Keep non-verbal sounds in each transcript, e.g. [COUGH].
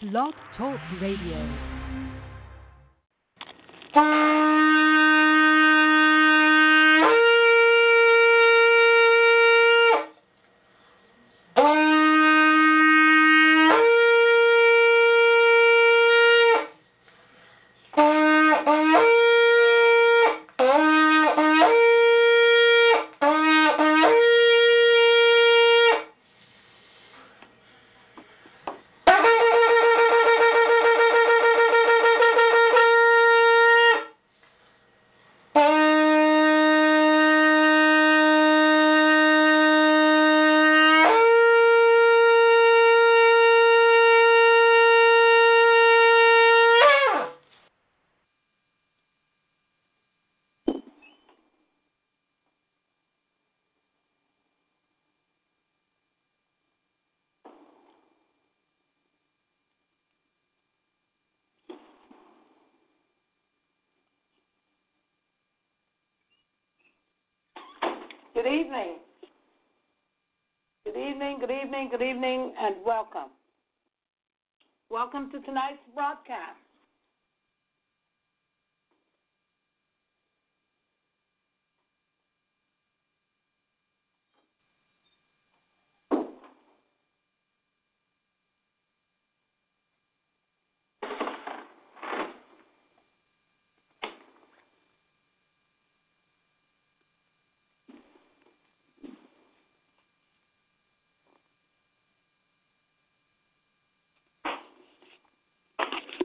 Blog Talk Radio. Good evening. Good evening, good evening, good evening, and welcome. Welcome to tonight's broadcast.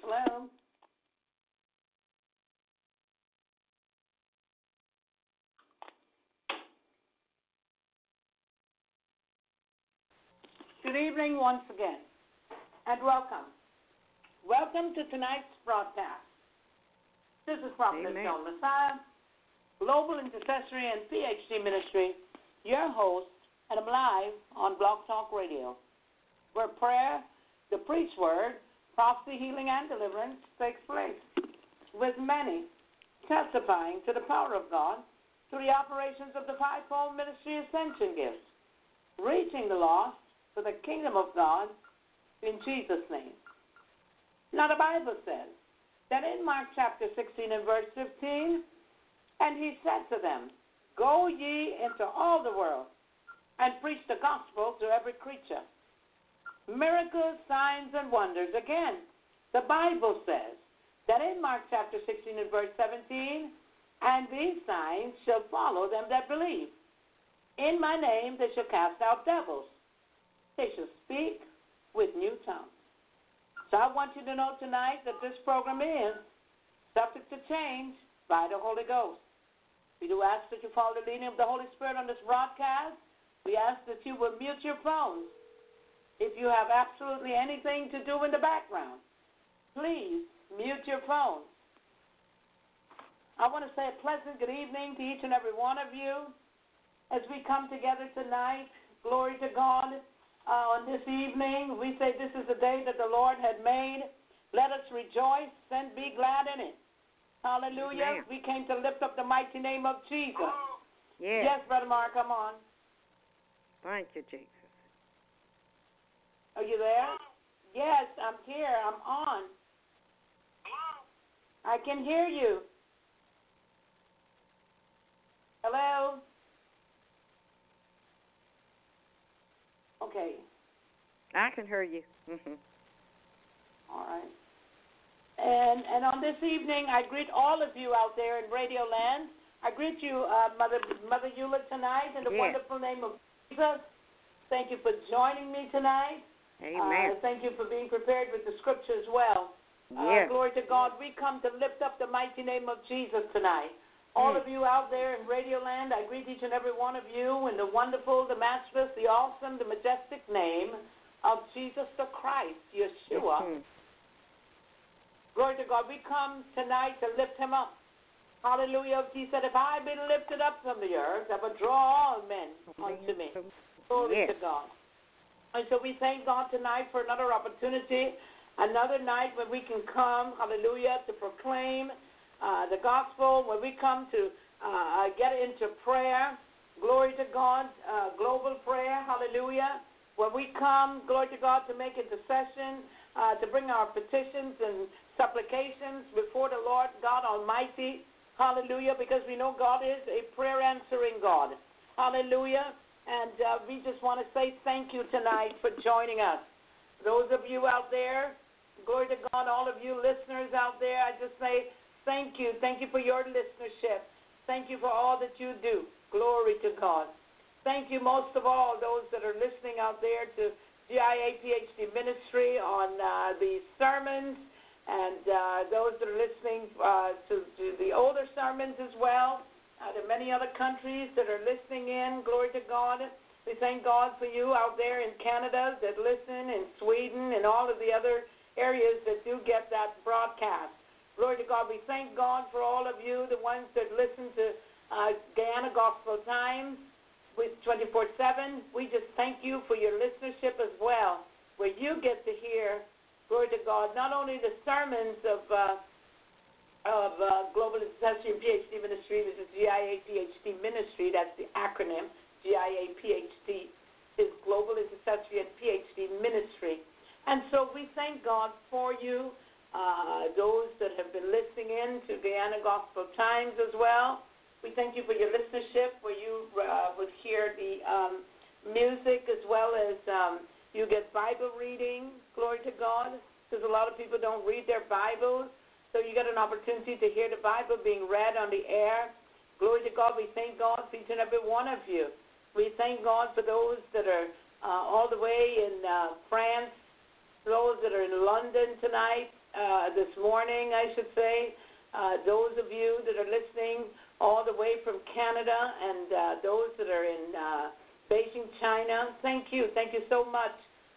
Hello. Good evening once again, and welcome. Welcome to tonight's broadcast. This is Prophet. Joan Massiah, Global Intercessory and PhD Ministry, your host, and I'm live on Blog Talk Radio, where prayer, the preached word, prophecy, healing, and deliverance takes place, with many testifying to the power of God through the operations of the fivefold ministry ascension gifts, reaching the lost for the kingdom of God in Jesus' name. Now, the Bible says that in Mark chapter 16 and verse 15, and he said to them, Go ye into all the world and preach the gospel to every creature miracles, signs, and wonders. Again, the Bible says that in Mark chapter 16 and verse 17, and these signs shall follow them that believe. In my name they shall cast out devils. They shall speak with new tongues. So I want you to know tonight that this program is subject to change by the Holy Ghost. We do ask that you follow the leading of the Holy Spirit on this broadcast. We ask that you will mute your phones if you have absolutely anything to do in the background, please mute your phones. I want to say a pleasant good evening to each and every one of you as we come together tonight. Glory to God. Uh, on this evening, we say this is the day that the Lord had made. Let us rejoice and be glad in it. Hallelujah. Amen. We came to lift up the mighty name of Jesus. Yes. Yes, Brother Mark, come on. Thank you, Jesus. Are you there? Yes, I'm here. I'm on. I can hear you. Hello? Okay. I can hear you. hmm All right. And and on this evening, I greet all of you out there in Radio Land. I greet you, uh, Mother Mother Eula, tonight in the Yes. wonderful name of Jesus. Thank you for joining me tonight. Amen. Uh, thank you for being prepared with the scripture as well. Uh, yes. glory to God. We come to lift up the mighty name of Jesus tonight. All Mm. of you out there in Radio Land, I greet each and every one of you in the wonderful, the matchless, the awesome, the majestic name of Jesus the Christ, Yeshua. Mhm. Glory to God. We come tonight to lift him up. Hallelujah. He said, If I be lifted up from the earth, I will draw all men unto me. Glory Yes. to God. And so we thank God tonight for another opportunity, another night when we can come, hallelujah, to proclaim uh, the gospel, when we come to uh, get into prayer. Glory to God, uh, global prayer, hallelujah. when we come, glory to God, to make intercession, uh, to bring our petitions and supplications before the Lord God Almighty. Hallelujah, because we know God is a prayer answering God. Hallelujah. And uh, we just want to say thank you tonight for joining us. Those of you out there, glory to God, all of you listeners out there, I just say thank you. Thank you for your listenership. Thank you for all that you do. Glory to God. Thank you most of all, those that are listening out there to GIA PhD Ministry on uh, the sermons, and uh, those that are listening uh, to, to, the older sermons as well. Uh, there are many other countries that are listening in. Glory to God. We thank God for you out there in Canada that listen, in Sweden, and all of the other areas that do get that broadcast. Glory to God. We thank God for all of you, the ones that listen to uh, Guyana Gospel Times with 24 7. We just thank you for your listenership as well, where you get to hear, glory to God, not only the sermons of. Uh, of uh, Global PhD Ministry, which is GIA PhD Ministry, that's the acronym. GIA PhD is Global and PhD Ministry. And so we thank God for you, uh, those that have been listening in to Guyana Gospel Times as well. We thank you for your listenership, where you uh, would hear the um, music as well as um, you get Bible reading. Glory to God, because a lot of people don't read their Bibles, so you get an opportunity to hear the Bible being read on the air. Glory to God. We thank God for each and every one of you. We thank God for those that are uh, all the way in uh, France, those that are in London tonight, uh, this morning, I should say. Uh, those of you that are listening all the way from Canada and uh, those that are in uh, Beijing, China. Thank you. Thank you so much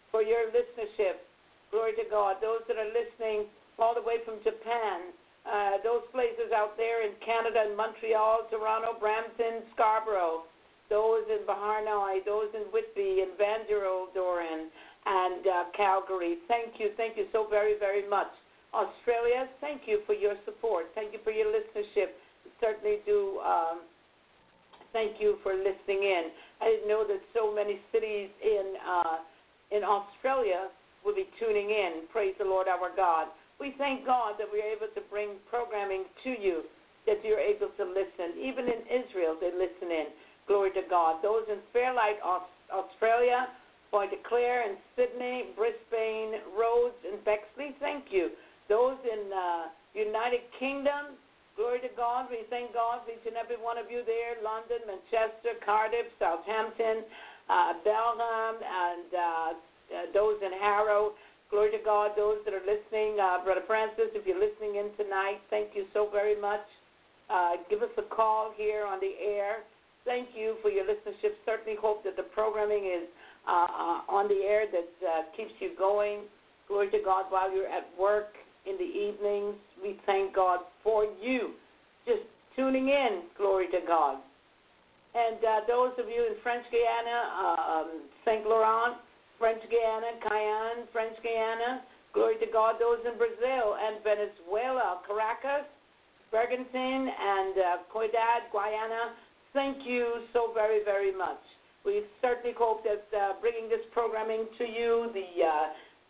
for your listenership. Glory to God. Those that are listening all the way from Japan, uh, those places out there in Canada, in Montreal, Toronto, Brampton, Scarborough, those in Beauharnois, those in Whitby, in Van Doran, and uh, Calgary. Thank you. Thank you so very, very much. Australia, thank you for your support. Thank you for your listenership certainly do um, thank you for listening in. I didn't know that so many cities in uh, in Australia will be tuning in. Praise the Lord our God. We thank God that we're able to bring programming to you, that you're able to listen. Even in Israel, they listen in. Glory to God. Those in Fairlight, Australia, Point Claire and Sydney, Brisbane, Rhodes, and Bexley, thank you. Those in uh, United Kingdom, Glory to God. We thank God for each and every one of you there London, Manchester, Cardiff, Southampton, uh, Belgium, and uh, uh, those in Harrow. Glory to God. Those that are listening, uh, Brother Francis, if you're listening in tonight, thank you so very much. Uh, give us a call here on the air. Thank you for your listenership. Certainly hope that the programming is on the air that keeps you going. Glory to God while you're at work in the evenings. We thank God for you just tuning in. Glory to God. And uh, those of you in French Guiana, um, St. Laurent, French Guiana, Cayenne, French Guiana, glory to God. Those in Brazil and Venezuela, Caracas, Bergantin, and uh, Guayana, thank you so very, very much. We certainly hope that uh, bringing this programming to you, the uh,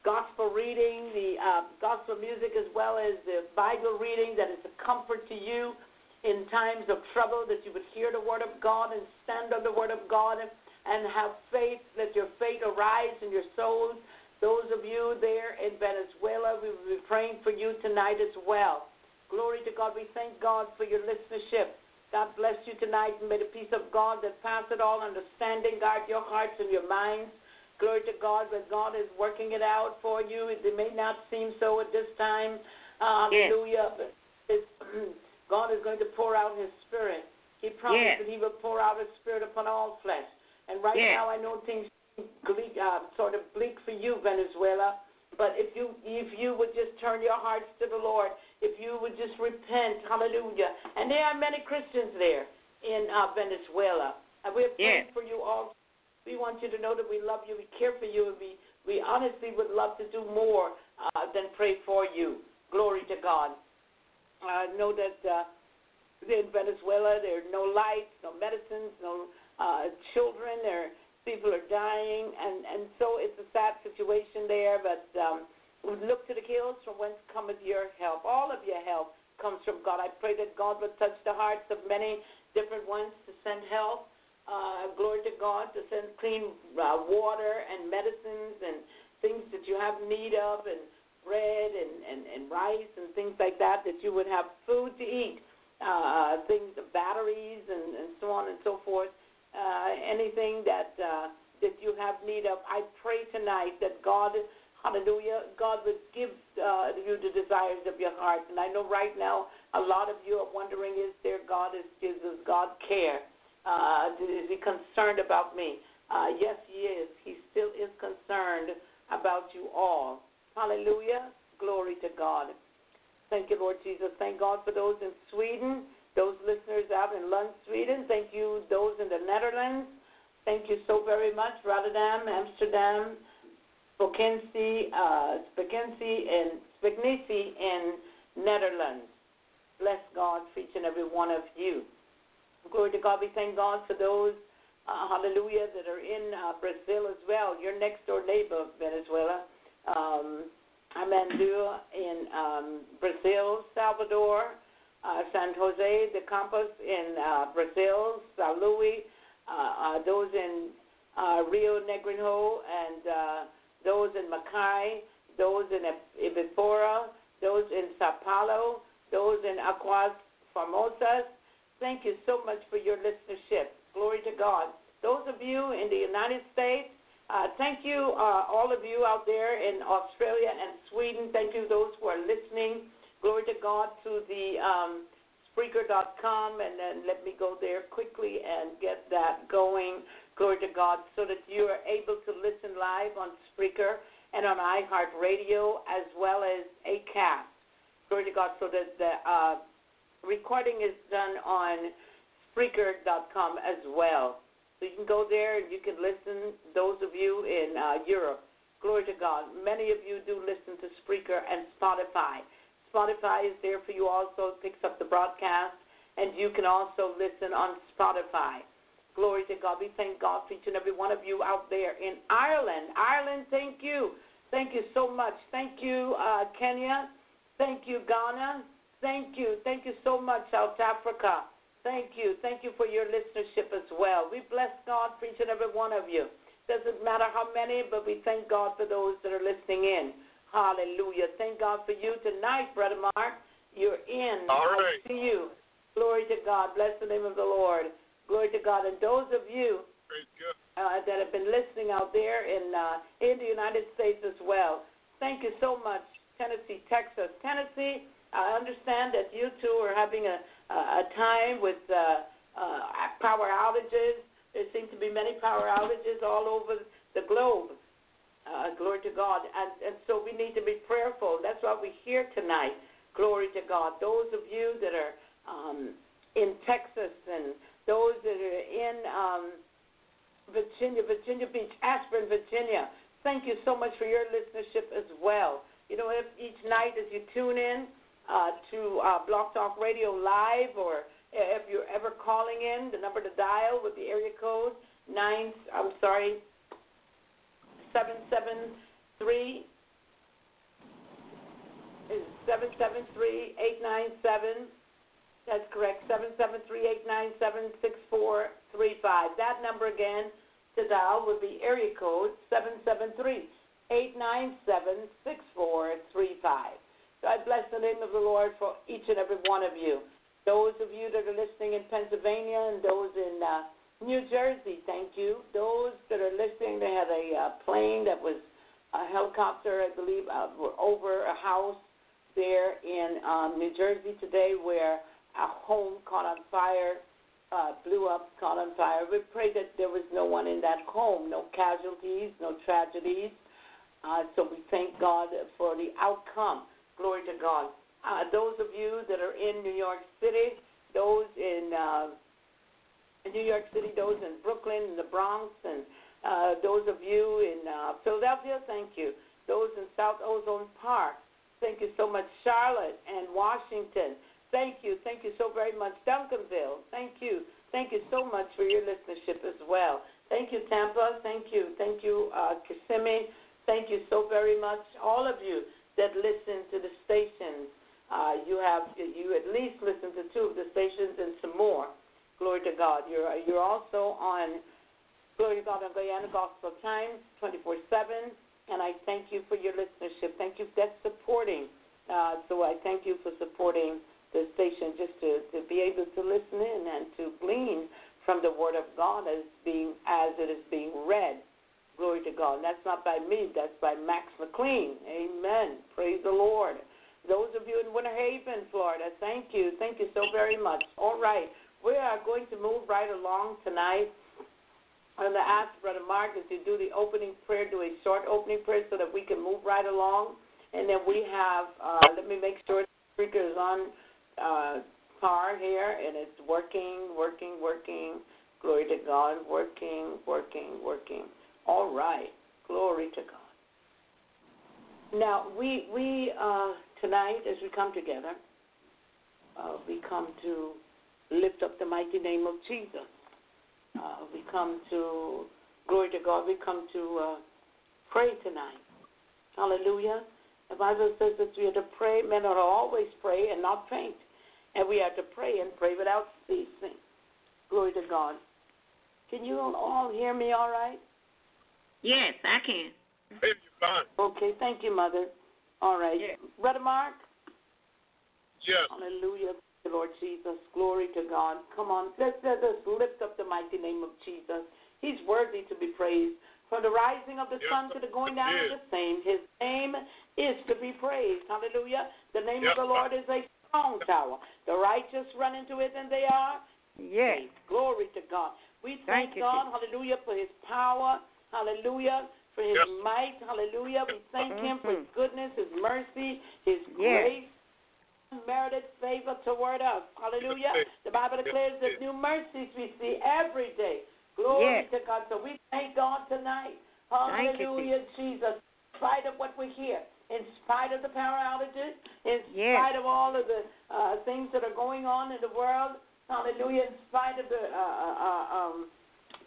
gospel reading, the uh, gospel music, as well as the Bible reading that is a comfort to you in times of trouble, that you would hear the Word of God and stand on the Word of God and, and have faith, let your faith arise in your souls. Those of you there in Venezuela, we will be praying for you tonight as well. Glory to God. We thank God for your listenership. God bless you tonight, and may the peace of God that passeth all understanding guard your hearts and your minds. Glory to God, but God is working it out for you. It may not seem so at this time. hallelujah. But God is going to pour out His Spirit. He promised that He will pour out His Spirit upon all flesh. And right now, I know things bleak, uh, sort of bleak for you, Venezuela. But if you if you would just turn your hearts to the Lord, if you would just repent, Hallelujah. And there are many Christians there in uh, Venezuela, and we're praying for you all we want you to know that we love you, we care for you, and we, we honestly would love to do more uh, than pray for you. Glory to God. I know that uh, in Venezuela there are no lights, no medicines, no uh, children. There, People are dying, and and so it's a sad situation there. But um, look to the hills from whence cometh your help. All of your help comes from God. I pray that God would touch the hearts of many different ones to send help. Uh, glory to God to send clean uh, water and medicines and things that you have need of and bread and, and, and rice and things like that, that you would have food to eat, uh, things, batteries and, and so on and so forth uh, anything that uh, that you have need of. I pray tonight that God, Hallelujah, God would give uh, you the desires of your heart. And I know right now a lot of you are wondering: Is there God? Is does God care? Uh, is He concerned about me? Uh, yes, He is. He still is concerned about you all. Hallelujah. Glory to God. Thank you, Lord Jesus. Thank God for those in Sweden those listeners out in Lund, Sweden. Thank you, those in the Netherlands. Thank you so very much, Rotterdam, Amsterdam, Spokency, uh, and Spijkenisse in Netherlands. Bless God for each and every one of you. Glory to God. We thank God for those, uh, hallelujah, that are in uh, Brazil as well. Your next door neighbor, Venezuela. Um, Amandu in um, Brazil, Salvador, uh, São José dos Campos in uh, Brazil, São Luís, uh, uh, those in uh, Rio Negrinho, and uh, those in Macaé, those in Ibipora, those in Sao Paulo, those in Aguas Formosas. Thank you so much for your listenership. Glory to God. Those of you in the United States, uh, thank you, uh, all of you out there in Australia and Sweden. Thank you, those who are listening glory to God, to the um, Spreaker.com, and then let me go there quickly and get that going. Glory to God, so that you are able to listen live on Spreaker and on iHeartRadio as well as Acast. Glory to God, so that the uh, recording is done on Spreaker.com as well. So you can go there and you can listen. Those of you in uh, Europe, glory to God. Many of you do listen to Spreaker and Spotify. Spotify is there for you also. It picks up the broadcast, and you can also listen on Spotify. Glory to God. We thank God for each and every one of you out there in Ireland. Ireland, thank you. Thank you so much. Thank you, uh, Kenya. Thank you, Ghana. Thank you. Thank you so much, South Africa. Thank you. Thank you for your listenership as well. We bless God for each and every one of you. Doesn't matter how many, but we thank God for those that are listening in. Hallelujah. Thank God for you tonight, Brother Mark. You're in. All right. I see you. Glory to God. Bless the name of the Lord. Glory to God. And those of you uh, that have been listening out there in uh, in the United States as well, thank you so much, Tennessee, Texas, Tennessee. I understand that you two are having a a time with uh, uh, power outages. There seem to be many power outages all over the globe. Uh, glory to God. And, and so we need to be prayerful. That's why we're here tonight. Glory to God. Those of you that are um, in Texas and those that are in um, Virginia, Virginia Beach, Ashburn, Virginia, thank you so much for your listenership as well. You know, if each night as you tune in uh, to uh, Blog Talk Radio Live or if you're ever calling in, the number to dial with the area code nine. I'm sorry, seven seven three is seven seven three eight nine seven. That's correct. Seven seven three eight nine seven six four three five. That number again to dial would be area code seven seven three eight nine seven six four three five. So I bless the name of the Lord for each and every one of you. Those of you that are listening in Pennsylvania and those in uh, New Jersey, thank you. Those that are listening, they had a uh, plane that was a helicopter, I believe, uh, over a house there in um, New Jersey today where a home caught on fire, uh, blew up, caught on fire. We pray that there was no one in that home, no casualties, no tragedies. Uh, so we thank God for the outcome. Glory to God. Uh, those of you that are in New York City, those in uh, New York City, those in Brooklyn, the Bronx, and uh, those of you in uh, Philadelphia, thank you. Those in South Ozone Park, thank you so much. Charlotte and Washington, thank you. Thank you so very much. Duncanville, thank you. Thank you so much for your listenership as well. Thank you, Tampa. Thank you. Thank you, uh, Kissimmee. Thank you so very much, all of you that listen to the stations. Uh, you have you at least listen to two of the stations and some more. Glory to God. You're you're also on Glory to God on Guyana Gospel Times 24/7, and I thank you for your listenership. Thank you for supporting. Uh, so I thank you for supporting the station just to, to be able to listen in and to glean from the Word of God as being as it is being read. Glory to God. That's not by me. That's by Max McLean. Amen. Praise the Lord. Those of you in Winter Haven, Florida, thank you. Thank you so very much. All right. We are going to move right along tonight. I'm going to ask Brother Marcus to do the opening prayer, do a short opening prayer so that we can move right along. And then we have, uh, let me make sure the speaker is on uh, par here and it's working, working, working. Glory to God. Working, working, working. All right. Glory to God. Now, we, we uh, tonight, as we come together, uh, we come to lift up the mighty name of Jesus. Uh, we come to, glory to God, we come to uh, pray tonight. Hallelujah. The Bible says that we are to pray, men are to always pray and not faint. And we are to pray and pray without ceasing. Glory to God. Can you all hear me all right? Yes, I can. Okay, thank you, Mother. All right. Yes. Brother Mark? Yes. Hallelujah, Lord Jesus. Glory to God. Come on, let's, let us lift up the mighty name of Jesus. He's worthy to be praised. From the rising of the Yes, sun to the going down yes. of the same, his name is to be praised. Hallelujah. The name Yes, of the Lord is a strong tower. The righteous run into it and they are Yes. saved. Glory to God. We thank, Thank you, God, hallelujah, for his power. Hallelujah. For his Yes. might, hallelujah. We thank him for his goodness, his mercy, his Mm-hmm. Yes. grace, unmerited favor toward us. Hallelujah. The Bible declares that new mercies we see every day. Glory Yes. to God. So we thank God tonight. Thank you, Hallelujah, Jesus. In spite of what we hear, in spite of the power outages, in Yes. spite of all of the uh, things that are going on in the world, hallelujah, in spite of the uh, uh, uh, um,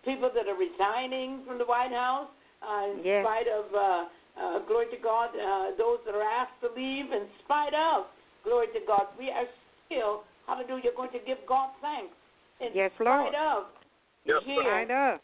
people that are resigning from the White House, uh, in Yes. spite of, uh, uh, glory to God, uh, those that are asked to leave, in spite of, glory to God, we are still, hallelujah, going to give God thanks. In Yes, spite Lord. of, Yes, here, Right up.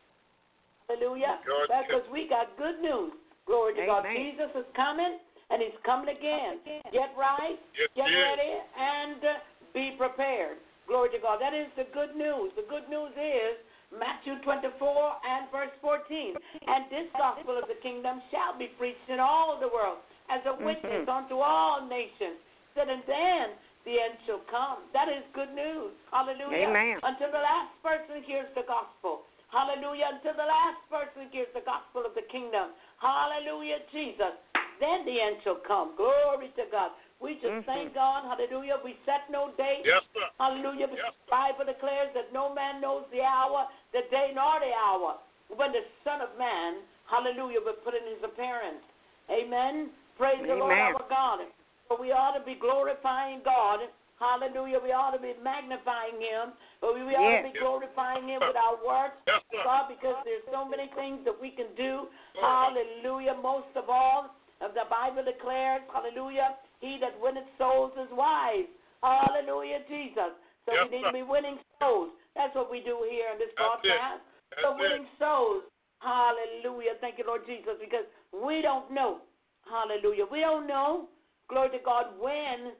Hallelujah. God, That's because we got good news. Glory to God. Jesus is coming, and He's coming again. Get right, Yes, get he is. ready, and uh, be prepared. Glory to God. That is the good news. The good news is Matthew 24 and verse 14. And this gospel of the kingdom shall be preached in all the world as a witness Mhm. unto all nations. That and then the end shall come. That is good news. Hallelujah. Amen. Until the last person hears the gospel. Hallelujah. Until the last person hears the gospel of the kingdom. Hallelujah, Jesus. Then the end shall come. Glory to God. We just Mhm. thank God. Hallelujah. We set no date. Yes, sir. Hallelujah. Yes, The Bible declares that no man knows the hour, the day, nor the hour when the Son of Man, hallelujah, will put in his appearance. Amen. Praise the Lord our God. So we ought to be glorifying God. Hallelujah. We ought to be magnifying him. But we ought Yes. to be glorifying him with our works. Yes. God, because there's so many things that we can do. Hallelujah. Most of all, the Bible declares, hallelujah, he that winneth souls is wise. Hallelujah, Jesus. So Yes, we need to be winning souls. That's what we do here in this That's it. broadcast. So it. winning souls. Hallelujah. Thank you, Lord Jesus, because we don't know. Hallelujah. We don't know, glory to God, when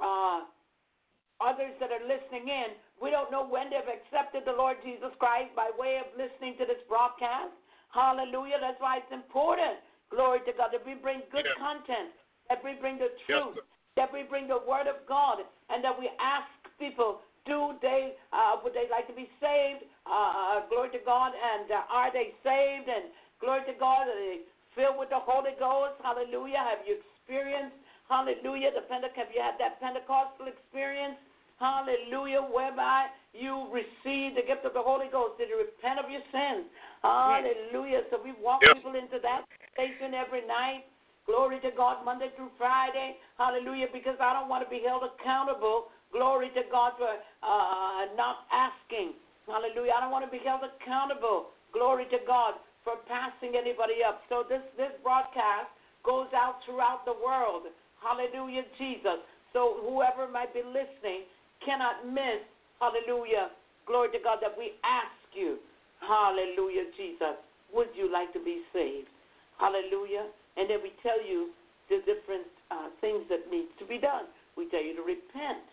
uh, others that are listening in, we don't know when they've accepted the Lord Jesus Christ by way of listening to this broadcast. Hallelujah. That's why it's important, glory to God, that we bring good Yes. content, that we bring the truth, sir. that we bring the Word of God, and that we ask people, do they, uh, would they like to be saved? Uh, uh, glory to God. And uh, are they saved? And glory to God. Are they filled with the Holy Ghost? Hallelujah. Have you experienced, hallelujah, the Pentecost? have you had that Pentecostal experience? Hallelujah, whereby you receive the gift of the Holy Ghost. Did you repent of your sins? Hallelujah. So we walk Yes. people into that station every night. Glory to God, Monday through Friday. Hallelujah, because I don't want to be held accountable. Glory to God for uh, not asking. Hallelujah. I don't want to be held accountable. glory to God, for passing anybody up. So this, this broadcast goes out throughout the world. Hallelujah, Jesus. So whoever might be listening cannot miss, hallelujah, glory to God, that we ask you, hallelujah, Jesus, would you like to be saved? Hallelujah. And then we tell you the different uh, things that needs to be done. We tell you to repent.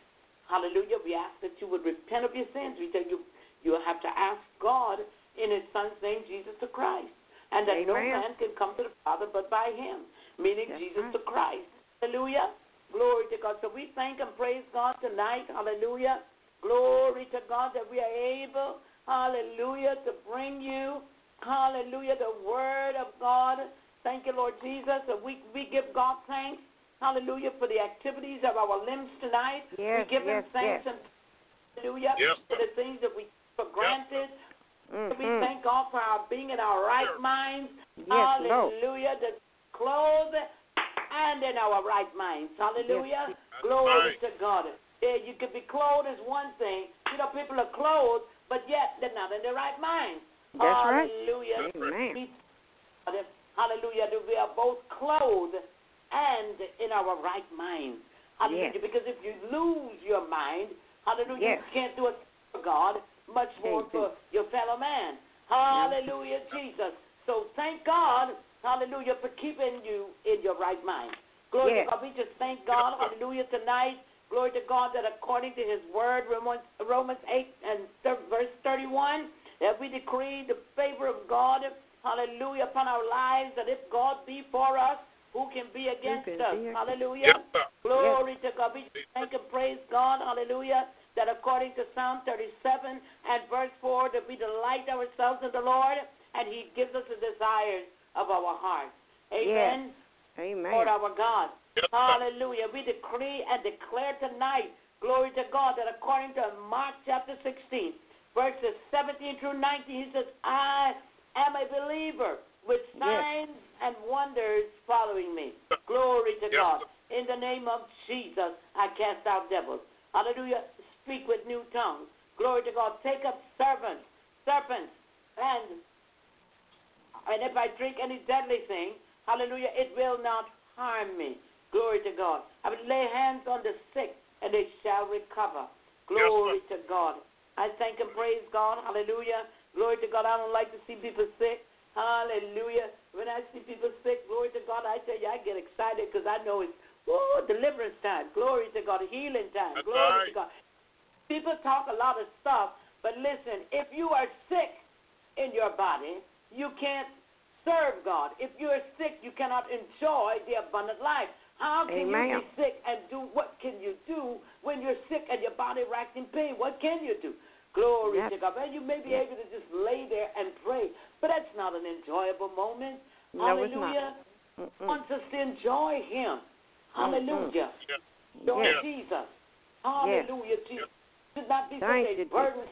Hallelujah. We ask that you would repent of your sins. We tell you you have to ask God in His Son's name, Jesus the Christ, and that Amen. no man can come to the Father but by Him, meaning That's Jesus right. the Christ. Hallelujah. Glory to God. So we thank and praise God tonight. Hallelujah. Glory to God that we are able, hallelujah, to bring you, hallelujah, the word of God. Thank you, Lord Jesus. And we, we give God thanks, hallelujah, for the activities of our limbs tonight. Yes, we give yes, Him thanks yes. and hallelujah Yes, for the things that we take for granted. We Mhm. thank God for our being in our right Sure. minds. Yes, Lord. Hallelujah. The clothed and in our right minds. Hallelujah. Yes. Glory right. to God. Yeah, you could be clothed is one thing. You know, people are clothed, but yet they're not in their right mind. That's right. Hallelujah. That's right. Amen. Hallelujah. That we are both clothed and in our right mind. Hallelujah. Yes. Because if you lose your mind, hallelujah, Yes. you can't do it for God, much more for your fellow man. Hallelujah, Jesus. So thank God, hallelujah, for keeping you in your right mind. Glory Yes. to God. We just thank God, hallelujah, tonight. Glory to God that according to his word, Romans, Romans 8 and thir- verse 31, that we decree the favor of God, hallelujah, upon our lives, that if God be for us, who can be against can us? be Hallelujah. Yes, sir. Glory to God. We thank and praise God. Hallelujah. That according to Psalm 37 and verse 4, that we delight ourselves in the Lord and He gives us the desires of our heart. Amen. Amen. Lord our God. Yes. Hallelujah. We decree and declare tonight, glory to God, that according to Mark chapter 16, verses 17 through 19, he says, I am a believer with Yes. signs and wonders following me. Glory to Yes, God. In the name of Jesus, I cast out devils. Hallelujah. Speak with new tongues. Glory to God. Take up serpents, serpents, and and if I drink any deadly thing, hallelujah, it will not harm me. Glory to God. I will lay hands on the sick, and they shall recover. Glory to God. I thank and praise God. Hallelujah. Glory to God. I don't like to see people sick. Hallelujah. When I see people sick, glory to God, I tell you, I get excited because I know it's oh, deliverance time. Glory to God. Healing time. That's glory to. God. People talk a lot of stuff, but listen, if you are sick in your body, you can't serve God. If you're sick, you cannot enjoy the abundant life. How can you be sick and do what can you do when you're sick and your body racked in pain? What can you do? Glory Yes. to God. And you may be Yes. able to just lay there and pray, but that's not an enjoyable moment. No. Hallelujah. Us to enjoy Him. Hallelujah. Yes. Lord Yes. Jesus. Hallelujah, Jesus. Should not be Thank such a burden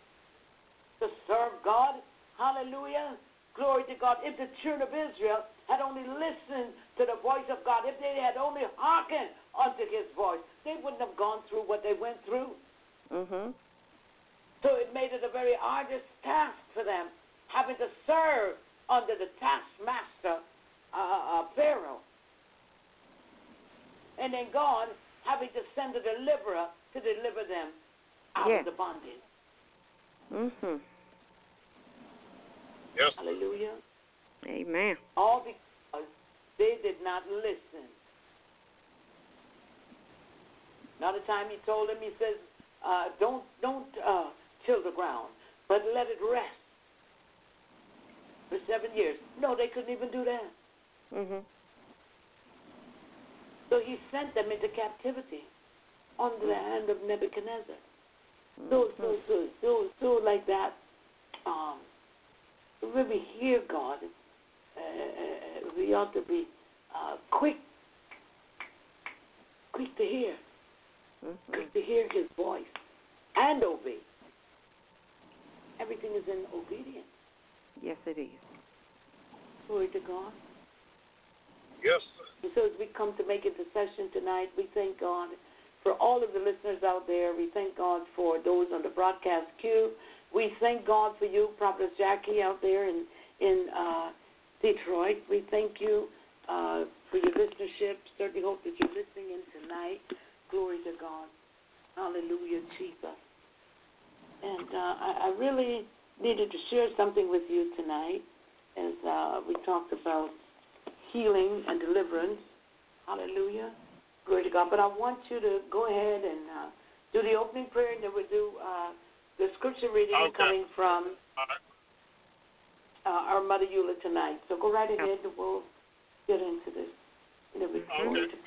to serve God. Hallelujah. Glory to God. If the children of Israel had only listened to the voice of God, if they had only hearkened unto his voice, they wouldn't have gone through what they went through. Mhm. So it made it a very arduous task for them, having to serve under the taskmaster, uh, uh, Pharaoh. And then God having to send a deliverer to deliver them out Yes. of the bondage. Mhm. Yes. Hallelujah. Amen. All because they did not listen. Another time he told them, he says, uh, don't don't uh, till the ground, but let it rest for seven years. No, they couldn't even do that. Mhm. So he sent them into captivity under the hand of Nebuchadnezzar. So, so, Mhm. so, so, so like that. Um, when we hear God, uh, we ought to be uh, quick, quick to hear, Mhm. quick to hear His voice, and obey. Everything is in obedience. Yes, it is. Glory to God. Yes. And so as we come to make intercession tonight, we thank God for all of the listeners out there. We thank God for those on the broadcast queue. We thank God for you, Prophet Jackie, out there in in uh, Detroit. We thank you uh, for your listenership. Certainly hope that you're listening in tonight. Glory to God. Hallelujah, Jesus. And uh, I, I really needed to share something with you tonight as uh, we talked about healing and deliverance. Hallelujah. Glory to God. But I want you to go ahead and uh, do the opening prayer, and then we'll do uh, the scripture reading Okay. coming from uh, our Mother Eula tonight. So go right ahead, and we'll get into this. And then we Okay.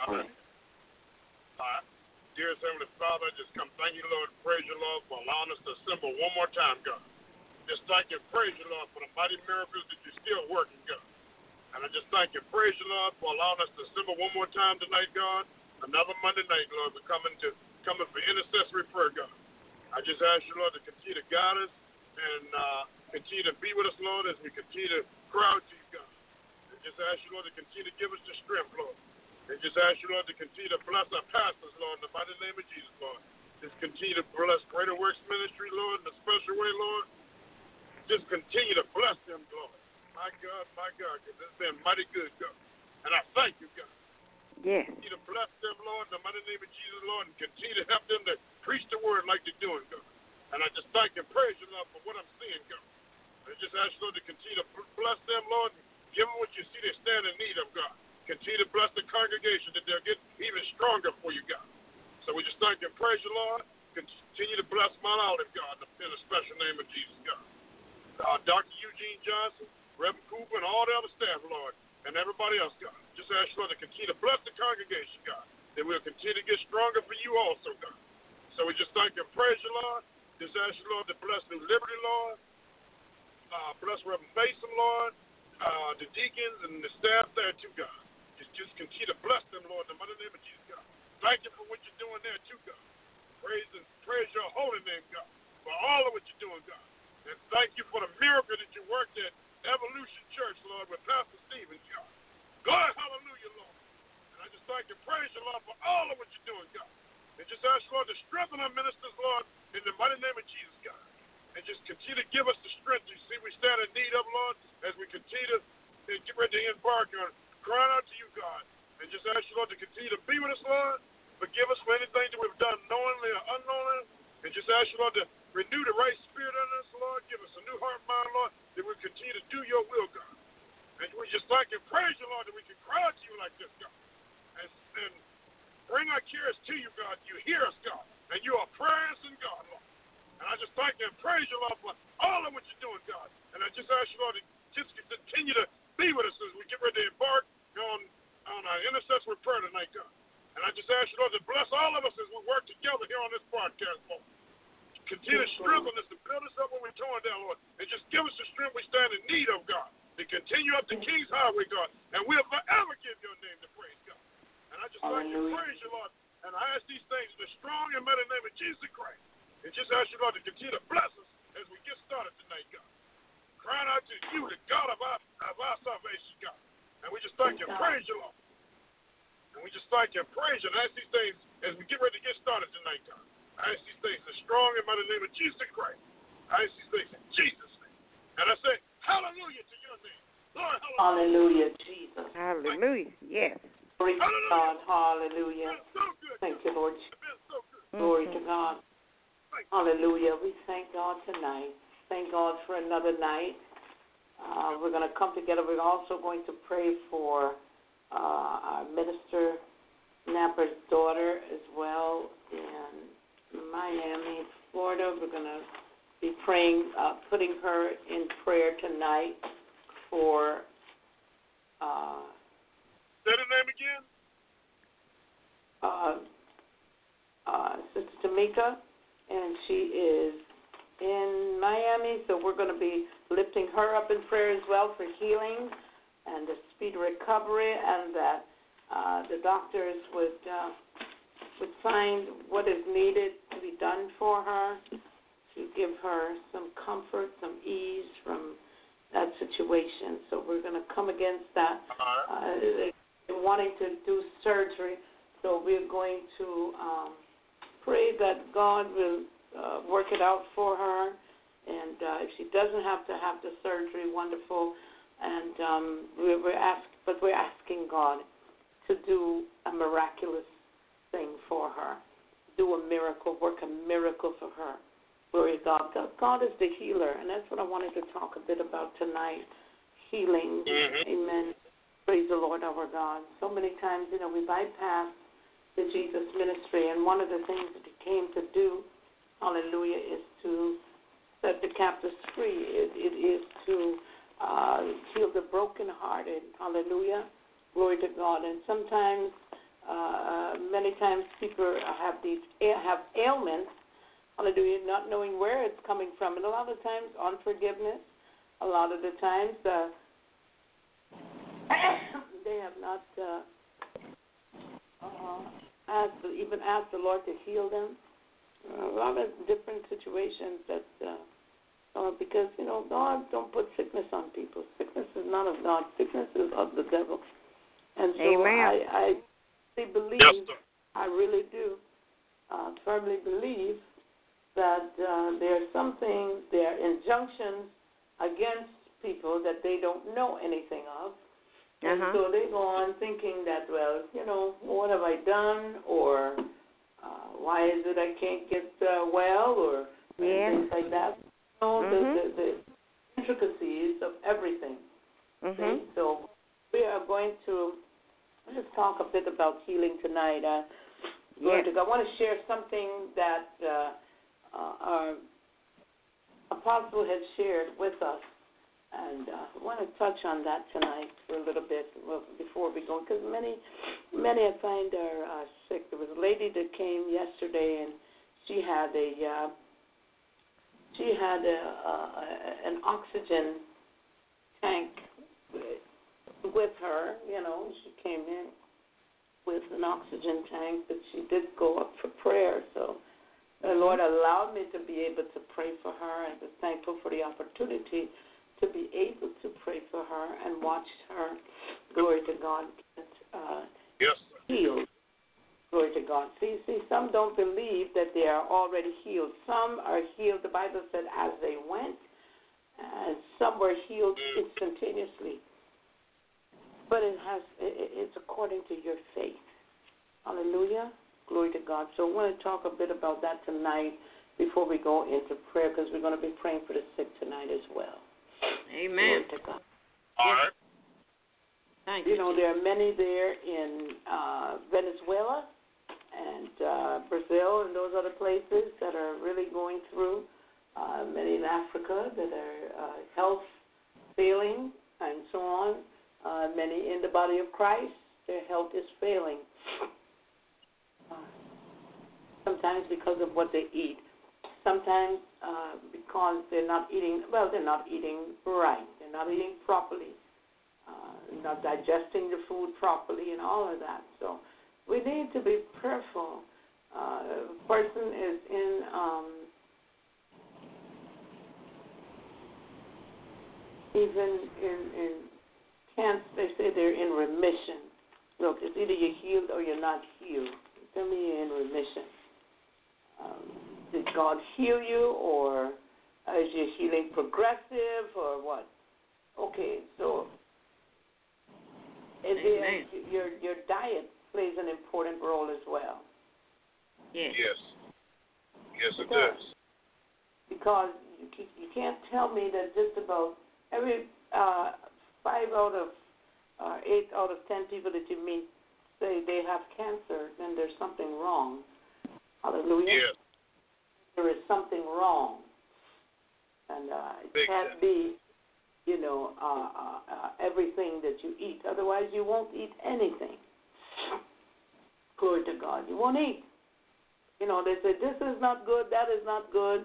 All right. All right. Dearest Heavenly Father, I just come thank you, Lord, praise you, Lord, for allowing us to assemble one more time, God. Just thank you, praise you, Lord, for the mighty miracles that you're still working, God. And I just thank you, praise you, Lord, for allowing us to assemble one more time tonight, God. Another Monday night, Lord, we're coming to coming for intercessory prayer, God. I just ask you, Lord, to continue to guide us and uh, continue to be with us, Lord, as we continue to cry out to you, God. And just ask you, Lord, to continue to give us the strength, Lord. And just ask you, Lord, to continue to bless our pastors, Lord, in the mighty name of Jesus, Lord. Just continue to bless Greater Works Ministry, Lord, in a special way, Lord. Just continue to bless them, Lord. My God, my God, because it's been mighty good, God. And I thank you, God. Yes. Continue to bless them, Lord, in the mighty name of Jesus, Lord, and continue to help them to preach the word like they're doing, God. And I just thank and praise you, Lord, for what I'm seeing, God. I just ask you, Lord, to continue to bless them, Lord, and give them what you see they stand in need of, God. Continue to bless the congregation that they'll get even stronger for you, God. So we just thank you and praise you, Lord. Continue to bless my Olive, God, in the special name of Jesus, God. Uh, Dr. Eugene Johnson, Reverend Cooper, and all the other staff, Lord, and everybody else, God. Just ask you, Lord, to continue to bless the congregation, God, that we'll continue to get stronger for you also, God. So we just thank you and praise you, Lord. Just ask you, Lord, to bless New Liberty, Lord. Uh, bless Reverend Mason, Lord. Uh, the deacons and the staff there, too, God. Just, just continue to bless them, Lord, in the mighty name of Jesus, God. Thank you for what you're doing there, too, God. Praise and praise your holy name, God, for all of what you're doing, God. And thank you for the miracle that you worked at Evolution Church, Lord, with Pastor Stevens, God. God, hallelujah, Lord. And I just thank you, praise you, Lord, for all of what you're doing, God. And just ask, Lord, to strengthen our ministers, Lord, in the mighty name of Jesus, God. And just continue to give us the strength you see we stand in need of, Lord, as we continue to get ready to embark on crying out to you, God. And just ask you, Lord, to continue to be with us, Lord. Forgive us for anything that we've done knowingly or unknowingly. And just ask you, Lord, to renew the right spirit in us, Lord. Give us a new heart and mind, Lord, that we continue to do your will, God. And we just thank and praise you, Lord, that we can cry out to you like this, God. And, and bring our cares to you, God. You hear us, God. And you are prayers in God, Lord. And I just thank and praise you, Lord, for all of what you're doing, God. And I just ask you, Lord, to just continue to be with us as we get ready to embark on, on our intercessory prayer tonight, God. And I just ask you, Lord, to bless all of us as we work together here on this podcast, Lord. Continue to strengthen us to build us up when we're torn down, Lord. And just give us the strength we stand in need of, God. To continue up the King's Highway, God. And we'll forever give your name the praise, God. And I just thank you to praise you, Lord. And I ask these things in the strong and mighty name of Jesus Christ. And just ask you, Lord, to continue to bless us as we get started tonight, God. Crying out to you, the God of our, of our salvation, God. And we just thank you praise you, Lord. And we just thank you praise you. And I ask these things as we get ready to get started tonight, God. I ask these things in the strong and the name of Jesus Christ. I ask these things in Jesus' name. And I say, hallelujah to your name. Lord, hallelujah. Hallelujah, Jesus. Hallelujah. Yes. Glory to God. Hallelujah. So good. Thank you, Lord. It's been so good. Glory to God. Hallelujah. We thank God tonight. Thank God for another night. Uh, we're going to come together. We're also going to pray for uh, our minister, Napper's daughter, as well in Miami, Florida. We're going to be praying, uh, putting her in prayer tonight for. Uh, Say the name again. uh, uh, Sister Tamika, and she is in Miami, so we're going to be lifting her up in prayer as well for healing and a speedy recovery, and that uh, the doctors would uh, would find what is needed to be done for her to give her some comfort, some ease from that situation. So we're going to come against that uh, wanting to do surgery. So we're going to um, pray that God will uh, work it out for her And uh, if she doesn't have to have the surgery, wonderful. And um, we're, we're ask, but we're asking God to do a miraculous thing for her, do a miracle, work a miracle for her. Glory to God. God. God is the healer, and that's what I wanted to talk a bit about tonight. Healing. Mhm. Amen. Praise the Lord our God. So many times, you know, we bypass the Jesus ministry, and one of the things that He came to do, hallelujah, is to set the captives free. It, it is to uh, heal the brokenhearted. Hallelujah. Glory to God. And sometimes, uh, many times, people have these have ailments. Hallelujah. Not knowing where it's coming from, and a lot of times, unforgiveness. A lot of the times, uh, [COUGHS] they have not uh, uh, asked, even asked the Lord to heal them. A lot of different situations that. Uh, uh, because you know God don't put sickness on people. Sickness is not of God. Sickness is of the devil. And so Amen. I, I really believe, Yes. I really do, uh, firmly believe that uh, there are some things, there are injunctions against people that they don't know anything of. And Uh-huh. so they go on thinking that, well, you know, what have I done, or uh, why is it I can't get uh, well, or Yeah. things like that. You know, Mhm. the, the, the intricacies of everything. Mhm. See? So we are going to let's talk a bit about healing tonight. Uh, glory Yes. to I want to share something that uh, uh, our apostle has shared with us, and uh, I want to touch on that tonight for a little bit before we go, because many, many I find are uh, sick. There was a lady that came yesterday, and she had a uh, she had a, uh, an oxygen tank with her. You know, she came in with an oxygen tank, but she did go up for prayer. So the Lord allowed me to be able to pray for her, and was thankful for the opportunity to be able to pray for her and watch her, glory to God, get uh, Yes, healed. Glory to God. See, see, some don't believe that they are already healed. Some are healed. The Bible said as they went, and some were healed instantaneously. But it has, it, it- it's according to your faith. Hallelujah. Glory to God. So I want to talk a bit about that tonight before we go into prayer, because we're going to be praying for the sick tonight as well. Amen. Glory to God. All right. Thank You know, there are many there in uh, Venezuela and uh, Brazil and those other places that are really going through. Uh, many in Africa that are uh, health failing and so on. Uh, many in the body of Christ, their health is failing. Uh, sometimes because of what they eat. Sometimes uh, because they're not eating, well, they're not eating right. They're not eating properly uh, not digesting the food properly and all of that. So we need to be careful. Uh, a person is in um, even in in cancer. They say they're in remission. Look, it's either you're healed or you're not healed. Tell me you're in remission. Um, did God heal you, or is your healing progressive, or what? Okay, so and Amen. then your your diet plays an important role as well Yes. Yes. Yes, it It does. does. because you you can't tell me that just about every uh, five out of uh, eight out of ten people that you meet say they have cancer, then there's something wrong. Hallelujah. Yes. There is something wrong, and uh, it Big can't time. be, you know, uh, uh, uh, everything that you eat. Otherwise, you won't eat anything. Glory to God. You won't eat. You know, they say this is not good, that is not good,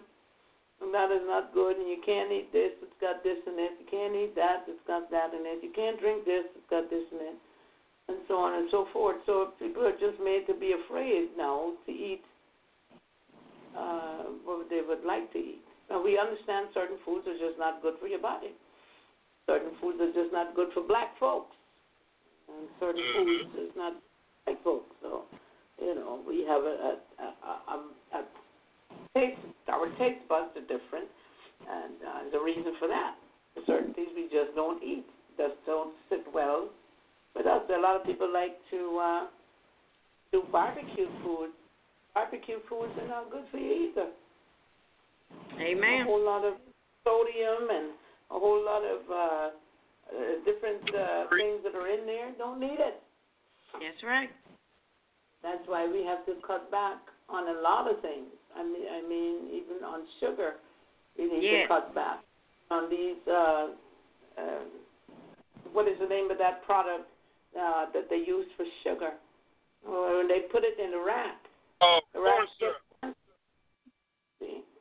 and that is not good, and you can't eat this, it's got this in it. You can't eat that, it's got that in it. You can't drink this, it's got this in it, and so on and so forth. So people are just made to be afraid now to eat uh, what they would like to eat. Now we understand certain foods are just not good for your body. Certain foods are just not good for black folks, and certain Mhm. foods is not white folks. So, you know, we have a, a, a, a, a taste. Our taste buds are different, And uh, there's a reason for that. Certain things we just don't eat, just don't sit well with us. A lot of people like to uh, do barbecue food. Barbecue foods are not good for you either. Amen. A whole lot of sodium and a whole lot of uh, uh, different uh, things that are in there. Don't need it. That's right. That's why we have to cut back on a lot of things. I mean, I mean, even on sugar, we need Yes. to cut back on these. Uh, uh, what is the name of that product uh, that they use for sugar? When they put it in a rack. Oh, The corn syrup.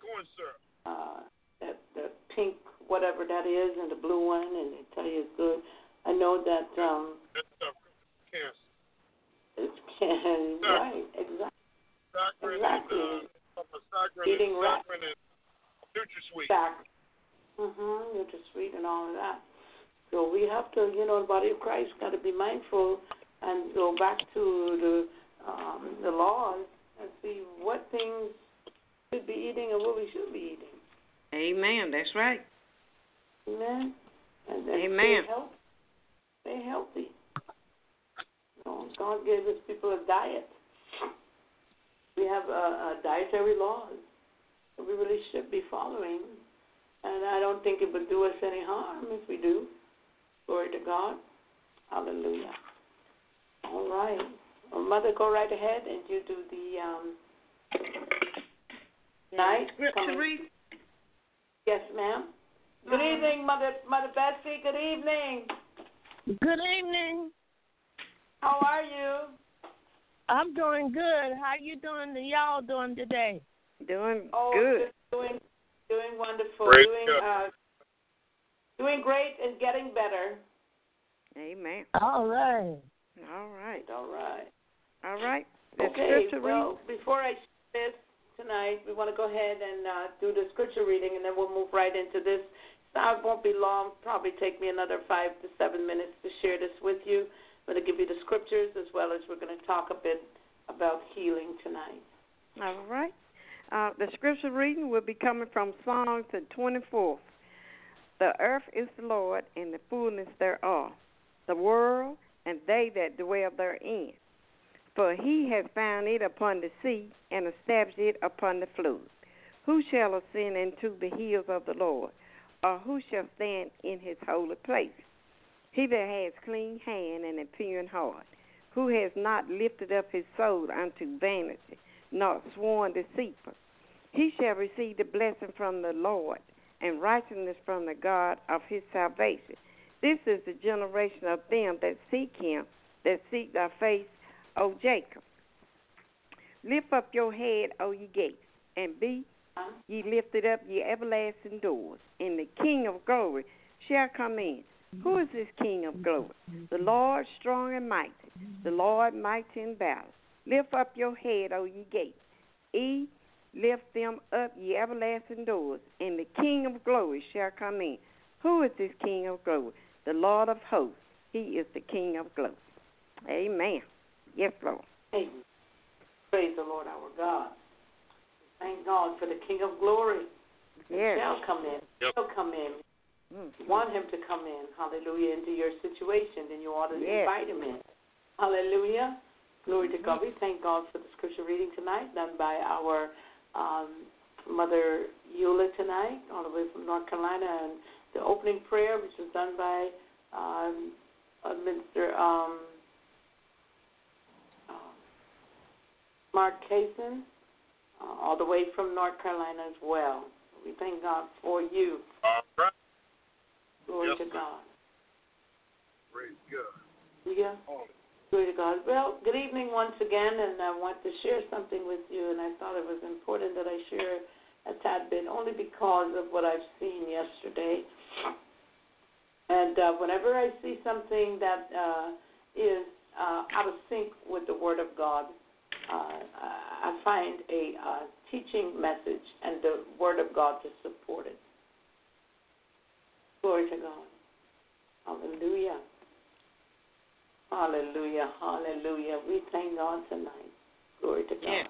Corn syrup. uh, that the pink whatever that is and the blue one, and they tell you it's good. I know that um, That stuff cancer. it's can [LAUGHS] right exactly. Saccharin Exactly. and uh, saccharin Eating and rat- saccharin and NutraSweet. back. Mhm. You're sweet and all of that. So we have to, you know, the body of Christ got to be mindful and go back to the um, the laws and see what things we should be eating and what we should be eating. Amen. That's right. Amen. And then Amen. Stay healthy. Stay healthy. God gave His people a diet. We have uh, uh, dietary laws that we really should be following, and I don't think it would do us any harm if we do. Glory to God. Hallelujah. All right. Well, Mother, go right ahead and you do the um, night. Scripture read. Yes, ma'am. Good evening, Mother Mother Betsy. Good evening. Good evening. How are you? I'm doing good. How you doing? Y'all doing today? Doing Oh, good. doing doing wonderful. Praise doing God. uh doing great and getting better. Amen. All right. All right. All right. All right. The Okay. Well, before I share this tonight, we want to go ahead and uh, do the scripture reading, and then we'll move right into this. It won't be long. Probably take me another five to seven minutes to share this with you. I'm going to give you the scriptures as well as we're going to talk a bit about healing tonight. All right. Uh, the scripture reading will be coming from Psalms the 24th. The earth is the Lord and the fullness thereof, the world and they that dwell therein. For he has found it upon the sea and established it upon the flood. Who shall ascend into the hills of the Lord, or who shall stand in his holy place? He that has clean hand and a pure heart, who has not lifted up his soul unto vanity, nor sworn deceitful. He shall receive the blessing from the Lord, and righteousness from the God of his salvation. This is the generation of them that seek him, that seek thy face, O Jacob. Lift up your head, O ye gates, and be ye lifted up, ye everlasting doors, and the King of glory shall come in. Who is this King of glory? The Lord strong and mighty, the Lord mighty in battle. Lift up your head, O ye gates. E lift them up, ye everlasting doors, and the King of glory shall come in. Who is this King of glory? The Lord of hosts. He is the King of glory. Amen. Yes, Lord. Amen. Praise the Lord our God. Thank God for the King of Glory. Yes. Shall come in. Yep. Shall come in. Mm. You want him to come in, hallelujah, into your situation, then you ought to Yes. invite him in. Hallelujah. Glory to God. We thank God for the scripture reading tonight, done by our um, Mother Eula tonight, all the way from North Carolina, and the opening prayer, which was done by um, uh, Minister um, Mark Kaysen, uh, all the way from North Carolina as well. We thank God for you. All right. Glory Yes, to. God. Praise God. Yeah. Oh, Glory to God. Well, good evening once again, and I want to share something with you, and I thought it was important that I share a tad bit, only because of what I've seen yesterday. And uh, whenever I see something that uh, is uh, out of sync with the Word of God, Uh, uh, I find a uh, teaching message and the Word of God to support it. Glory to God. Hallelujah. Hallelujah. Hallelujah. We thank God tonight. Glory to God. Yeah.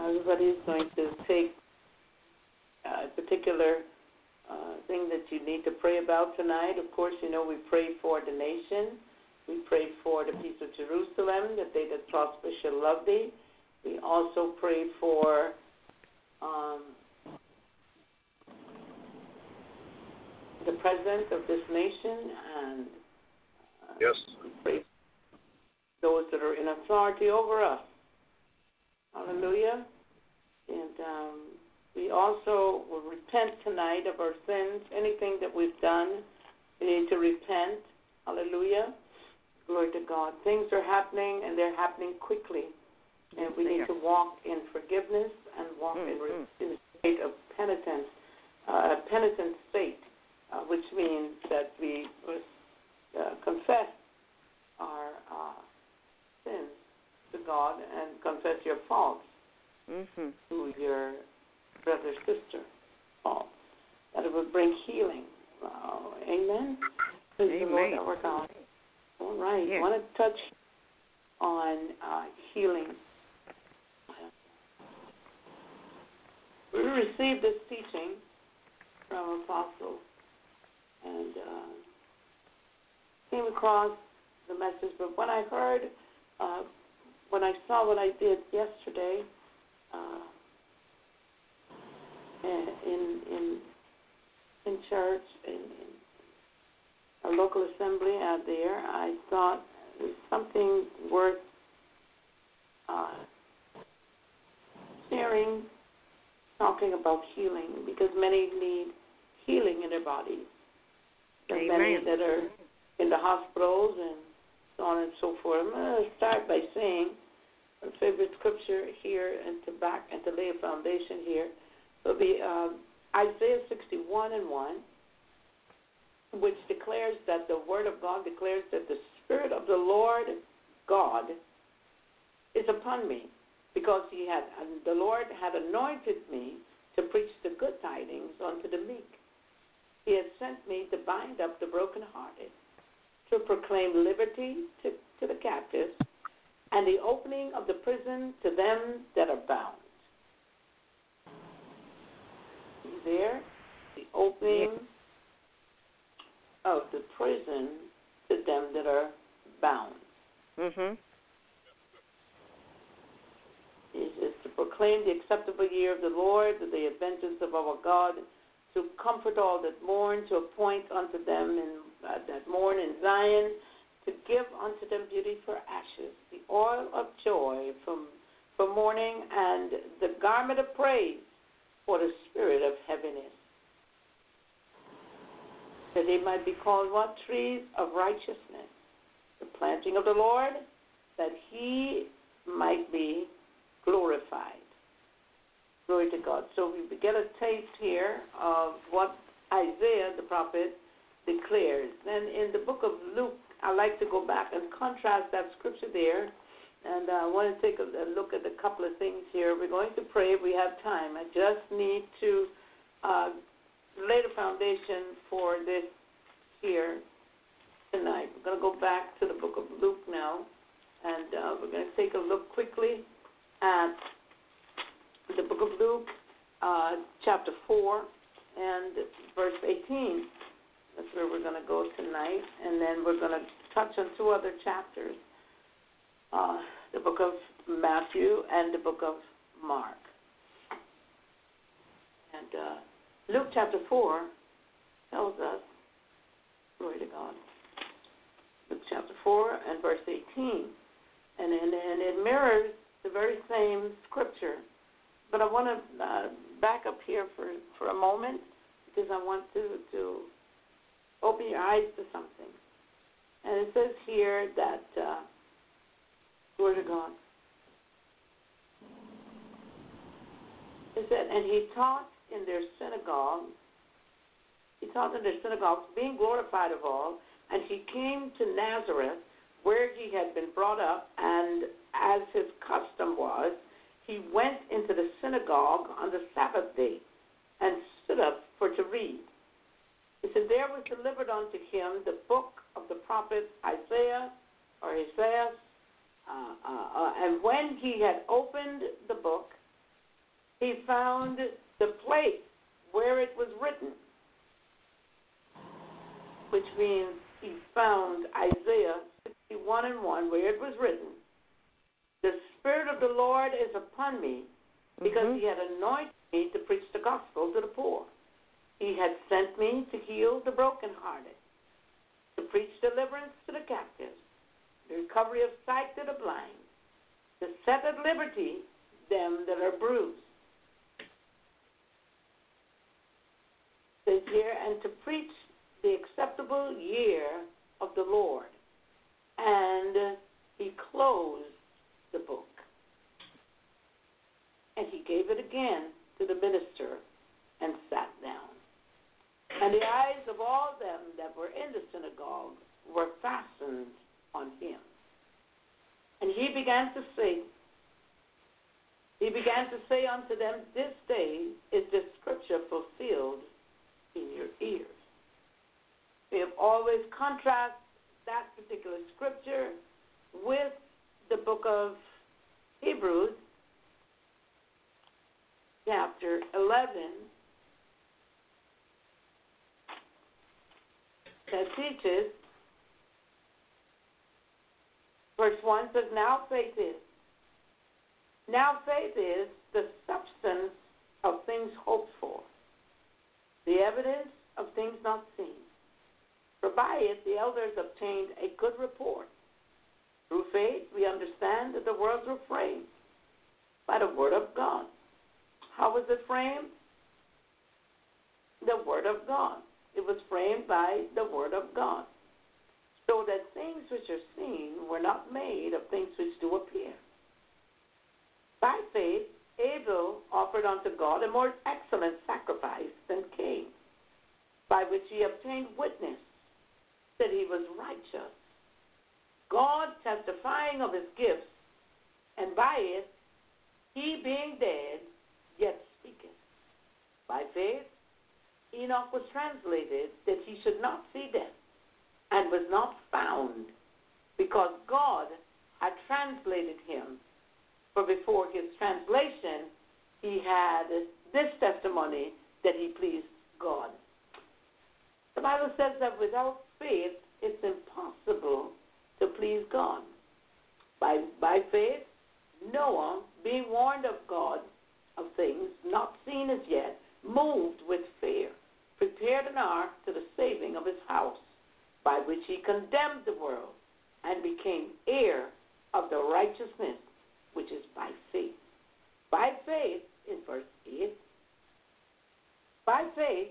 Everybody is going to take uh, a particular uh, thing that you need to pray about tonight. Of course, you know we pray for the nation. We pray for the peace of Jerusalem, that they that prosper shall love thee. We also pray for um, the president of this nation and uh, Yes. we pray for those that are in authority over us. Hallelujah. And um, we also will repent tonight of our sins, anything that we've done. We need to repent. Hallelujah. Glory to God. Things are happening and they're happening quickly. And we need to walk in forgiveness and walk in, Mhm. in a state of penitence, uh, a penitent state, uh, which means that we uh, confess our uh, sins to God and confess your faults Mhm. to your brother, sister, faults. That it would bring healing. Uh, amen. Praise the Lord Amen. our God. All right. Yeah. Want to touch on uh, healing. We received this teaching from Apostle and uh, came across the message, but when I heard, uh, when I saw what I did yesterday uh, in in in church in, in a local assembly out there, I thought it was something worth uh, sharing, talking about healing because many need healing in their bodies. There's many that are in the hospitals and so on and so forth. I'm going to start by saying our favorite scripture here and to back and to lay a foundation here will be um, Isaiah 61 and 1, which declares that the Word of God declares that the Spirit of the Lord God is upon me because he had the Lord had anointed me to preach the good tidings unto the meek. He has sent me to bind up the brokenhearted, to proclaim liberty to, to the captives, and the opening of the prison to them that are bound. See there? The opening of the prison to them that are bound. Mhm. He says to proclaim the acceptable year of the Lord, the vengeance of our God, to comfort all that mourn, to appoint unto them in, uh, that mourn in Zion, to give unto them beauty for ashes, the oil of joy from for mourning, and the garment of praise for the spirit of heaviness. That they might be called what? Trees of righteousness, the planting of the Lord, that he might be glorified. Glory to God. So we get a taste here of what Isaiah the prophet declares. Then in the book of Luke, I like to go back and contrast that scripture there. And uh, I want to take a, a look at a couple of things here. We're going to pray if we have time. I just need to uh, lay the foundation for this here tonight. We're going to go back to the book of Luke now, and uh, we're going to take a look quickly at the book of Luke, uh, chapter 4, and verse 18. That's where we're going to go tonight, and then we're going to touch on two other chapters uh, the book of Matthew and the book of Mark. And uh, Luke chapter 4 tells us, glory to God, Luke chapter 4 and verse 18. And, and, and it mirrors the very same scripture. But I want to uh, back up here for, for a moment because I want to, to open your eyes to something. And it says here that, uh, glory to God. It said, and he taught in their synagogue. He taught in their synagogues, being glorified of all. And he came to Nazareth, where he had been brought up, and as his custom was, he went into the synagogue on the Sabbath day and stood up for to read. He said, There was delivered unto him the book of the prophet Isaiah, or Isaiah. Uh, uh, uh, and when he had opened the book, he found the place where it was written, which means he found Isaiah 61 and 1, where it was written, The Spirit of the Lord is upon me, because Mhm. he had anointed me to preach the gospel to the poor. He had sent me to heal the brokenhearted, to preach deliverance to the captives, the recovery of sight to the blind, to set at liberty them that are bruised. Says year, and to preach the acceptable year of the Lord. And he closed the book. And he gave it again to the minister and sat down. And the eyes of all them that were in the synagogue were fastened on him. And he began to say, he began to say unto them, This day is this scripture fulfilled in your ears. We have always contrast that particular scripture with the book of Hebrews, chapter 11, that teaches, verse 1 says, Now faith is. Now faith is the substance of things hoped for, the evidence of things not seen. For by it the elders obtained a good report. Through faith we understand that the worlds were framed by the word of God. How was it framed? The word of God. It was framed by the word of God. So that things which are seen were not made of things which do appear. By faith, Abel offered unto God a more excellent sacrifice than Cain, by which he obtained witness that he was righteous. God testifying of his gifts, and by it, he being dead, yet speaketh. By faith, Enoch was translated that he should not see death, and was not found, because God had translated him. For before his translation, he had this testimony that he pleased God. The Bible says that without faith, it's impossible to please God. By, by faith, Noah, being warned of God of things not seen as yet, moved with fear, prepared an ark to the saving of his house, by which he condemned the world and became heir of the righteousness which is by faith. By faith, in verse 8, by faith,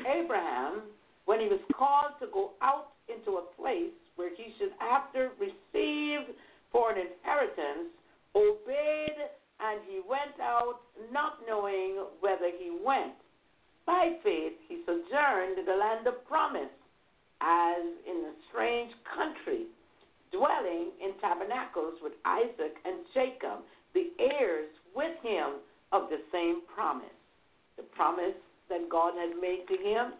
Abraham, when he was called to go out into a place where he should after receive for an inheritance, obeyed, and he went out not knowing whither he went. By faith, he sojourned in the land of promise, as in a strange country, dwelling in tabernacles with Isaac and Jacob, the heirs with him of the same promise. The promise that God had made to him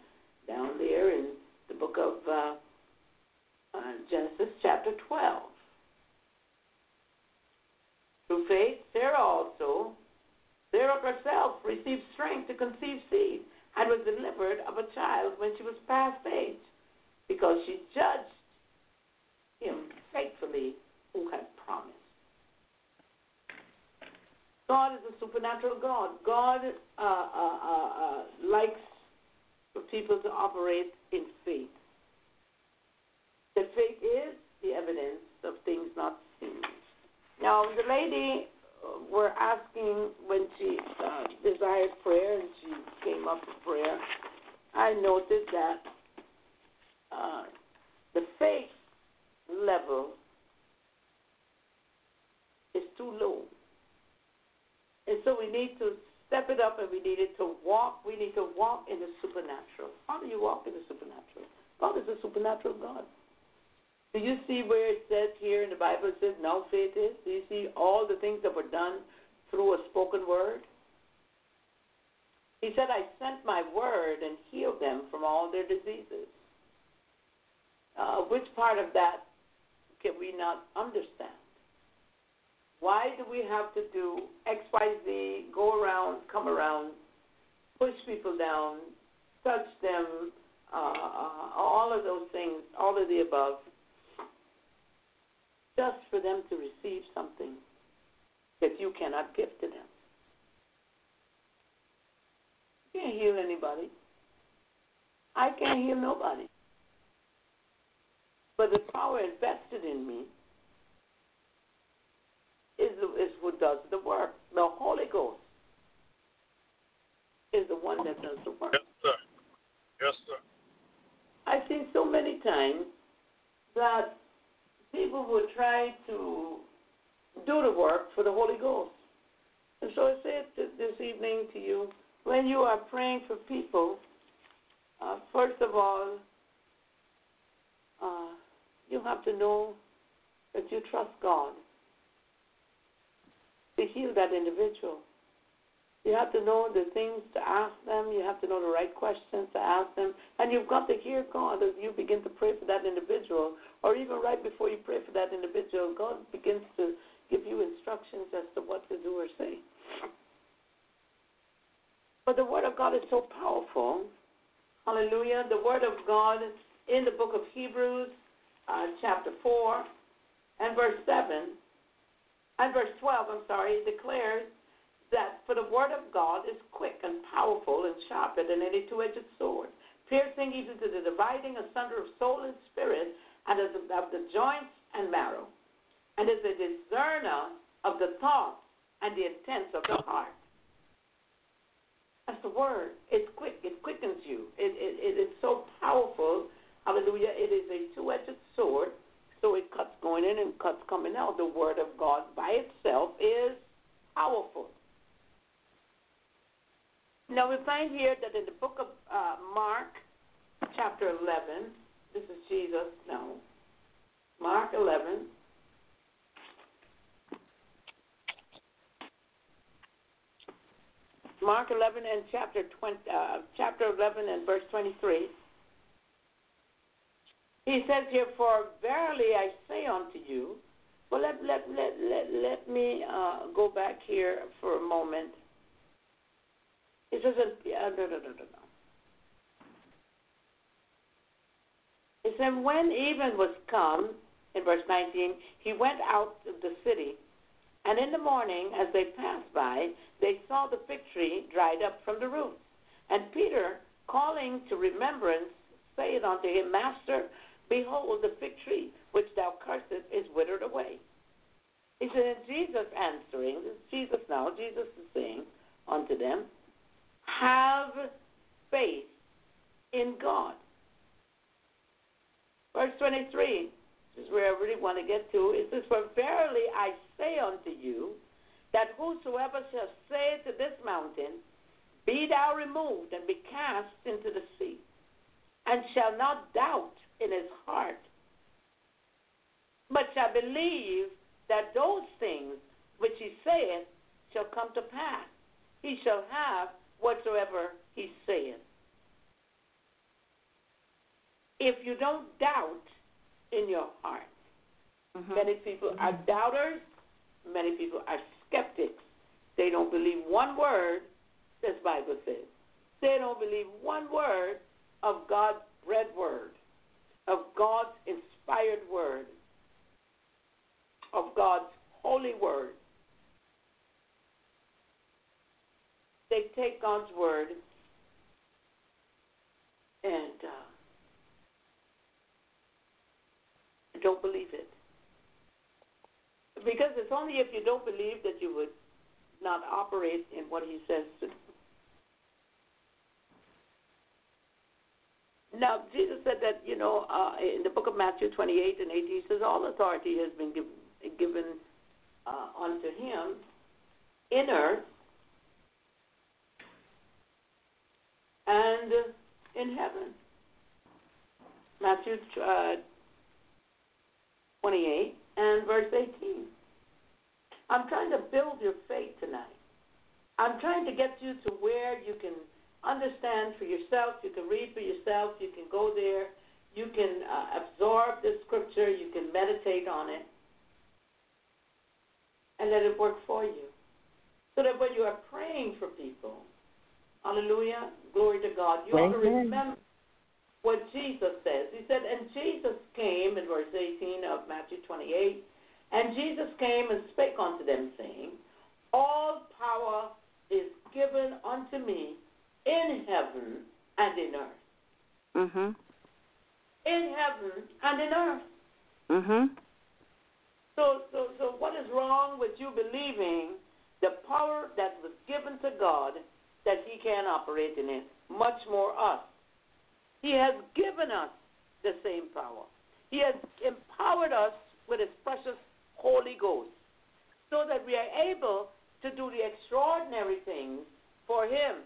down there in the book of uh, uh, Genesis, chapter 12. Through faith, Sarah also, Sarah herself, received strength to conceive seed and was delivered of a child when she was past age, because she judged him faithfully who had promised. God is a supernatural God. God uh, uh, uh, uh, likes for people to operate in faith. That faith is the evidence of things not seen. Now, the lady uh, were asking when she uh, desired prayer and she came up for prayer. I noticed that uh, the faith level is too low. And so we need to step it up and we need it to walk. We need to walk in the supernatural. How do you walk in the supernatural? God is a supernatural God. Do you see where it says here in the Bible, it says now faith is? Do you see all the things that were done through a spoken word? He said, I sent my word and healed them from all their diseases. Uh, which part of that can we not understand? Why do we have to do X, Y, Z, go around, come around, push people down, touch them, uh, uh, all of those things, all of the above, just for them to receive something that you cannot give to them? You can't heal anybody. I can't heal nobody. But the power invested in me is, the, is what does the work. The Holy Ghost is the one that does the work. Yes, sir. Yes, sir. I've seen so many times that people will try to do the work for the Holy Ghost. And so I say it this evening to you when you are praying for people, uh, first of all, uh, you have to know that you trust God to heal that individual. You have to know the things to ask them. You have to know the right questions to ask them. And you've got to hear God as you begin to pray for that individual. Or even right before you pray for that individual, God begins to give you instructions as to what to do or say. But the Word of God is so powerful. Hallelujah. The Word of God in the book of Hebrews, uh, chapter 4, and verse 7, and verse 12, I'm sorry, declares that for the word of God is quick and powerful and sharper than any two edged sword, piercing even to the dividing asunder of soul and spirit, and of the joints and marrow, and is a discerner of the thoughts and the intents of the heart. That's the word. It's quick. It quickens you. It, it, it is so powerful. Hallelujah. It is a two edged sword. So it cuts going in and cuts coming out. The word of God by itself is powerful. Now we find here that in the book of uh, Mark, chapter 11, this is Jesus now. Mark 11. Mark 11 and chapter 20, uh, chapter 11 and verse 23. He says here, "For verily I say unto you." Well, let let let let, let me uh, go back here for a moment. He says, uh, no, no, no, no, no. He said, when even was come, in verse 19, he went out of the city, and in the morning, as they passed by, they saw the fig tree dried up from the roots. And Peter, calling to remembrance, saith unto him, Master, behold, the fig tree which thou cursest is withered away. He said, and Jesus answering, Jesus now, Jesus is saying unto them, have faith in God. Verse 23, this is where I really want to get to. It says, For verily I say unto you, that whosoever shall say to this mountain, Be thou removed and be cast into the sea, and shall not doubt in his heart, but shall believe that those things which he saith shall come to pass, he shall have whatsoever he saith. If you don't doubt in your heart, mm-hmm. many people mm-hmm. are doubters, many people are skeptics. They don't believe one word this Bible says. They don't believe one word of God's bread word, of God's inspired word, of God's holy word. they take God's word and uh, don't believe it. Because it's only if you don't believe that you would not operate in what he says to do. Now, Jesus said that, you know, uh, in the book of Matthew 28 and 18, he says, All authority has been give, given uh, unto him in earth and in heaven. Matthew uh, 28 and verse 18. I'm trying to build your faith tonight. I'm trying to get you to where you can understand for yourself, you can read for yourself, you can go there, you can uh, absorb the scripture, you can meditate on it. and let it work for you. So that when you are praying for people, hallelujah, glory to God, you ought to remember what Jesus says. He said, And Jesus came in verse 18 of Matthew 28, and Jesus came and spake unto them, saying, All power is given unto me in heaven and in earth. Mhm. In heaven and in earth. Mhm. So, so, so, what is wrong with you believing the power that was given to God that He can operate in it? Much more us. He has given us the same power. He has empowered us with His precious Holy Ghost so that we are able to do the extraordinary things for Him.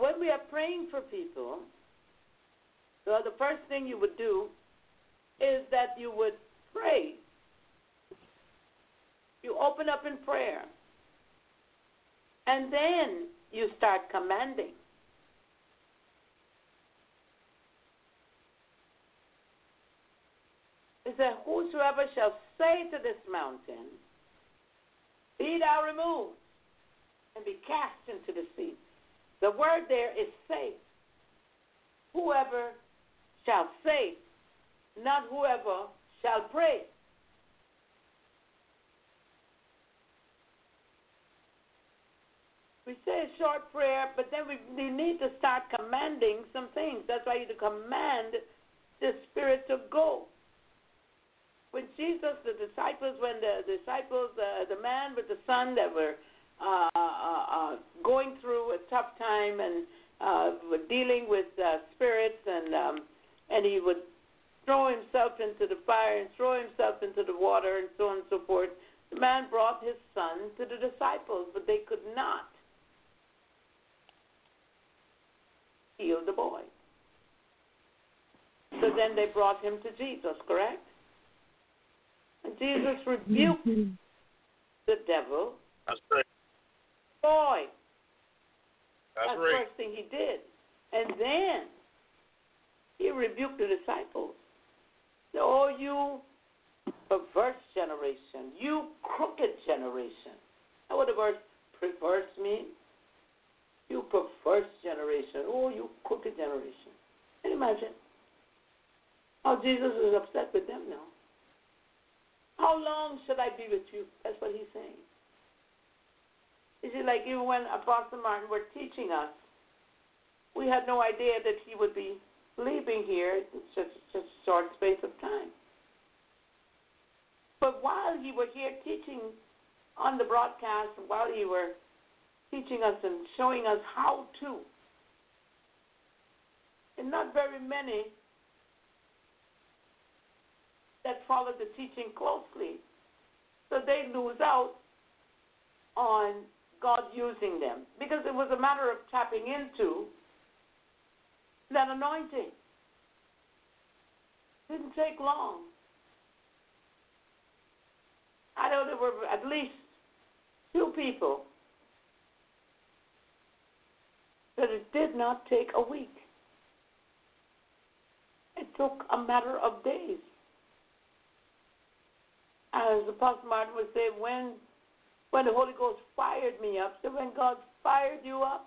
When we are praying for people, so the first thing you would do is that you would pray. You open up in prayer. And then you start commanding. It says, Whosoever shall say to this mountain, Be thou removed, and be cast into the sea. The word there is say. Whoever shall say, not whoever shall pray. We say a short prayer, but then we, we need to start commanding some things. That's why you need to command the Spirit to go. When Jesus, the disciples, when the disciples, uh, the man with the son that were uh, uh, uh, going through a tough time and uh, dealing with uh, spirits, and um, and he would throw himself into the fire and throw himself into the water and so on and so forth. The man brought his son to the disciples, but they could not heal the boy. So then they brought him to Jesus, correct? And Jesus rebuked the devil. That's right. Boy, That's That's the right. first thing he did. And then he rebuked the disciples. Oh, you perverse generation, you crooked generation. Know what the word perverse means? You perverse generation. Oh, you crooked generation. Can you imagine? How Jesus is upset with them now. How long should I be with you? That's what he's saying. You it like even when Apostle Martin were teaching us, we had no idea that he would be leaving here in such, such a short space of time. But while he were here teaching on the broadcast, while he were teaching us and showing us how to, and not very many that followed the teaching closely, so they lose out on God using them because it was a matter of tapping into that anointing. Didn't take long. I know there were at least two people that it did not take a week. It took a matter of days. As the Apostle Martin would say, when when the Holy Ghost fired me up, so when God fired you up,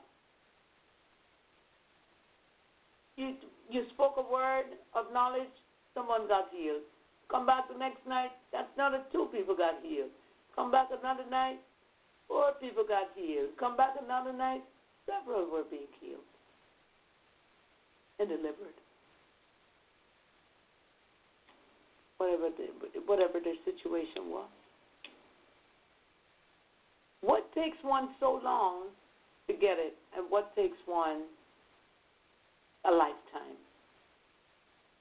you you spoke a word of knowledge, someone got healed. Come back the next night, that's another two people got healed. Come back another night, four people got healed. Come back another night, several were being healed and delivered. Whatever the, whatever their situation was. What takes one so long to get it, and what takes one a lifetime?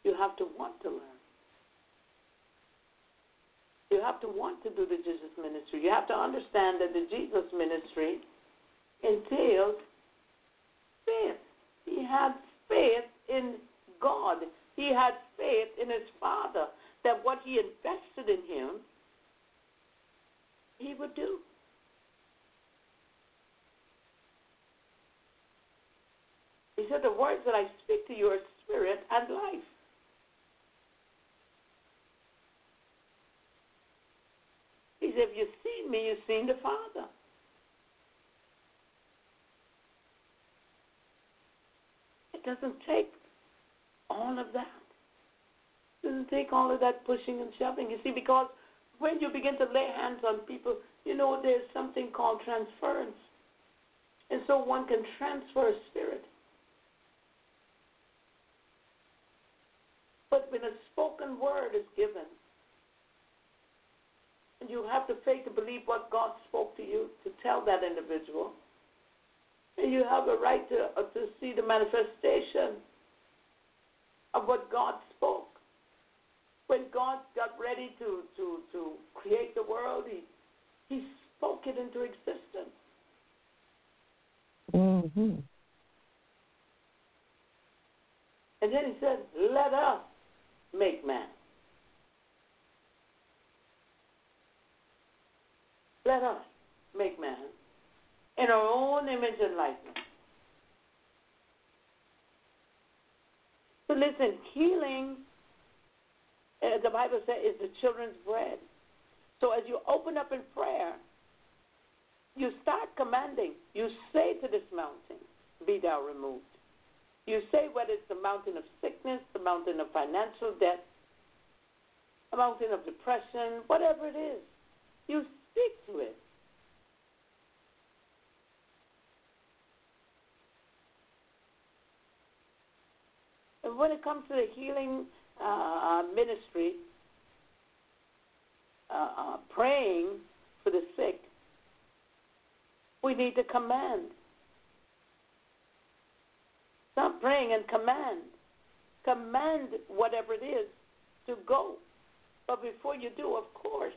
You have to want to learn. You have to want to do the Jesus ministry. You have to understand that the Jesus ministry entails faith. He had faith in God. He had faith in his Father that what he invested in him, he would do. He said, The words that I speak to you are spirit and life. He said, If you've seen me, you've seen the Father. It doesn't take all of that. It doesn't take all of that pushing and shoving. You see, because when you begin to lay hands on people, you know there's something called transference. And so one can transfer a spirit. When a spoken word is given, and you have the faith to believe what God spoke to you to tell that individual, and you have a right to, uh, to see the manifestation of what God spoke. When God got ready to, to, to create the world, he, he spoke it into existence. Mm-hmm. And then he said, Let us make man. Let us make man in our own image and likeness. So listen, healing, uh, the Bible says, is the children's bread. So as you open up in prayer, you start commanding. You say to this mountain, Be thou removed. You say whether it's the mountain of sickness, the mountain of financial debt, a mountain of depression, whatever it is, you speak to it. And when it comes to the healing uh, ministry, uh, uh, praying for the sick, we need to command. Stop praying and command. Command whatever it is to go. But before you do, of course,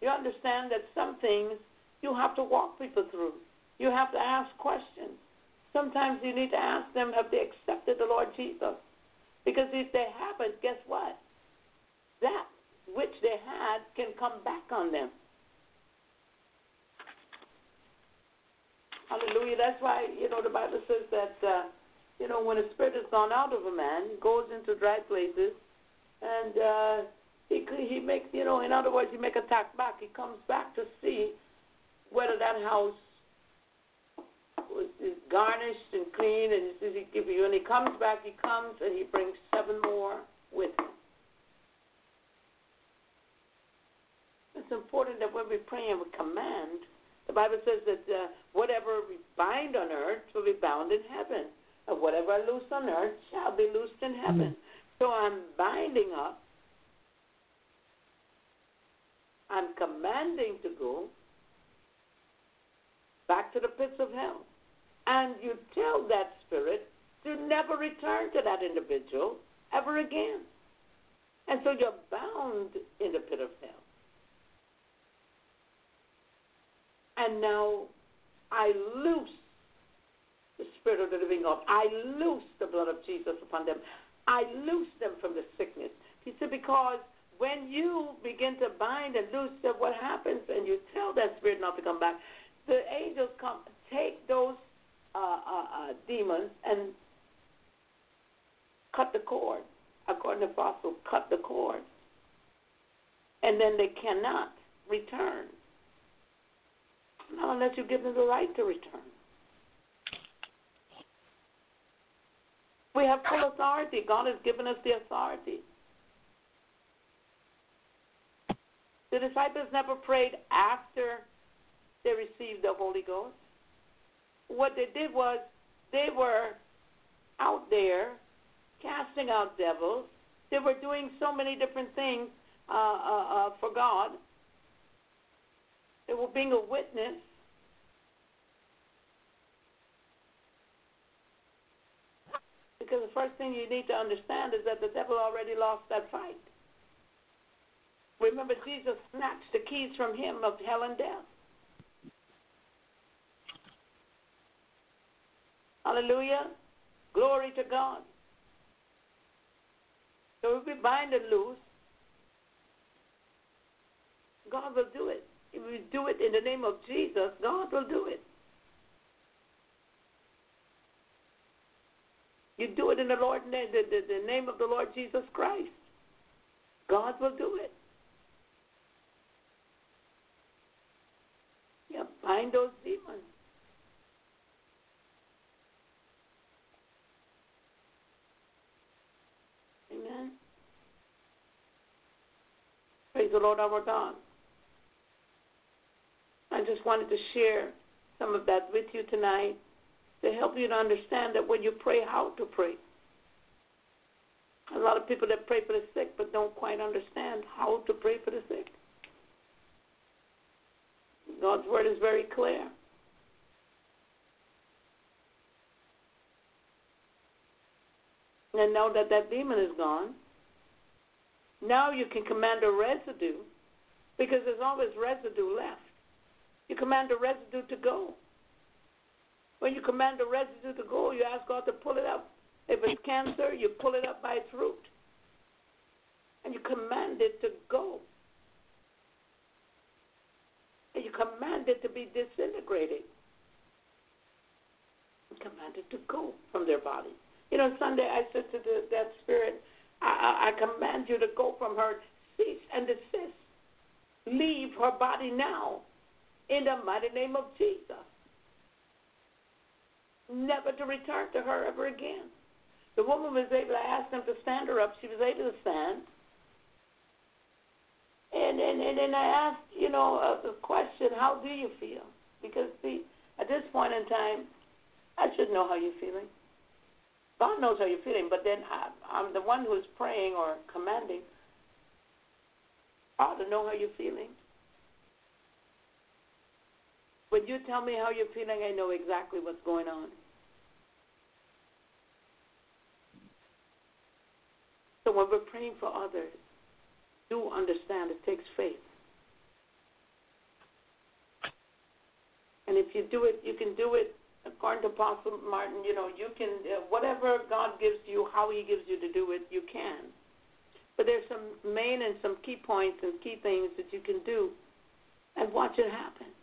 you understand that some things you have to walk people through. You have to ask questions. Sometimes you need to ask them have they accepted the Lord Jesus. Because if they haven't, guess what? That which they had can come back on them. Hallelujah. That's why, you know, the Bible says that, uh, you know, when a spirit has gone out of a man, he goes into dry places, and uh, he he makes, you know, in other words, he make attack back. He comes back to see whether that house was is garnished and clean, and he says he give you. And he comes back, he comes and he brings seven more with him. It's important that when we pray and we command, the Bible says that uh, whatever we bind on earth will be bound in heaven, and whatever I loose on earth shall be loosed in heaven. Mm-hmm. So I'm binding up. I'm commanding to go back to the pits of hell. And you tell that spirit to never return to that individual ever again. And so you're bound in the pit of hell. And now I loose the Spirit of the living God. I loose the blood of Jesus upon them. I loose them from the sickness. He said, because when you begin to bind and loose them, what happens? And you tell that spirit not to come back. The angels come, take those uh, uh, uh, demons and cut the cord. According to apostle, cut the cord. And then they cannot return. Not unless you give them the right to return. We have full authority. God has given us the authority. The disciples never prayed after they received the Holy Ghost. What they did was they were out there casting out devils. They were doing so many different things uh, uh, uh, for God they were being a witness. Because the first thing you need to understand is that the devil already lost that fight. Remember, Jesus snatched the keys from him of hell and death. Hallelujah. Glory to God. So if we bind and loose, God will do it. If we do it in the name of Jesus, God will do it. You do it in the Lord the, the, the name of the Lord Jesus Christ. God will do it. Yeah, bind those demons. Amen. Praise the Lord our God. I just wanted to share some of that with you tonight to help you to understand that when you pray, how to pray. A lot of people that pray for the sick but don't quite understand how to pray for the sick. God's word is very clear. And now that that demon is gone, now you can command a residue because there's always residue left. You command the residue to go. When you command the residue to go, you ask God to pull it up. If it's cancer, you pull it up by its root. And you command it to go. And you command it to be disintegrated. You command it to go from their body. You know, Sunday I said to the, that spirit, I, I, I command you to go from her, cease and desist. Leave her body now in the mighty name of Jesus. Never to return to her ever again. The woman was able, I asked them to stand her up. She was able to stand. And and and then I asked, you know, uh, the question, how do you feel? Because see, at this point in time, I should know how you're feeling. God knows how you're feeling, but then I, I'm the one who's praying or commanding. I ought to know how you're feeling. When you tell me how you're feeling, I know exactly what's going on. So when we're praying for others, do understand it takes faith. And if you do it, you can do it according to Apostle Martin. You know, you can uh, whatever God gives you, how He gives you to do it, you can. But there's some main and some key points and key things that you can do, and watch it happen.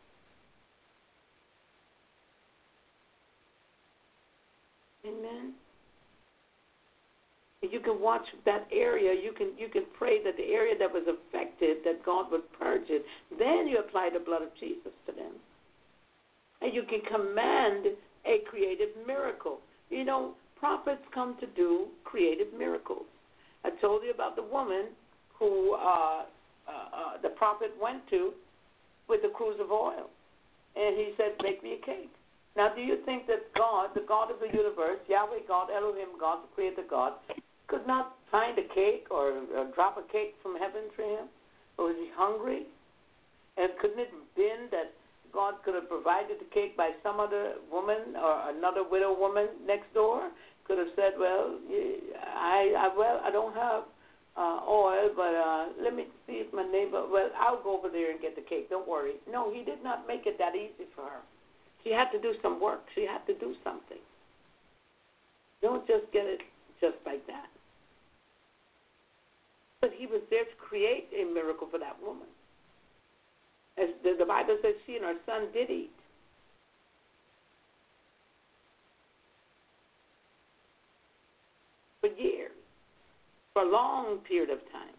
Amen you can watch that area. You can you can pray that the area that was affected, that God would purge it. Then you apply the blood of Jesus to them, and you can command a creative miracle. You know, prophets come to do creative miracles. I told you about the woman who uh, uh, uh, the prophet went to with the cruse of oil, and he said, "Make me a cake." Now, do you think that God, the God of the universe, Yahweh God, Elohim God, the Creator God, could not find a cake or, or drop a cake from heaven for him? Or was he hungry? And couldn't it have been that God could have provided the cake by some other woman or another widow woman next door? Could have said, "Well, I, I well, I don't have uh, oil, but uh, let me see if my neighbor. Well, I'll go over there and get the cake. Don't worry." No, he did not make it that easy for her. She had to do some work. She had to do something. Don't just get it just like that. But he was there to create a miracle for that woman. As the, the Bible says, she and her son did eat. For years, for a long period of time.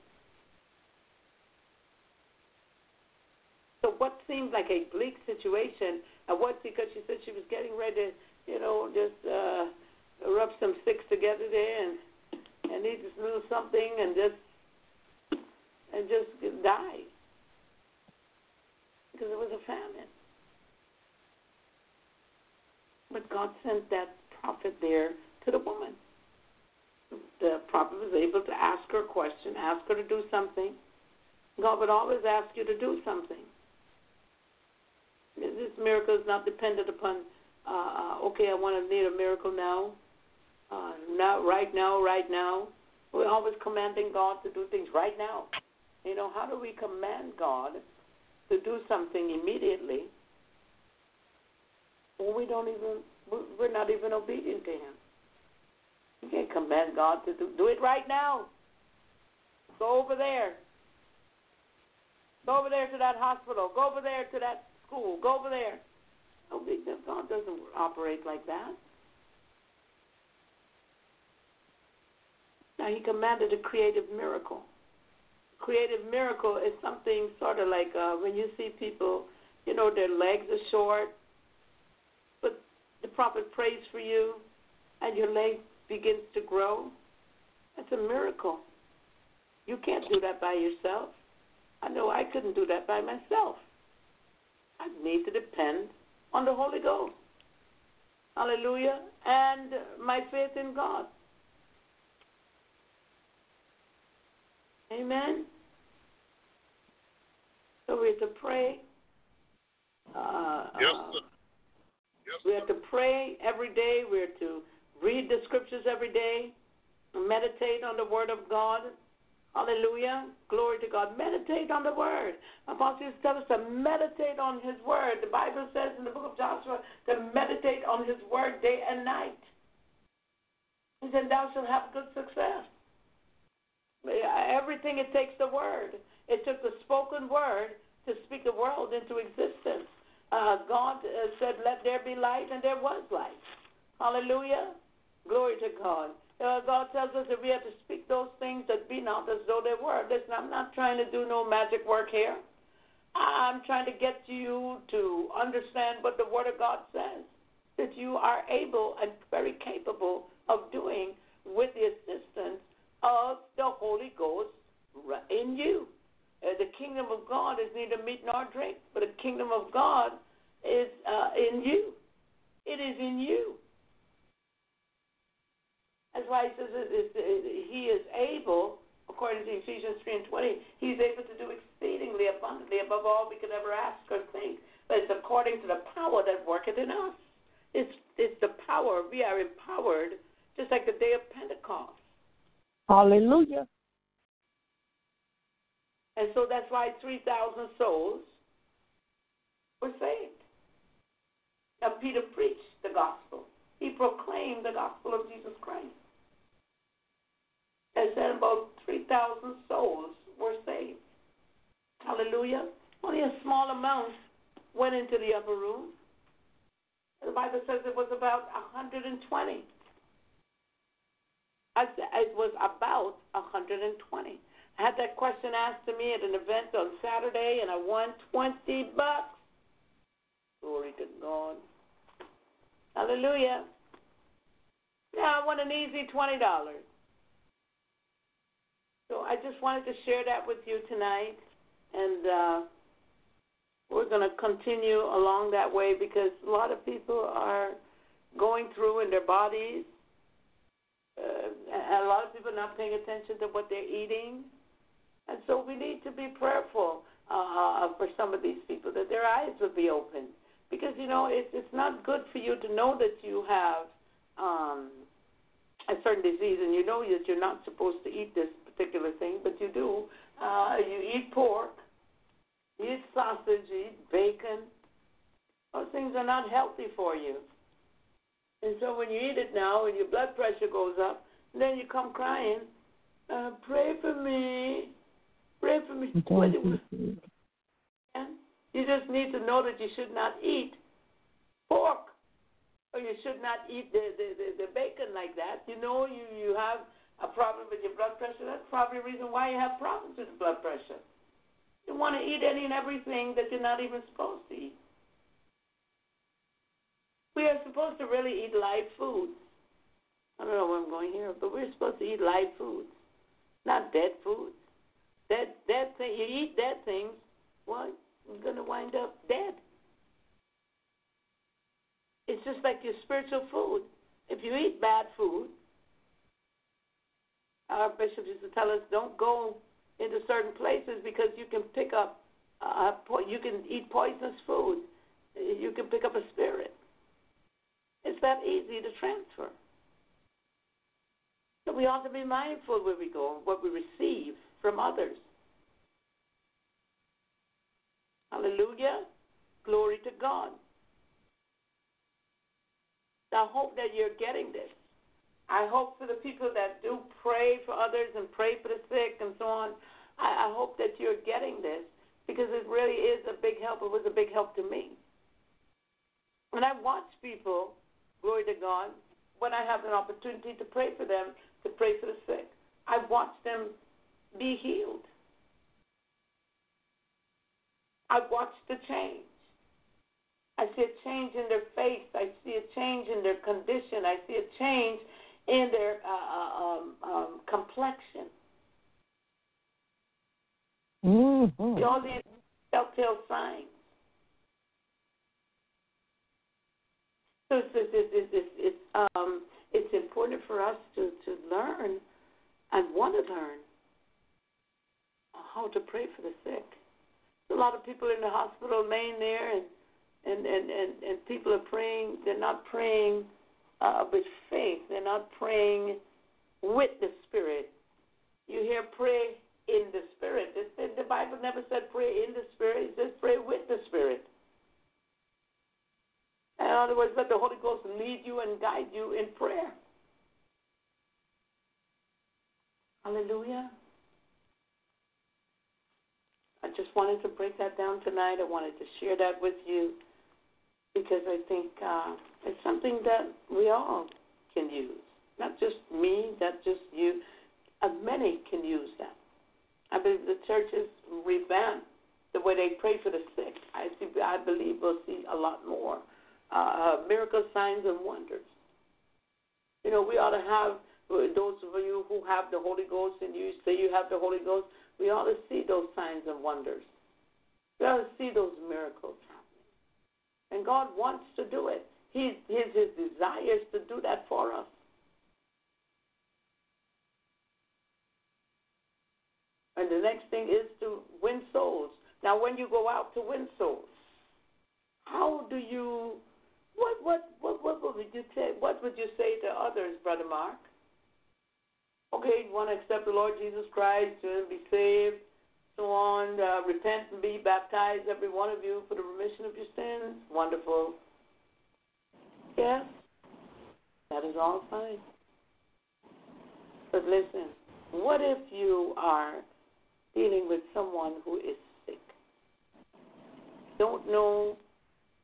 So what seemed like a bleak situation, what because she said she was getting ready to, you know, just uh, rub some sticks together there and and eat this little something and just and just die because it was a famine. But God sent that prophet there to the woman. The prophet was able to ask her a question, ask her to do something. God would always ask you to do something. This miracle is not dependent upon, uh, uh okay, I want to need a miracle now, uh, now, right now, right now. We're always commanding God to do things right now. You know, how do we command God to do something immediately when we don't even, we're not even obedient to Him? You can't command God to do, do it right now. Go over there. Go over there to that hospital. Go over there to that school. Go over there. God doesn't operate like that. Now, He commanded a creative miracle creative miracle is something sort of like uh, when you see people you know, their legs are short, but the prophet prays for you and your leg begins to grow. That's a miracle. You can't do that by yourself. I know I couldn't do that by myself. I need to depend on the Holy Ghost. Hallelujah. And my faith in God. Amen. So we have to pray. Uh, Yes, uh. Yes, we have to pray every day. We have to read the scriptures every day, meditate on the Word of God. Hallelujah. Glory to God. Meditate on the Word. Apostle tells us to meditate on His Word. The Bible says in the book of Joshua to meditate on His Word day and night. He said, Thou shalt have good success. Everything it takes the Word. It took the spoken Word to speak the world into existence. Uh, God uh, said, Let there be light, and there was light. Hallelujah. Glory to God. Uh, God tells us that we have to speak those things that be not as though they were. Listen, I'm not trying to do no magic work here. I'm trying to get you to understand what the Word of God says, that you are able and very capable of doing with the assistance of the Holy Ghost in you. Uh, the kingdom of God is neither meat nor drink, but the kingdom of God is uh, in you. It is in you. That's why he says it is, it, he is able, according to Ephesians 3 and 20, he's able to do exceedingly abundantly above all we could ever ask or think. But it's according to the power that worketh in us. It's, it's the power. We are empowered, just like the day of Pentecost. Hallelujah. And so that's why 3,000 souls were saved. Now, Peter preached the gospel, he proclaimed the gospel of Jesus Christ. And said about 3,000 souls were saved. Hallelujah. Only a small amount went into the upper room. The Bible says it was about 120. I said it was about 120. I had that question asked to me at an event on Saturday, and I won 20 bucks. Glory to God. Hallelujah. Now I won an easy $20. So I just wanted to share that with you tonight. And uh, we're going to continue along that way because a lot of people are going through in their bodies. Uh, and a lot of people are not paying attention to what they're eating. And so we need to be prayerful uh, for some of these people that their eyes would be open. Because, you know, it's, it's not good for you to know that you have um, a certain disease and you know that you're not supposed to eat this particular thing, but you do. Uh, you eat pork, you eat sausage, you eat bacon. Those things are not healthy for you. And so when you eat it now and your blood pressure goes up, then you come crying, uh, pray for me. Pray for me. You just need to know that you should not eat pork or you should not eat the, the, the, the bacon like that. You know you, you have a problem with your blood pressure. That's probably the reason why you have problems with blood pressure. You want to eat any and everything that you're not even supposed to eat. We are supposed to really eat live foods. I don't know where I'm going here, but we're supposed to eat live foods, not dead foods. Dead, dead thing. You eat dead things, well, you're gonna wind up dead. It's just like your spiritual food. If you eat bad food, our bishop used to tell us don't go into certain places because you can pick up, uh, you can eat poisonous food. You can pick up a spirit. It's that easy to transfer. So we ought to be mindful where we go, what we receive from others. Hallelujah. Glory to God. I hope that you're getting this. I hope for the people that do pray for others and pray for the sick and so on, I, I hope that you're getting this because it really is a big help. It was a big help to me. When I watch people, glory to God, when I have an opportunity to pray for them, to pray for the sick, I watch them be healed. I watch the change. I see a change in their face. I see a change in their condition. I see a change in their uh, uh um, um, complexion. Mm-hmm. All these telltale signs. So it's, it's, it's, it's, it's, um, it's important for us to, to learn and want to learn how to pray for the sick. There's a lot of people in the hospital laying there, and and and and, and people are praying. They're not praying uh, with faith. They're not praying with the Spirit. You hear pray in the Spirit. It, the Bible never said pray in the Spirit. It says pray with the Spirit. In other words, let the Holy Ghost lead you and guide you in prayer. Hallelujah. I just wanted to break that down tonight. I wanted to share that with you because I think uh, it's something that we all can use. Not just me, not just you. Uh, many can use that. I believe the churches revamp the way they pray for the sick. I see. I believe we'll see a lot more uh, uh miracle signs and wonders. You know, we ought to have those of you who have the Holy Ghost and you say you have the Holy Ghost. We ought to see those signs and wonders. We ought to see those miracles. And God wants to do it. He, his, his desires to do that for us. And the next thing is to win souls. Now, when you go out to win souls, how do you, what, what, what, what would you say? What would you say to others, Brother Mark? Okay, you want to accept the Lord Jesus Christ and be saved, so on. Uh, repent and be baptized, every one of you, for the remission of your sins. Wonderful. Yes, that is all fine. But listen, what if you are dealing with someone who is sick? Don't know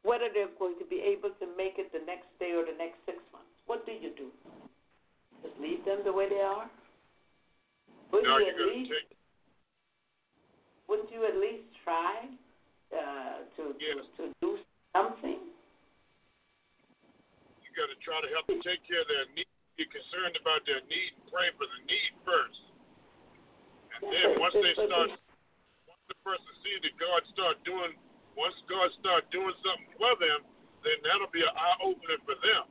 whether they're going to be able to make it the next day or the next six months. What do you do? Just leave them the way they are? Wouldn't Now you you at least take wouldn't you at least try uh, to, Yes. to to do something? you gotta try to help them take care of their need. Be concerned about their need pray for the need first. And then once they start once the person sees that God start doing once God start doing something for them, then that'll be an eye opener for them.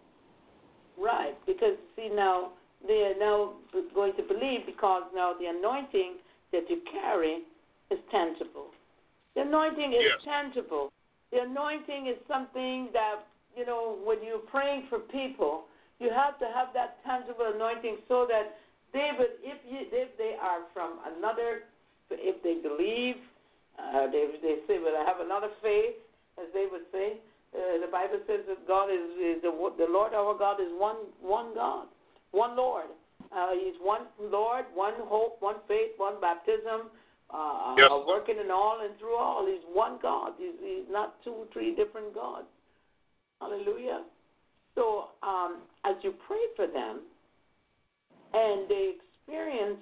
Right, because see now they are now going to believe because now the anointing that you carry is tangible. The anointing is Yes. tangible. The anointing is something that you know when you're praying for people, you have to have that tangible anointing so that they would, if you, if they are from another, if they believe, uh, they they say, "Well, I have another faith," as they would say. Uh, the Bible says that God is, is the, the Lord our God is one one God, one Lord. Uh, he's one Lord, one hope, one faith, one baptism, uh, Yes. uh, working in all and through all. He's one God. He's, he's not two, three different gods. Hallelujah. So um, as you pray for them, and they experience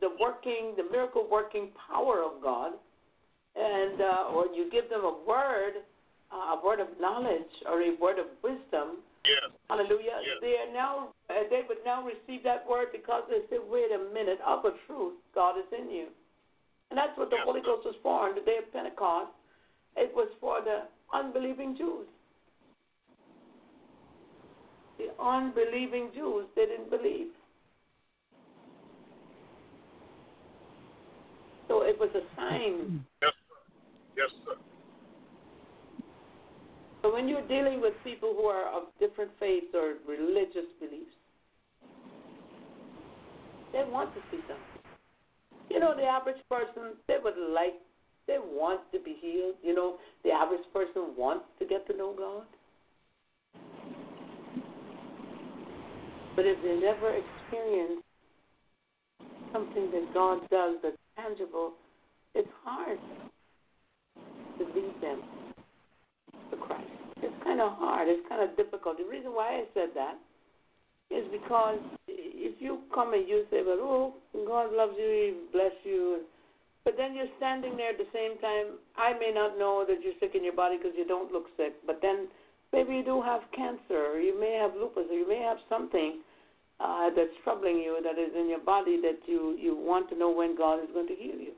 the working, the miracle working power of God, and uh, or you give them a word, uh, a word of knowledge or a word of wisdom, Yes. Hallelujah. Yes. They are now uh, they would now receive that word because they said, "Wait a minute, of a truth, God is in you," and that's what the Holy. Ghost was for on the day of Pentecost. It was for the unbelieving Jews. The unbelieving Jews, they didn't believe. So it was a sign. Yes, sir. Yes, sir. So when you're dealing with people who are of different faiths or religious beliefs, they want to see something. You know, the average person, they would like, they want to be healed. You know, the average person wants to get to know God. But if they never experience something that God does that's tangible, it's hard to lead them to Christ. It's kind of hard. It's kind of difficult. The reason why I said that is because if you come and you say, "Well, oh, God loves you, He bless you," But then you're standing there at the same time. I may not know that you're sick in your body because you don't look sick, but then maybe you do have cancer, or you may have lupus, or you may have something uh, that's troubling you that is in your body that you you want to know when God is going to heal you.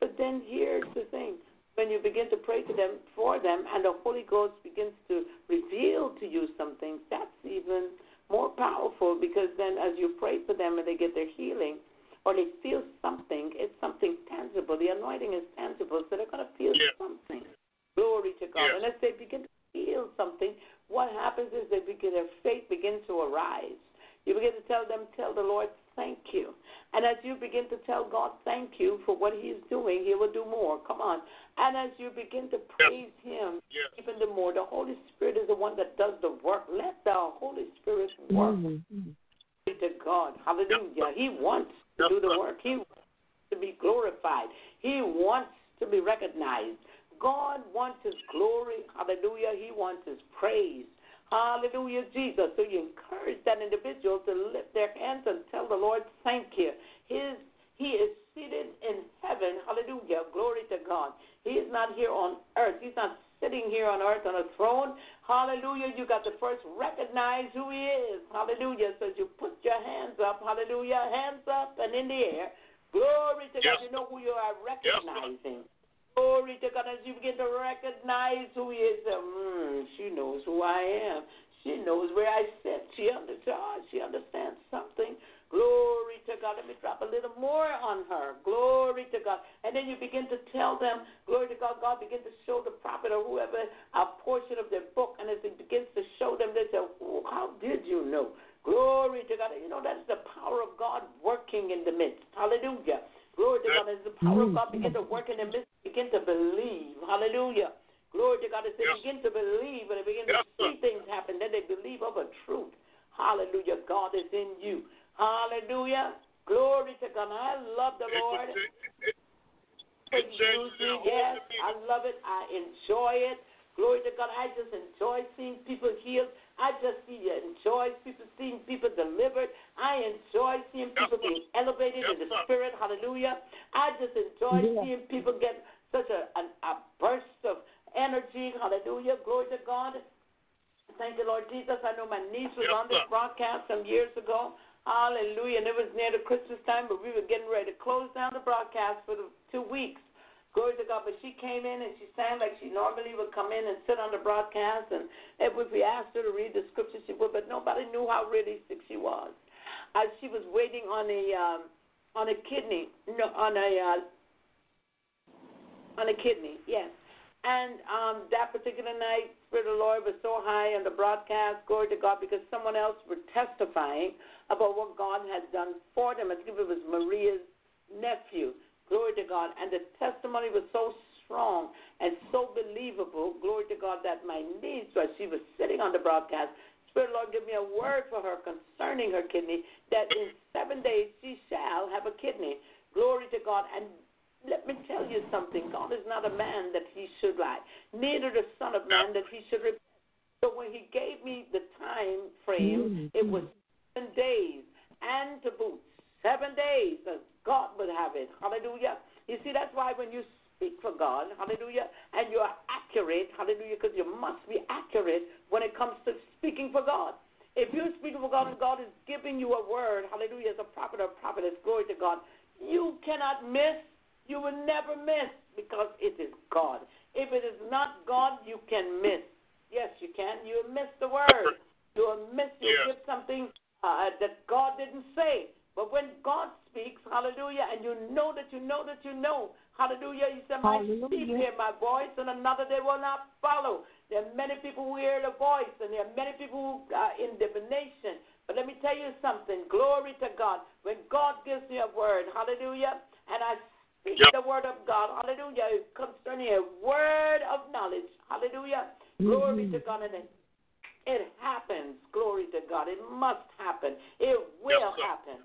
But then here's the thing: when you begin to pray to them for them, and the Holy Ghost begins to reveal to you some things, that's even more powerful because then as you pray for them and they get their healing or they feel something, it's something tangible. The anointing is tangible, so they're going to feel Yeah. something. Glory to God. Yes. And as they begin to feel something, what happens is they begin, their faith begins to arise. You begin to tell them, tell the Lord, thank you. And as you begin to tell God, thank you for what He's doing, He will do more. Come on. And as you begin to praise Him Yes. even the more, the Holy Spirit is the one that does the work. Let the Holy Spirit work. Mm-hmm. To God. Hallelujah. He wants to Yes, do the work. He wants to be glorified. He wants to be recognized. God wants his glory. Hallelujah. He wants his praise. Hallelujah, Jesus. So you encourage that individual to lift their hands and tell the Lord, thank you. His he is seated in heaven. Hallelujah. Glory to God. He is not here on earth. He's not sitting here on earth on a throne. Hallelujah. You got to first recognize who He is. Hallelujah. So you put your hands up. Hallelujah. Hands up and in the air. Glory to Yes, God. You know who you are Yes, recognizing. Glory to God as you begin to recognize who He is. Mm, she knows who I am. She knows where I sit. She understands. She understands something. Glory to God. Let me drop a little more on her. Glory to God. And then you begin to tell them, glory to God, God begin to show the prophet or whoever a portion of their book. And as he begins to show them, they say, oh, How did you know? Glory to God. You know, that's the power of God working in the midst. Hallelujah. Glory to God. As the power of God begin to work in the midst, begin to believe. Hallelujah. Glory to God. As they Yes. begin to believe and they begin Yes, to see things happen, then they believe of a truth. Hallelujah. God is in you. Hallelujah. Glory to God. I love the It, Lord. it, it, for it changes using. their whole Yes. I love it. I enjoy it. Glory to God. I just enjoy seeing people healed. I just see enjoy people seeing people delivered. I enjoy seeing people sir. being elevated in the sir. spirit. Hallelujah. I just enjoy Yeah. seeing people get such a, a, a burst of energy. Hallelujah. Glory to God. Thank you, Lord Jesus. I know my niece was Yes, on this broadcast some years ago. Hallelujah. And it was near the Christmas time, but we were getting ready to close down the broadcast for the two weeks. Glory to God. But she came in and she sang like she normally would come in and sit on the broadcast. And if we asked her to read the scripture, she would, but nobody knew how really sick she was. As she was waiting on a um, on a kidney, no, on a uh, on a kidney, yes. And um, that particular night, Spirit of the Lord was so high on the broadcast, glory to God, because someone else were testifying about what God had done for them. I think it was Maria's nephew, glory to God. And the testimony was so strong and so believable, glory to God, that my niece, as she was sitting on the broadcast, Spirit Lord give me a word for her concerning her kidney, that in seven days she shall have a kidney. Glory to God. And let me tell you something. God is not a man that he should lie, neither the Son of Man that he should repent. So when he gave me the time frame, mm-hmm. it was seven days and to boot. Seven days that God would have it. Hallelujah. You see, that's why when you speak for God, hallelujah, and you are accurate, hallelujah, because you must be accurate when it comes to speaking for God. If you're speaking for God and God is giving you a word, hallelujah, as a prophet or prophetess, glory to God, you cannot miss you will never miss because it is God. If it is not God, you can miss. Yes, you can. You will miss the word. You will miss. You will Yes. give something uh, that God didn't say. But when God speaks, hallelujah, and you know that you know that you know, hallelujah, you say, My sheep Hallelujah. hear my voice, and another they will not follow. There are many people who hear the voice, and there are many people who are in divination. But let me tell you something. Glory to God. When God gives me a word, hallelujah, and I speak Yep. the word of God, hallelujah, It concerning a word of knowledge, hallelujah. Glory mm-hmm. to God. And it, it happens. Glory to God. It must happen. It will Yes, sir. happen.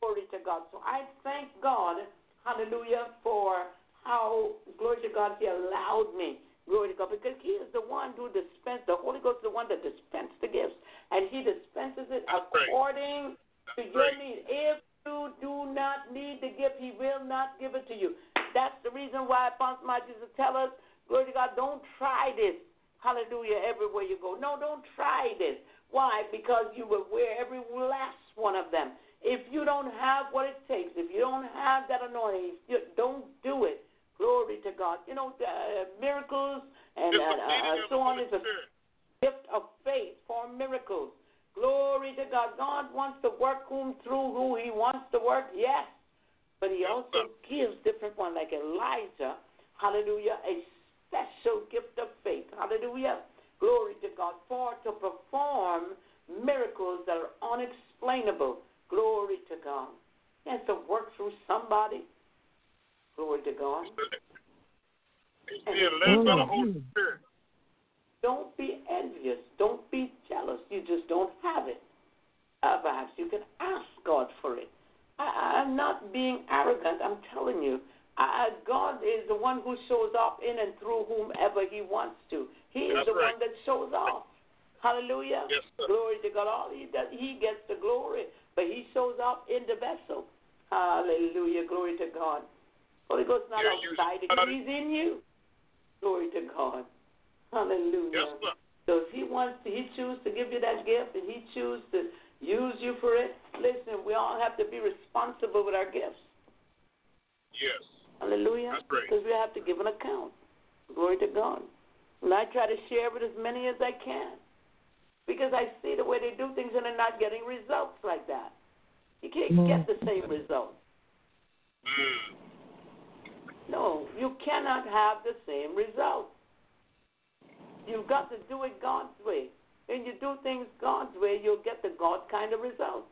Glory to God. So I thank God, hallelujah, for how, glory to God, He allowed me. Glory to God, because He is the one who dispensed, the Holy Ghost is the one that dispensed the gifts, and He dispenses it That's right. according to That's your right. need. If you do not need the gift, He will not give it to you. That's the reason why Apostle Matthews will tell us, glory to God, don't try this. Hallelujah, everywhere you go. No, don't try this. Why? Because you will wear every last one of them. If you don't have what it takes, if you don't have that anointing, you don't do it. Glory to God. You know, uh, miracles and uh, uh, so on is a gift of faith for miracles. Glory to God. God wants to work whom through who He wants to work, yes. But He also gives different ones, like Elijah, hallelujah, a special gift of faith, hallelujah. Glory to God, for to perform miracles that are unexplainable. Glory to God. He has to work through somebody. Glory to God. He's being led by the Holy Spirit. Don't be envious. Don't be jealous. You just don't have it. Uh, perhaps you can ask God for it. I, I'm not being arrogant. I'm telling you. Uh, God is the one who shows up in and through whomever He wants to. He is That's the right. one that shows off. Hallelujah. Yes, sir. Glory to God. All He does, He gets the glory, but He shows up in the vessel. Hallelujah. Glory to God. Holy Ghost not Yeah, you- outside. He's in you. Glory to God. Hallelujah. Yes, sir. So if he wants to, he chooses to give you that gift and he chooses to use you for it, listen, we all have to be responsible with our gifts. Yes. Hallelujah. That's right. Because we have to give an account. Glory to God. And I try to share with as many as I can. Because I see the way they do things and they're not getting results like that. You can't get the same results. Mm. No, you cannot have the same result. You've got to do it God's way. When you do things God's way, you'll get the God kind of results.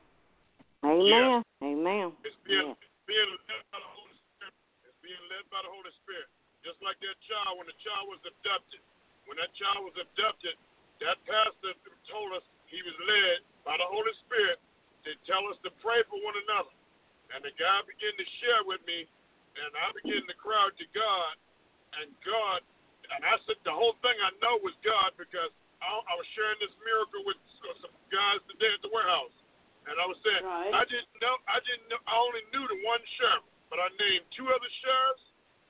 Amen. Amen. It's being, Yeah. it's being led by the Holy Spirit. It's being led by the Holy Spirit. Just like that child, when the child was abducted. When that child was abducted, that pastor told us he was led by the Holy Spirit to tell us to pray for one another. And the guy began to share with me, and I began to cry out to God, and God, and I said the whole thing I know was God because I, I was sharing this miracle with uh, some guys today at the warehouse, and I was saying Right. I didn't know, I didn't know, I only knew the one sheriff, but I named two other sheriffs,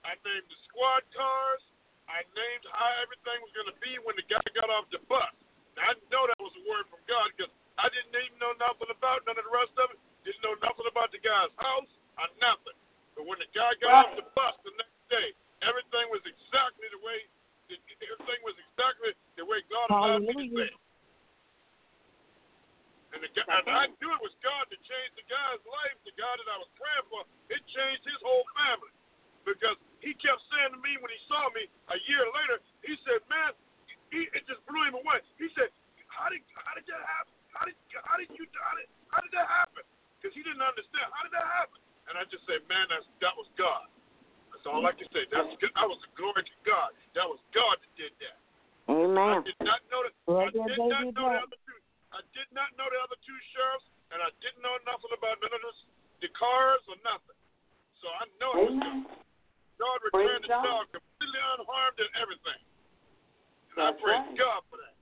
I named the squad cars, I named how everything was going to be when the guy got off the bus. Now, I know that was a word from God because I didn't even know nothing about none of the rest of it. Didn't know nothing about the guy's house or nothing. But when the guy got off the bus the next day, everything was exactly the way. Everything was exactly the way God allowed me to say. And, the and I knew it was God that changed the guy's life. The guy that I was praying for, it changed his whole family because he kept saying to me when he saw me a year later, he said, "Man, he, it just blew him away." He said, "How did how did that happen? How did how did you how did, how did that happen?" Because he didn't understand. How did that happen? And I just said, "Man, that's that was God." That's all I can say. That's good. I was a glory to God. That was God that did that. I Amen. did not know that. I did not know the other two. I did not know the other two sheriffs, and I didn't know nothing about none of this, the cars or nothing. So I know it was God. Amen. God Praise returned the dog completely unharmed and everything. And That's I praise right. God for that.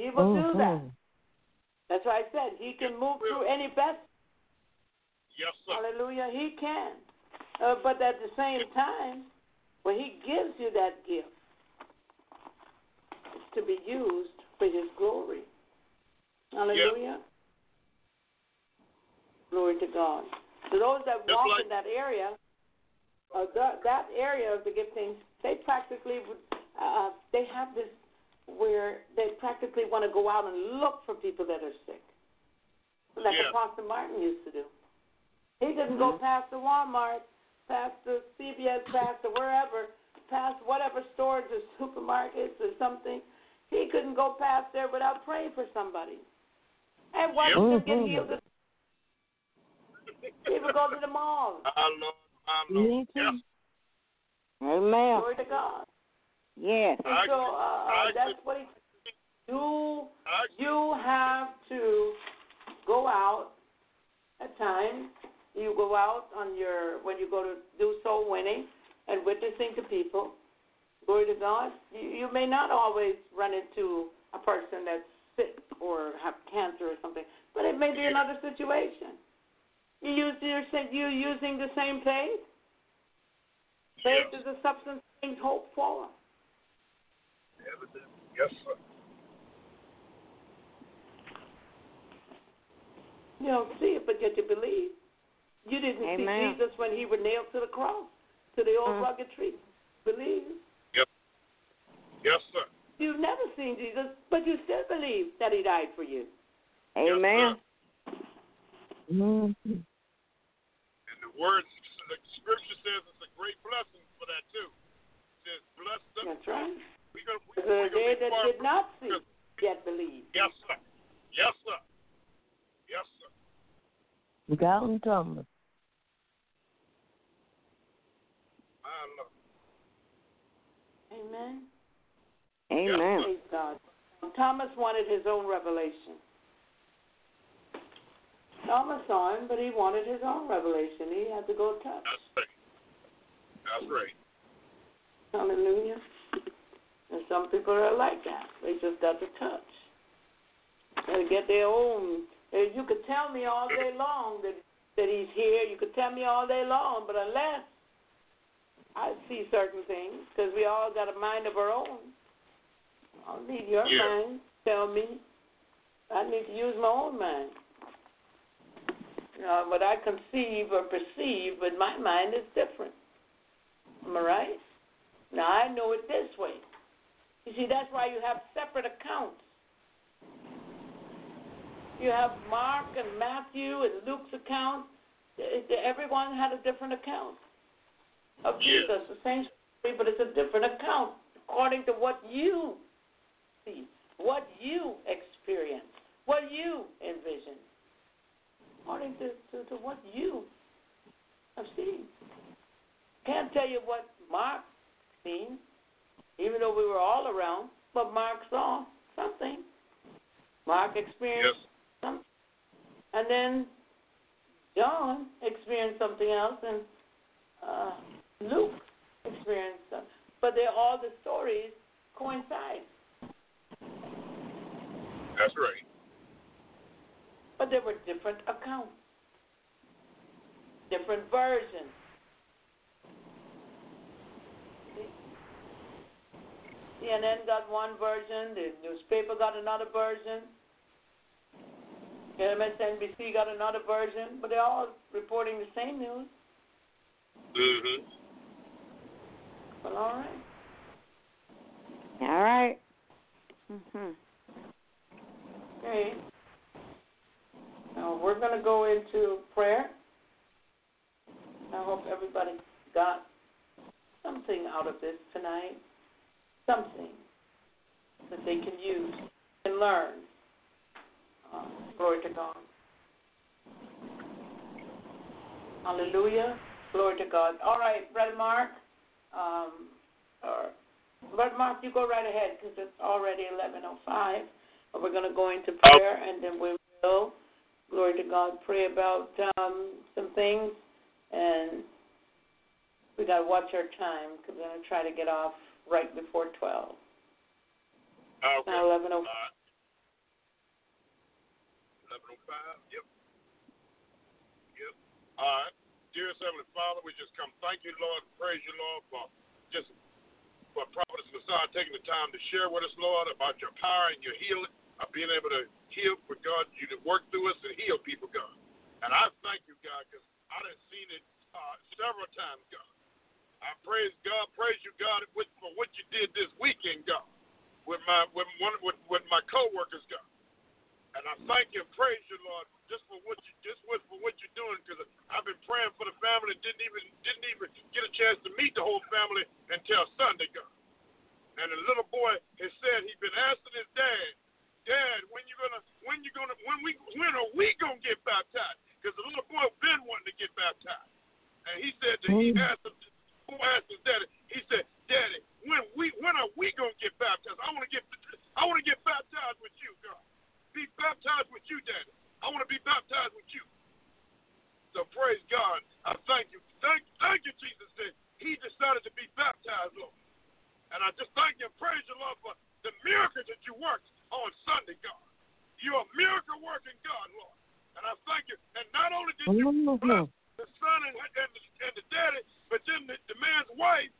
He will do mm-hmm. that. That's why I said he can move through any vessel. Yes, sir. Hallelujah. He can. Uh, but at the same time, when he gives you that gift, it's to be used for his glory. Hallelujah. Glory to God. So those that Just walk like- in that area, uh, that, that area of the giftings, they practically would, uh, they have this where they practically want to go out and look for people that are sick, like Yeah. Apostle Martin used to do. He didn't go past the Walmart, past the CVS, past the wherever, past whatever stores or supermarkets or something. He couldn't go past there without praying for somebody. And watch Yep. them get healed. He would go to the mall. My Lord, my Lord. Me too. Yes. Amen. Glory to God. Yes. And I so uh, I that's can- what he. You I, you have to go out at times. You go out on your when you go to do soul winning and witnessing to people. Glory to God. You, you may not always run into a person that's sick or have cancer or something, but it may be another situation. You use your you using the same faith. Faith is the substance things hoped for. Yes, sir. You don't see it, but yet you believe. You didn't Amen. see Jesus when he was nailed to the cross, to the old Mm. rugged tree. Believe. Yep. Yes, sir. You've never seen Jesus, but you still believe that he died for you. Amen. Mhm. And the word, the scripture says it's a great blessing for that too. It says, bless them. That's right. We're gonna, we, The we're gonna they be that did not see, yet believe. Yes, sir. Yes, sir. Yes, sir. Galton Thomas. My Lord. Amen. Amen. Praise God. Thomas wanted his own revelation. Thomas saw him, but he wanted his own revelation. He had to go touch. That's right. That's right. Hallelujah. And some people are like that. They just got to touch. They get their own. You could tell me all day long that that he's here. You could tell me all day long, but unless I see certain things, because we all got a mind of our own. I don't need your Yeah. mind. to Tell me. I need to use my own mind. You know, what I conceive or perceive with my mind is different. Am I right? Now I know it this way. You see, that's why you have separate accounts. You have Mark and Matthew and Luke's account. Everyone had a different account of Yeah. Jesus, the same story, but it's a different account according to what you see, what you experience, what you envision, according to, to, to what you have seen. Can't tell you what Mark seen, even though we were all around, but Mark saw something. Mark experienced Yes. something. And then John experienced something else, and uh, Luke experienced them. But they're all the stories coincide. That's right. But there were different accounts, different versions. CNN got one version, the newspaper got another version, MSNBC got another version, but they're all reporting the same news. Mm-hmm. Well, all right. All right. Mhm. Okay. Now we're going to go into prayer. I hope everybody got something out of this tonight. Something that they can use and learn. Uh, glory to God. Hallelujah. Glory to God. All right, Brother Mark. Um, or, Brother Mark, you go right ahead because it's already 11.05. But we're going to go into prayer and then we will, glory to God, pray about um, some things. And we got to watch our time because we're going to try to get off right before 12. Okay. Now 11.05. Uh, 1105. Yep. Yep. All right. Dearest Heavenly Father, we just come thank you, Lord, praise you, Lord, for just for Prophetess Massiah taking the time to share with us, Lord, about your power and your healing, of being able to heal for God, you to work through us and heal people, God. And I thank you, God, because I done seen it uh, several times, God. I praise God, praise you, God, for what you did this weekend, God, with my with one with, with my coworkers, God. And I thank you praise you, Lord, just for what you just with, for what you're doing, because I've been praying for the family, didn't even didn't even get a chance to meet the whole family until Sunday, God. And the little boy has said he's been asking his dad, Dad, when you gonna when you gonna when we when are we gonna get baptized? Because the little boy been wanting to get baptized, and he said that he mm. asked him, who asked his daddy? He said, Daddy, when we when are we gonna get baptized? I want to get I want to get baptized with you, God. Be baptized with you, Daddy. I want to be baptized with you. So praise God. I thank you. Thank, thank you, Jesus, that he decided to be baptized, Lord. And I just thank you and praise you, Lord, for the miracles that you worked on Sunday, God. You're a miracle working God, Lord. And I thank you. And not only did you bless the son and, and, the, and the daddy, but then the, the man's wife,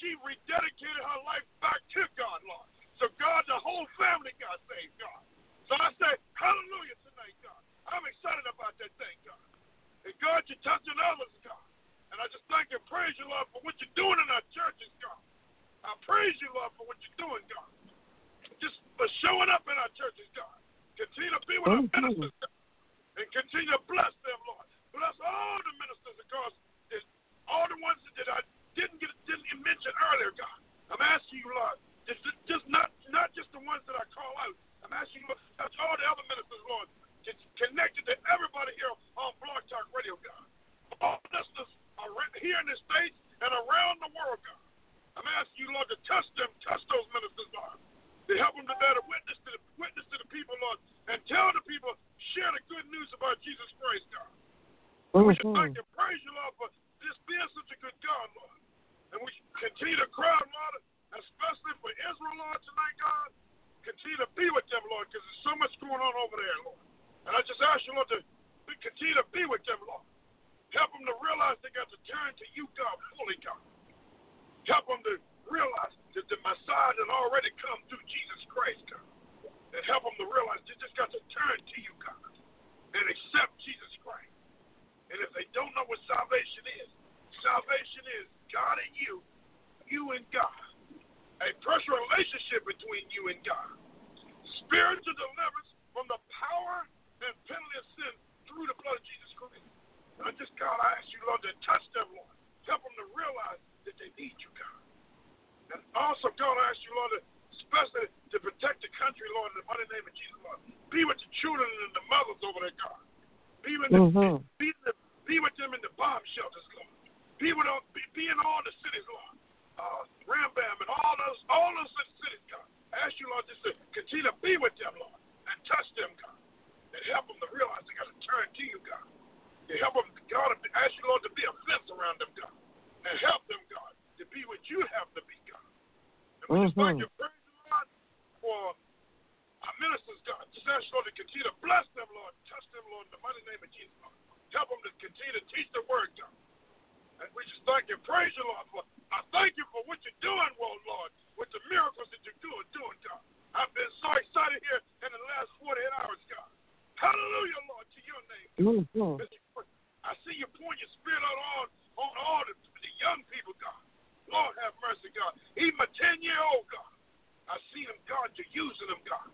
she rededicated her life back to God, Lord. So, God, the whole family got saved, God. So I say, hallelujah tonight, God. I'm excited about that thing, God. And God, you're touching others, God. And I just thank and praise you, Lord, for what you're doing in our churches, God. I praise you, Lord, for what you're doing, God. Just for showing up in our churches, God. Continue to be with our ministers, God. And continue to bless them, Lord. Bless all the ministers across this, all the ones that I didn't get didn't mention earlier, God. I'm asking you, Lord, just, just not not just the ones that I call out. I'm asking you to touch all the other ministers, Lord, connected to everybody here on Blog Talk Radio, God. All ministers are here in the States and around the world, God. I'm asking you, Lord, to touch them, touch those ministers, Lord. To help them to better witness to the witness to the people, Lord, and tell the people, share the good news about Jesus Christ, God. Mm-hmm. We should thank and praise you, Lord, for just being such a good God, Lord. And we should continue to cry, Lord, especially for Israel, Lord, tonight, God. Continue to be with them, Lord, because there's so much going on over there, Lord. And I just ask you, Lord, to continue to be with them, Lord. Help them to realize they got to turn to you, God, fully, God. Help them to realize that the Messiah has already come through Jesus Christ, God. And help them to realize they just got to turn to you, God, and accept Jesus Christ. And if they don't know what salvation is, salvation is God and you, you and God. A personal relationship between you and God. Spiritual deliverance from the power and penalty of sin through the blood of Jesus Christ. And I just, God, I ask you, Lord, to touch them, Lord. Help them to realize that they need you, God. And also, God, I ask you, Lord, especially to protect the country, Lord, in the mighty name of Jesus, Lord. Be with the children and the mothers over there, God. Be with, mm-hmm. be, be with them in the bomb shelters, Lord. Be, with, be, be in all the cities, Lord. Uh, Rambam and all those all those cities, God. I ask you, Lord, just to continue to be with them, Lord, and touch them, God, and help them to realize they got to turn to you, God. And help them, God, I ask you, Lord, to be a fence around them, God, and help them, God, to be what you have to be, God. And we mm-hmm. just thank you, praise you, Lord, for our ministers, God. Just ask you, Lord, to continue to bless them, Lord, touch them, Lord, in the mighty name of Jesus, Lord. Help them to continue to teach the word, God. And we just thank you, praise you, Lord, for I thank you for what you're doing, well, Lord, with the miracles that you're doing, doing, God. I've been so excited here in the last 48 hours, God. Hallelujah, Lord, to your name. Mm-hmm. I see you pouring your spirit out on, on all the, the young people, God. Lord, have mercy, God. Even a 10 year old, God. I see them, God, you're using them, God.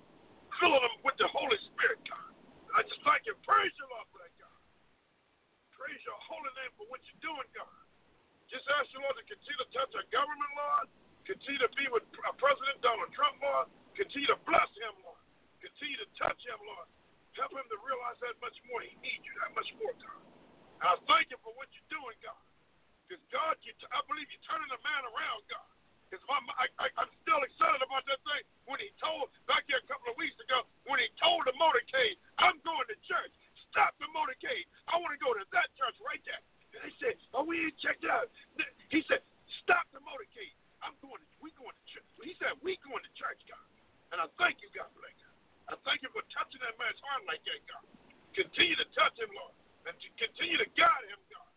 Filling them with the Holy Spirit, God. I just thank you, praise you, Lord, for that, God. Praise your holy name for what you're doing, God. Just ask you, Lord, to continue to touch our government, Lord. Continue to be with uh, President Donald Trump, Lord. Continue to bless him, Lord. Continue to touch him, Lord. Help him to realize that much more. He needs you that much more, God. And I thank you for what you're doing, God. Because, God, you t- I believe you're turning the man around, God. Because I, I, I'm still excited about that thing when he told, back here a couple of weeks ago, when he told the motorcade, I'm going to church stop the motorcade. I want to go to that church right there. And they said, oh, we ain't checked out. He said, stop the motorcade. I'm going to, we going to church. He said, we going to church, God. And I thank you, God, for that, God. I thank you for touching that man's heart like that, God. Continue to touch him, Lord. And to continue to guide him, God.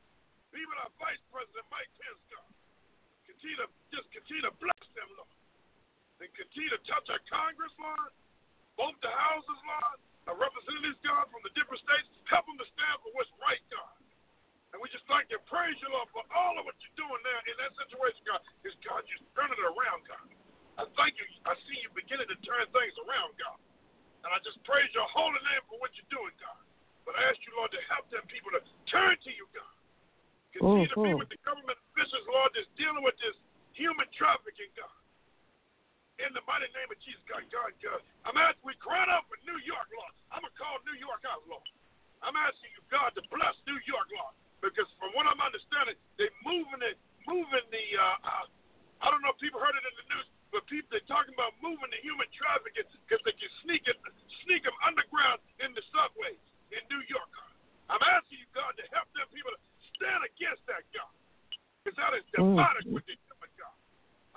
Even our Vice President, Mike Pence, God. Continue to, just continue to bless them, Lord. And continue to touch our Congress, Lord. Both the houses, Lord our representatives, God, from the different states. Help them to stand for what's right, God. And we just thank you, praise you, Lord, for all of what you're doing now in that situation, God. Because, God, you're turning it around, God. I thank you. I see you beginning to turn things around, God. And I just praise your holy name for what you're doing, God. But I ask you, Lord, to help them people to turn to you, God. Continue mm-hmm. to be with the government officials, Lord, that's dealing with this human trafficking, God in the mighty name of Jesus, God, God, God. I'm asking, we crying out for New York, Lord. I'm going to call New York out, Lord. I'm asking you, God, to bless New York, Lord. Because from what I'm understanding, they're moving it, moving the, uh, uh, I don't know if people heard it in the news, but people, they're talking about moving the human trafficking because they can sneak it, sneak them underground in the subways in New York, God. I'm asking you, God, to help them people to stand against that, God. Because that is demonic mm. with it.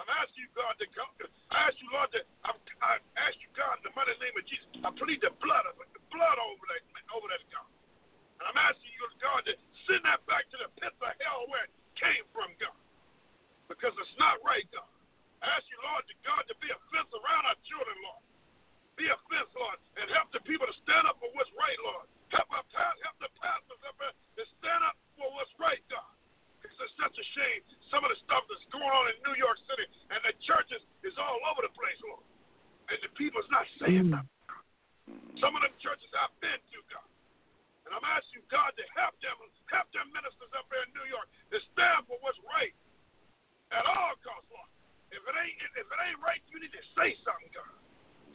I'm asking you, God, to come. I ask you, Lord, to, I'm, I ask you, God, in the mighty name of Jesus, I plead the blood of the blood over that, over that God. And I'm asking you, God, to send that back to the pits of hell where it came from, God. Because it's not right, God. I ask you, Lord, to God, to be a fence around our children, Lord. Be a fence, Lord, and help the people to stand up for what's right, Lord. Help our past help the pastors up there to stand up for what's right, God. It's such a shame. Some of the stuff that's going on in New York City and the churches is all over the place, Lord. And the people's not saying mm. nothing. Some of them churches I've been to, God. And I'm asking God, to help them, help their ministers up there in New York to stand for what's right at all costs, Lord. If it ain't if it ain't right, you need to say something, God.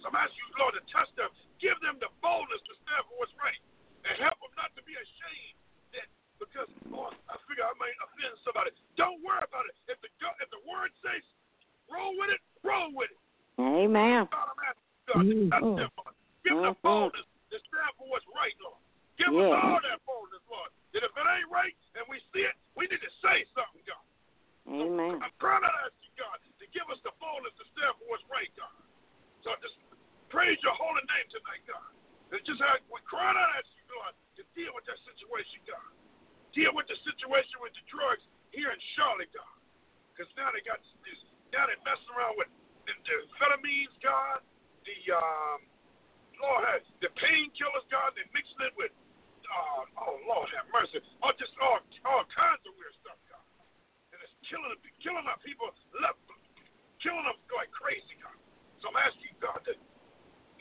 So I'm asking you, Lord, to touch them, give them the boldness to stand for what's right, and help them not to be ashamed because oh, I figure I might offend somebody. Don't worry about it. If the if the word says roll with it, roll with it. Amen. God, I'm asking God to touch them, Lord. Give them the mm-hmm. boldness to stand for what's right, Lord. Give us all that boldness, Lord. That if it ain't right and we see it, we need to say something, God. Amen. I'm trying to ask you, God, to give us the boldness to stand for what's right, God. So I just praise your holy name tonight, God. And just ask, we're crying out at you, God, to deal with that situation, God. Deal with the situation with the drugs here in Charlotte, God. Because now they got this, now they're messing around with the, the amphetamines, God. The, um, Lord have, the painkillers, God, they're mixing it with, uh, oh, Lord have mercy. Oh, just all, all kinds of weird stuff, God and it's killing killing our people, left, killing them like crazy, God. So I'm asking God, that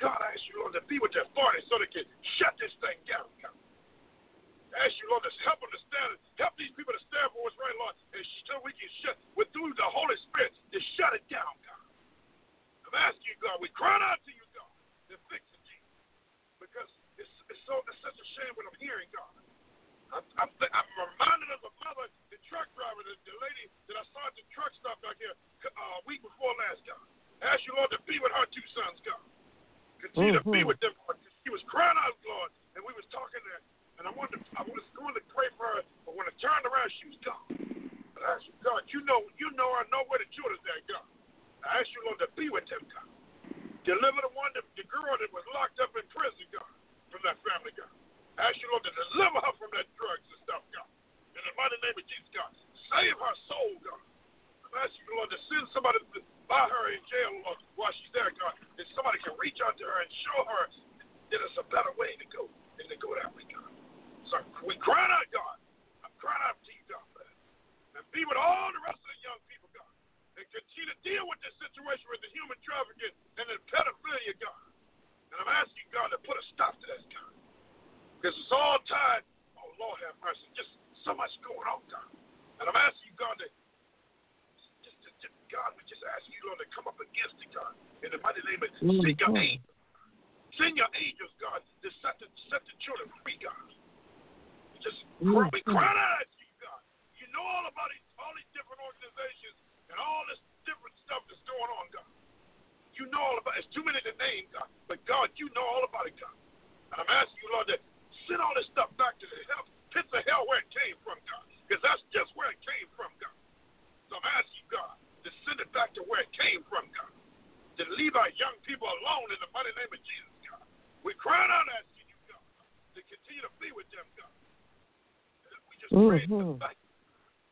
God, I ask you, Lord, to be with their authority so they can shut this thing down, God. I ask you, Lord, to help them to stand, help these people to stand for what's right, Lord, and so we can shut, with through the Holy Spirit, to shut it down, God. I'm asking you, God, we cry out to you, God, to fix it, Jesus, because it's, it's so it's such a shame what I'm hearing, God. I'm, I'm, I'm reminded of a mother, the truck driver, the, the lady that I saw at the truck stop back here uh, a week before last, God. I ask you, Lord, to be with her two sons, God. Continue to be with them, Lord. She was crying out, Lord, and we was talking there, and I wanted to, I was going to pray for her, but when I turned around, she was gone. But I asked you, God, you know, you know, I know where the children's at, God. I ask you, Lord, to be with them, God. Deliver the one, that, the girl that was locked up in prison, God, from that family, God. I ask you, Lord, to deliver her from that drugs and stuff, God. In the mighty name of Jesus, God. Save her soul, God. I'm asking you, Lord, to send somebody buy her in jail, Lord, while she's there, God. That somebody can reach out to her and show her that it's a better way to go than to go that way, God. We crying out, God. I'm crying out to you, God, for. And be with all the rest of the young people, God. And continue to deal with this situation with the human trafficking and the pedophilia, God. And I'm asking God to put a stop to this, God. Because it's all tied. Oh, Lord have mercy. Just so much going on, God. And I'm asking you, God, to just, just, just God, we just ask you, Lord, to come up against it, God. In the mighty name of mm-hmm. send your angels. Send your angels, God, to set the set the children free, God. Just cry, we cry out at you, God. You know all about it, all these different organizations and all this different stuff that's going on, God. You know all about it. It's too many to name, God. But God, you know all about it, God. And I'm asking you, Lord, to send all this stuff back to the hell, pits of hell where it came from, God. Because that's just where it came from, God. So I'm asking you, God, to send it back to where it came from, God. To leave our young people alone in the mighty name of Jesus, God. We're crying out asking you, God, to continue to be with them, God. Just pray the fact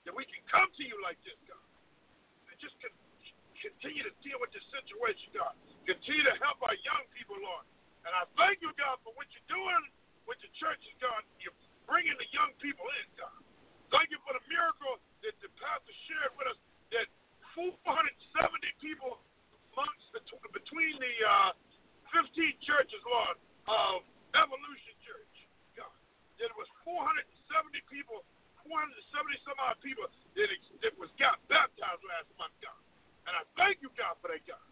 that we can come to you like this, God. And just con- continue to deal with this situation, God. Continue to help our young people, Lord. And I thank you, God, for what you're doing with the churches, God. You're bringing the young people in, God. Thank you for the miracle that the pastor shared with us that 470 people amongst the, between the uh, 15 churches, Lord, of Elevation Church, It was 470 people, 470 some odd people that, that was got baptized last month, God. And I thank you, God, for that, God.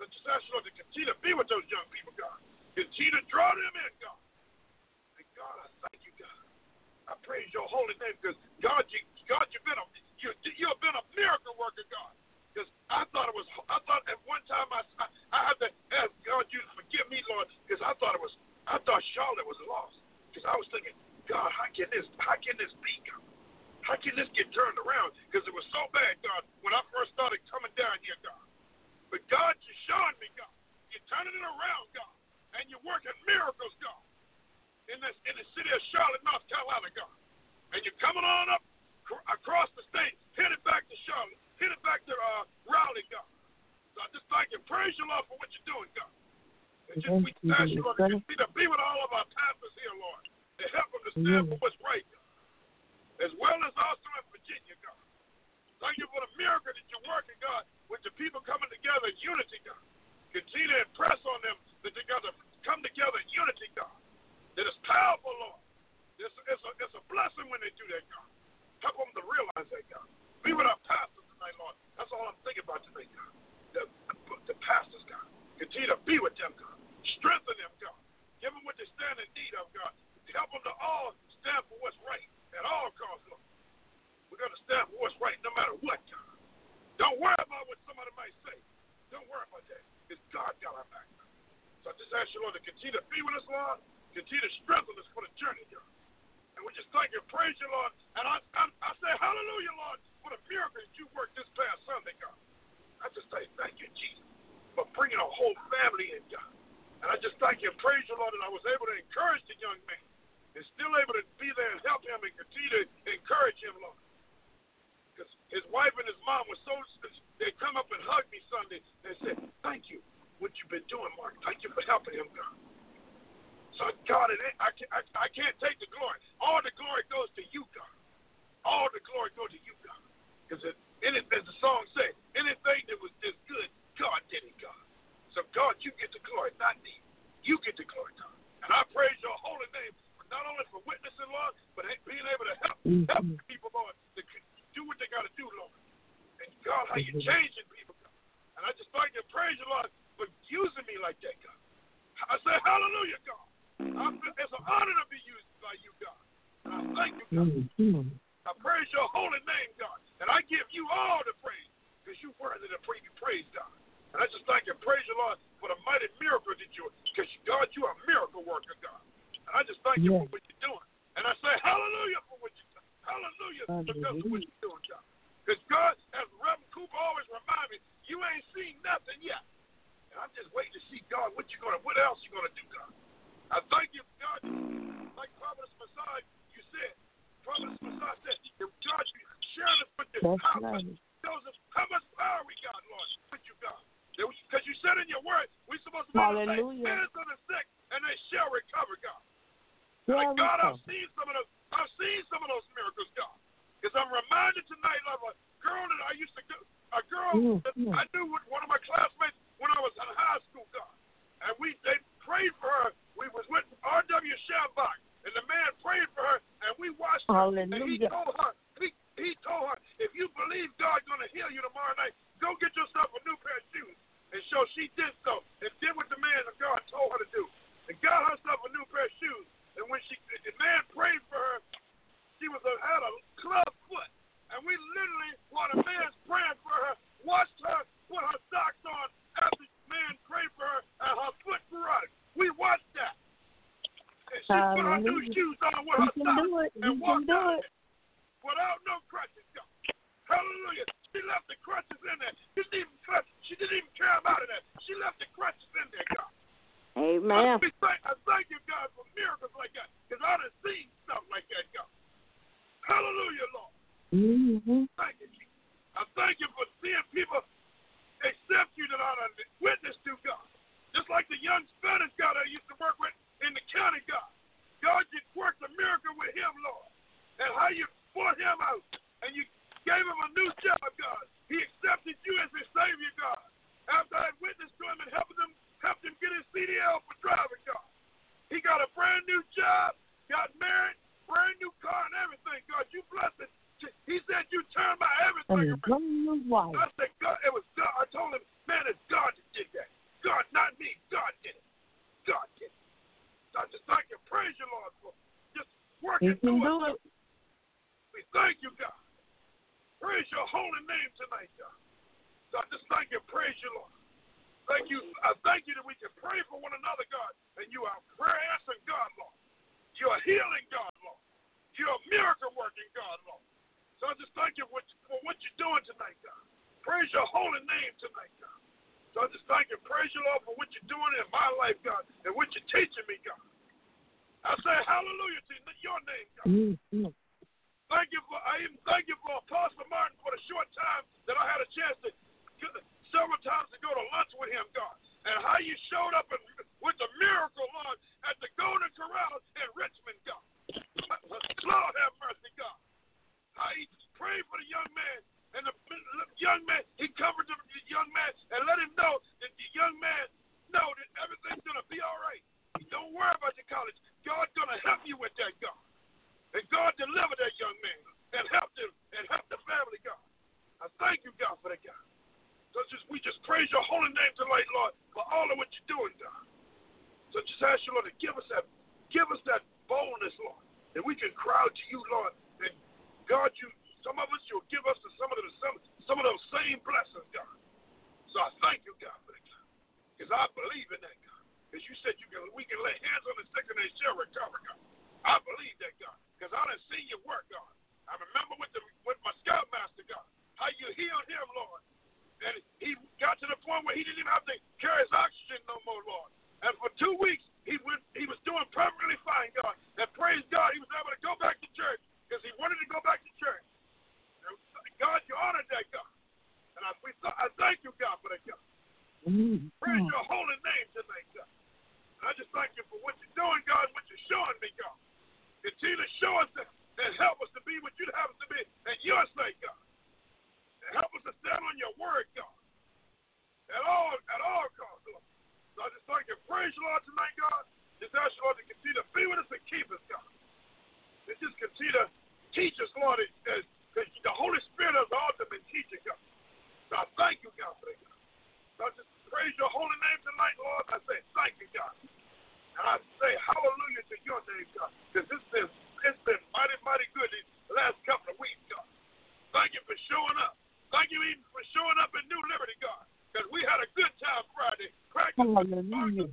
Let's just ask you, Lord, to continue to be with those young people, God. Continue to draw them in, God. And God, I thank you, God. I praise your holy name because God, you, God, you've been a you, you've been a miracle worker, God. Because I thought it was, I thought at one time I, I, I had to ask God, you to forgive me, Lord, because I thought it was, I thought Charlotte was lost. Because I was thinking, God, how can this how can this be? God? How can this get turned around? Because it was so bad, God, when I first started coming down here, God. But God, you're showing me, God. You're turning it around, God. And you're working miracles, God. In this in the city of Charlotte, North Carolina, God. And you're coming on up cr- across the state, headed back to Charlotte, headed back to uh, Raleigh, God. So I just thank you. Praise your Lord for what you're doing, God we ask you, Lord, to continue to be with all of our pastors here, Lord, to help them to stand for what's right, God. As well as also in Virginia, God. Thank you for the miracle that you're working, God, with the people coming together in unity, God. Continue to impress on them that they got to come together in unity, God. That is powerful, Lord. It's, it's, a, it's a blessing when they do that, God. Help them to realize that, God. Be with our pastors tonight, Lord. That's all I'm thinking about tonight, God. The, the pastors, God. Continue to be with them, God. Strengthen them, God. Give them what they stand in need of, God. Help them to all stand for what's right at all costs, Lord. We're going to stand for what's right no matter what, God. Don't worry about what somebody might say. Don't worry about that. It's God got our back. So I just ask you, Lord, to continue to be with us, Lord. Continue to strengthen us for the journey, God. And we just thank you praise you, Lord. And I, I, I say hallelujah, Lord, for the miracle that you worked this past Sunday, God. I just say thank you, Jesus, for bringing a whole family in, God. And I just thank you and praise you, Lord, that I was able to encourage the young man and still able to be there and help him and continue to encourage him, Lord. Because his wife and his mom were so, they come up and hug me Sunday and said, thank you, what you've been doing, Mark. Thank you for helping him, God. So, God, I, can't, I, I can't take the glory. All the glory goes to you, God. All the glory goes to you, God. Because as the song said, anything that was this good, God did it, God. So, God, you get the glory, not me. You get the glory, God. And I praise your holy name, not only for witnessing, Lord, but being able to help, help people, Lord, to do what they got to do, Lord. And, God, how you're changing people, God. And I just you and praise you, Lord, for using me like that, God. I say, hallelujah, God. I feel, it's an honor to be used by you, God. And I thank you, God. Mm-hmm. I praise your holy name, God. And I give you all the praise because you're worthy to be praised, God. And I just thank you, praise you, Lord, for the mighty miracle that you because God, you are a miracle worker, God. And I just thank you for what you're doing. And I say hallelujah for what you're doing. Hallelujah because of what you're doing, God. Because God, as Reverend Cooper always remind me, you ain't seen nothing yet. And I'm just waiting to see God, what you gonna what else you gonna do, God. I thank you, God, like Prophet Massiah, you said, Prophet Massiah said, if God you sharing us with this That's power, right. how much power we got, Lord, with you, God. Because you said in your word, we're supposed to to say, Hallelujah. hands on the sick, and they shall recover, God. There Like, God. I've seen some of those. I've seen some of those miracles, God. Because I'm reminded tonight of a girl that I used to go, a girl Mm, that mm. I knew with one of my classmates when I was in high school, God. And we they prayed for her. We was with R.W. Schambach, and the man prayed for her, and we watched her. And he Hallelujah. told her,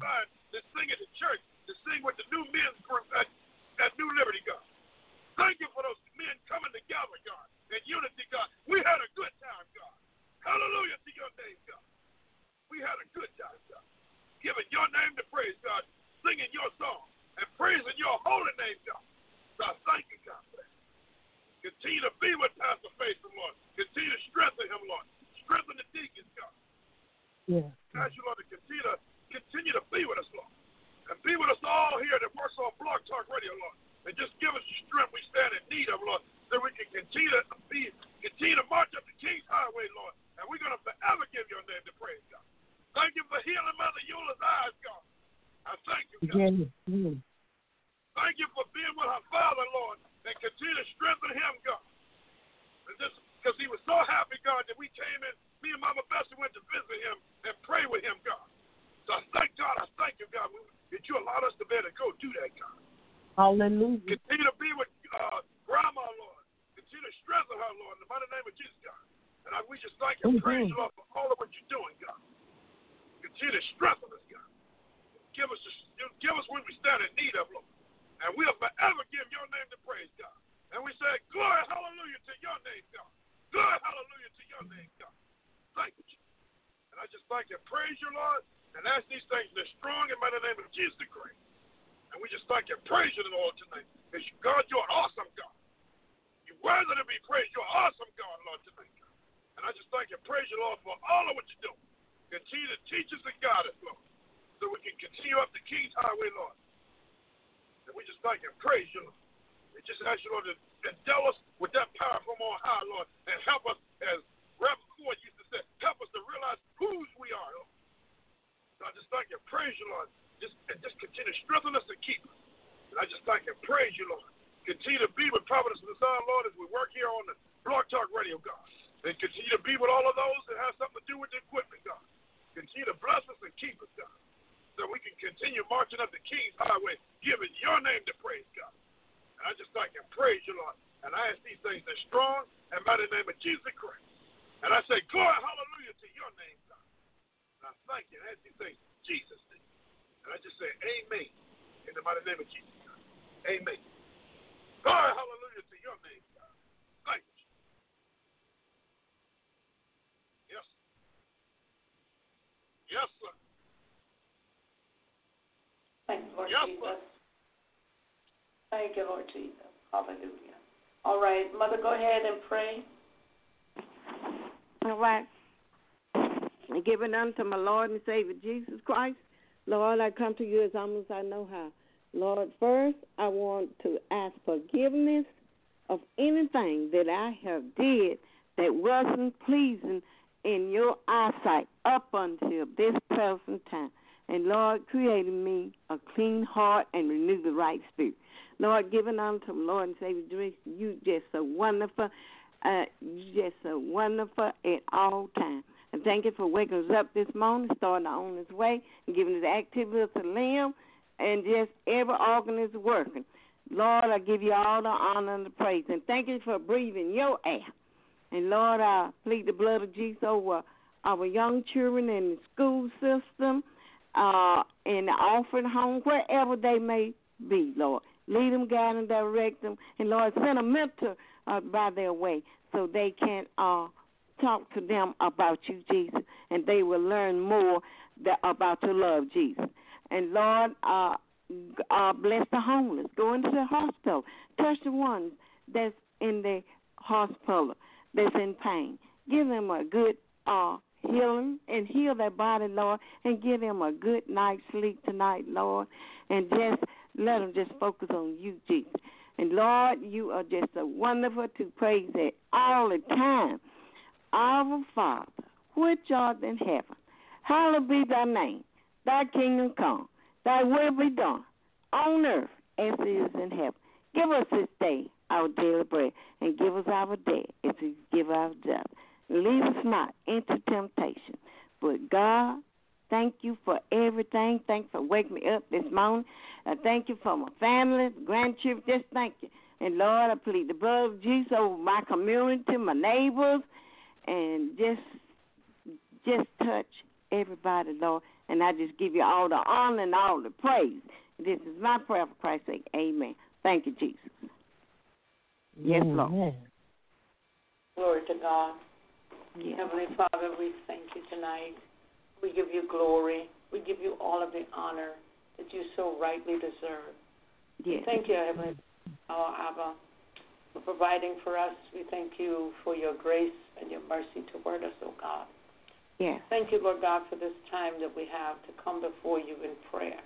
Practicing to sing at the church, to sing with the new men's group at, at New Liberty, God. Thank you for those men coming together, God, in unity, God. We had a good time, God. Hallelujah to your name, God. We had a good time, God. Giving your name to praise, God. Singing your song and praising your holy name, God. So I thank you, God, for that. Continue to be with Pastor Faith, Lord. Continue to strengthen him, Lord. Strengthen the deacons, God. Yeah. Ask you, Lord, to continue to continue to be with us, Lord. And be with us all here that works on Blog Talk Radio, Lord. And just give us the strength we stand in need of, Lord, so we can continue to be continue to march up the King's Highway, Lord. And we're gonna forever give your name to praise, God. Thank you for healing Mother Eula's eyes, God. I thank you, God. Yeah. Thank you for being with her father, Lord, and continue to strengthen him, God. And just because he was so happy, God, that we came in, me and Mama Bessie went to visit him and pray with him, God. I thank God, I thank you, God, that you allowed us to be able to go do that, God. Hallelujah. Continue to be with uh, Grandma, Lord. Continue to strengthen her, Lord, in the mighty name of Jesus, God. And I, we just thank you mm-hmm. praise you, Lord, for all of what you're doing, God. Continue to strengthen us, God. Give us, give us when we stand in need of, Lord. And we'll forever give your name to praise, God. And we say, Glory, hallelujah to your name, God. Glory, hallelujah to your name, God. Thank you. And I just thank you. Praise you, Lord. And ask these things in the strong and mighty name of Jesus Christ. And we just thank you. Praise you, Lord, tonight. Because God, you're an awesome God. You're worthy to be praised. You're an awesome God, Lord, tonight. And I just thank you. Praise you, Lord, for all of what you do. Continue to teach us and guide us, Lord. So we can continue up the King's Highway, Lord. And we just thank you. Praise you, Lord. We just ask you, Lord, to endow us with that power from on high, Lord, and help us, as Reverend Ford used to say, help us to realize whose we are, Lord. I just thank you. Praise you, Lord. Just, just continue to strengthen us and keep us. And I just thank you. Praise you, Lord. Continue to be with Providence and the Son, Lord, as we work here on the Blog Talk Radio, God. And continue to be with all of those that have something to do with the equipment, God. Continue to bless us and keep us, God so we can continue marching up the King's Highway, giving your name to praise, God. And I just thank and praise you, Lord. And I ask these things in strong and mighty name of Jesus Christ. And I say, glory, hallelujah to your name, God. And I thank you and ask these things in Jesus' name. And I just say, amen, in the mighty name of Jesus, God. Amen. Glory, hallelujah to your name, God. Thank you. Yes. Yes, sir. Thank you, Lord Yes, Jesus. sir. Thank you, Lord Jesus. Hallelujah. All right, Mother, go ahead and pray. All right. And give it unto my Lord and Savior Jesus Christ, Lord, I come to you as humble as I know how. Lord, first I want to ask forgiveness of anything that I have did that wasn't pleasing in your eyesight up until this present time. And Lord, create in me a clean heart and renew the right spirit. Lord, giving unto Lord and Savior Jesus, you just so wonderful. Uh, you just so wonderful at all times. Thank you for waking us up this morning, starting on this way, and giving us activity to live, and just every organ is working. Lord, I give you all the honor and the praise. And thank you for breathing your air. And Lord, I plead the blood of Jesus over our young children in the school system, uh, in the orphan home, wherever they may be, Lord. Lead them, guide them, direct them, and Lord, send a mentor uh, by their way so they can uh, talk to them about you, Jesus, and they will learn more that, about your love, Jesus. And Lord, uh, uh, bless the homeless. Go into the hospital. Touch the ones that's in the hospital that's in pain. Give them a good uh, healing and heal their body, Lord, and give them a good night's sleep tonight, Lord. And just let them just focus on you, Jesus. And Lord, you are just so wonderful to praise at all the time. Our Father, which art in heaven, hallowed be thy name. Thy kingdom come, thy will be done, on earth as it is in heaven. Give us this day our daily bread, and give us our debt as we give our debt. Lead us not into temptation, but God, thank you for everything. Thank you for waking me up this morning. I thank you for my family, grandchildren. Just thank you. And Lord, I plead the blood of Jesus over my community, my neighbors, and just just touch everybody, Lord. And I just give you all the honor and all the praise. This is my prayer for Christ's sake. Amen. Thank you, Jesus. Yes, Lord. Amen. Glory to God. Yes. Heavenly Father, we thank you tonight. We give you glory. We give you all of the honor that you so rightly deserve. Yes. Thank you, Heavenly our Abba, for providing for us. We thank you for your grace and your mercy toward us, O God. Yes. Thank you, Lord God, for this time that we have to come before you in prayer.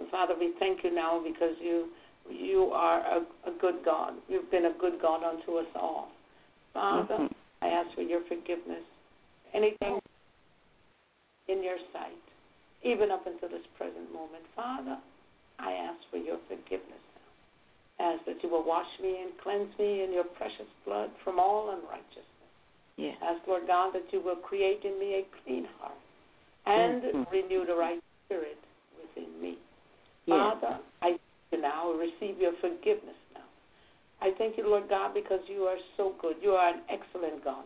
And Father, we thank you now because you you are a, a good God. You've been a good God unto us all. Father, Mhm. I ask for your forgiveness. Anything in your sight, even up until this present moment. Father, I ask for your forgiveness. Ask that you will wash me and cleanse me in your precious blood from all unrighteousness. Yes. Ask, Lord God, that you will create in me a clean heart and Mhm. renew the right spirit within me. Father, I thank you now receive your forgiveness now. I thank you, Lord God, because you are so good. You are an excellent God.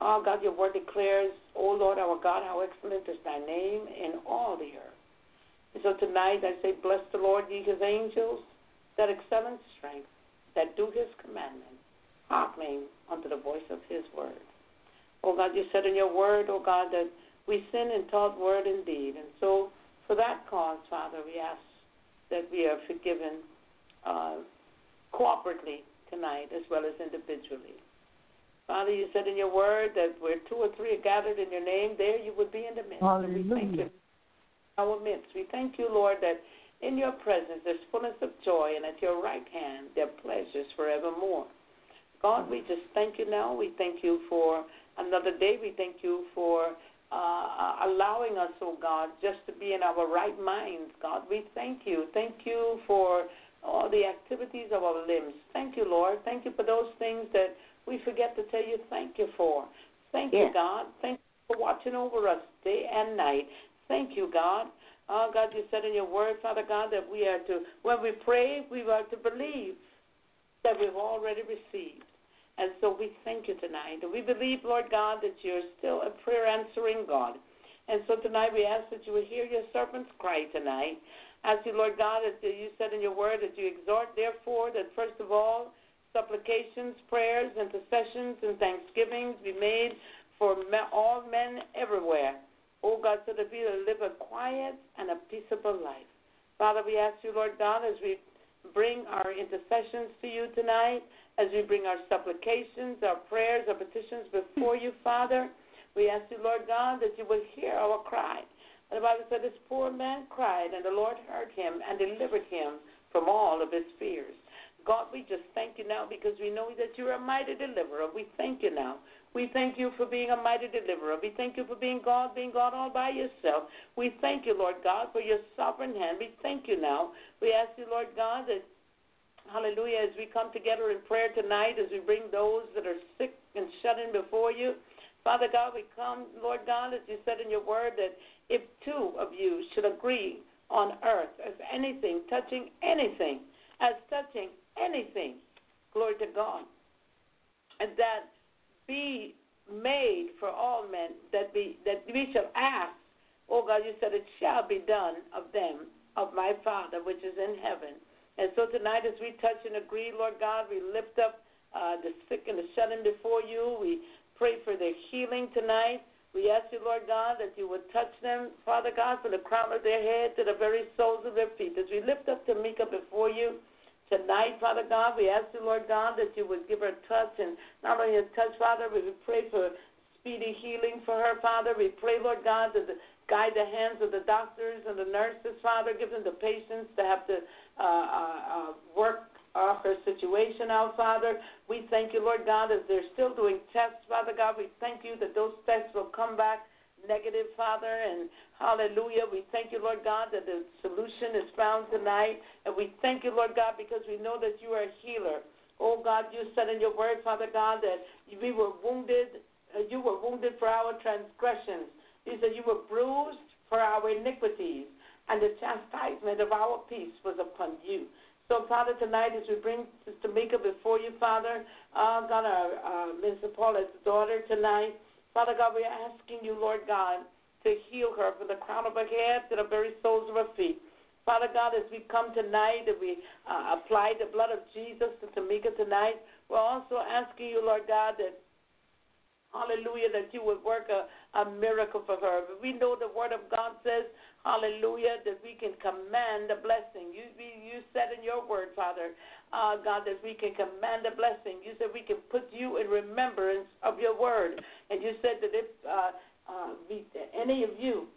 Oh, God, your word declares, oh, Lord, our God, how excellent is thy name in all the earth. And so tonight I say, bless the Lord, ye his angels, that excel in strength, that do his commandments, hearkening unto the voice of his word. Oh, God, you said in your word, oh, God, that we sin in thought, word, and deed. And so for that cause, Father, we ask that we are forgiven uh, corporately tonight as well as individually. Father, you said in your word that where two or three are gathered in your name, there you would be in the midst. And we thank you Hallelujah. our midst. We thank you, Lord, that in your presence there's fullness of joy, and at your right hand there are pleasures forevermore. God, we just thank you now. We thank you for another day. We thank you for uh, allowing us, oh God, just to be in our right minds. God, we thank you. Thank you for all the activities of our limbs. Thank you, Lord. Thank you for those things that we forget to tell you thank you for. Thank you, God. Thank you for watching over us day and night. Thank you, God. Oh, God, you said in your word, Father God, that we are to, when we pray, we are to believe that we've already received. And so we thank you tonight. We believe, Lord God, that you're still a prayer answering God. And so tonight we ask that you would hear your servants cry tonight. Ask you, Lord God, as you said in your word, that you exhort, therefore, that first of all, supplications, prayers, intercessions, and thanksgivings be made for all men everywhere. Oh God, so that we will live a quiet and a peaceable life. Father, we ask you, Lord God, as we bring our intercessions to you tonight, as we bring our supplications, our prayers, our petitions before you, Father, we ask you, Lord God, that you will hear our cry. And the Bible said, This poor man cried, and the Lord heard him and delivered him from all of his fears. God, we just thank you now because we know that you're a mighty deliverer. We thank you now. We thank you for being a mighty deliverer. We thank you for being God, being God all by yourself. We thank you, Lord God, for your sovereign hand. We thank you now. We ask you, Lord God, that Hallelujah. As we come together in prayer tonight, as we bring those that are sick and shut in before you, Father God, we come, Lord God, as you said in your word, that if two of you should agree on earth as anything, touching anything, as touching anything, glory to God, and that be made for all men, that be that we shall ask, oh God, you said it shall be done of them, of my Father which is in heaven. And so tonight, as we touch and agree, Lord God, we lift up uh, the sick and the shut in before you. We pray for their healing tonight. We ask you, Lord God, that you would touch them, Father God, from the crown of their head to the very soles of their feet. As we lift up Tamika before you tonight, Father God, we ask you, Lord God, that you would give her a touch. And not only a touch, Father, but we pray for speedy healing for her, Father. We pray, Lord God, that the Guide the hands of the doctors and the nurses, Father. Give them the patience to have to uh, uh, uh, work uh, her situation out, Father. We thank you, Lord God, as they're still doing tests, Father God. We thank you that those tests will come back negative, Father. And hallelujah. We thank you, Lord God, that the solution is found tonight. And we thank you, Lord God, because we know that you are a healer. Oh God, you said in your word, Father God, that we were wounded, uh, you were wounded for our transgressions he said, You were bruised for our iniquities, and the chastisement of our peace was upon you. So, Father, tonight as we bring Sister Mika before you, Father, uh, God, our uh, Mr. Paula's daughter tonight, Father God, we're asking you, Lord God, to heal her from the crown of her head to the very soles of her feet. Father God, as we come tonight and we uh, apply the blood of Jesus to Tamika tonight, we're also asking you, Lord God, that hallelujah, that you would work a, a miracle for her. We know the Word of God says, hallelujah, that we can command a blessing. You, you said in your Word, Father, uh, God, that we can command a blessing. You said we can put you in remembrance of your Word. And you said that if uh, uh, any of you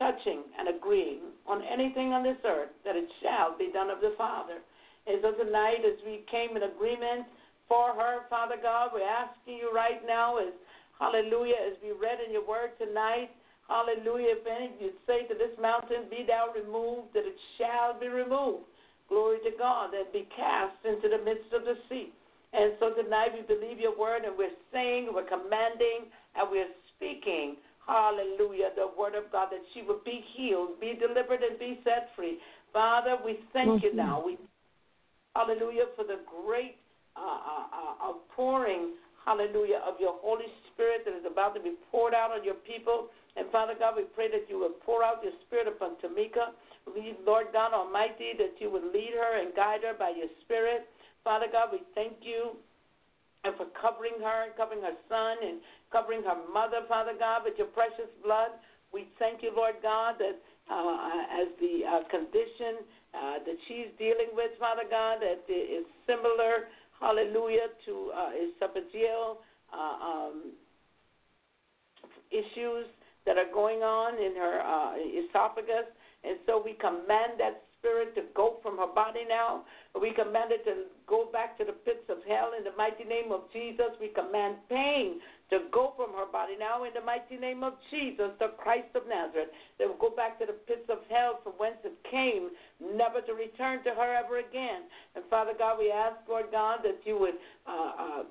touching and agreeing on anything on this earth, that it shall be done of the Father. And so tonight, as we came in agreement, for her, Father God. We're asking you right now, as hallelujah, as we read in your word tonight, hallelujah, if any of you say to this mountain, Be thou removed, that it shall be removed. Glory to God, that be cast into the midst of the sea. And so tonight we believe your word and we're saying, we're commanding, and we're speaking, hallelujah, the word of God, that she would be healed, be delivered, and be set free. Father, we thank you now. We hallelujah for the great uh, outpouring, hallelujah, of your Holy Spirit that is about to be poured out on your people. And Father God, we pray that you would pour out your Spirit upon Tamika. Lord God Almighty, that you would lead her and guide her by your Spirit. Father God, we thank you and for covering her, covering her son, and covering her mother, Father God, with your precious blood. We thank you, Lord God, that uh, as the uh, condition uh, that she's dealing with, Father God, that is similar hallelujah, to uh, esophageal uh, um, issues that are going on in her uh, esophagus. And so we command that spirit to go from her body now. We command it to go back to the pits of hell in the mighty name of Jesus. We command pain to go from her body now in the mighty name of Jesus, the Christ of Nazareth. They will go back to the pits of hell from whence it came, never to return to her ever again. And Father God, we ask, Lord God, that you would uh, um,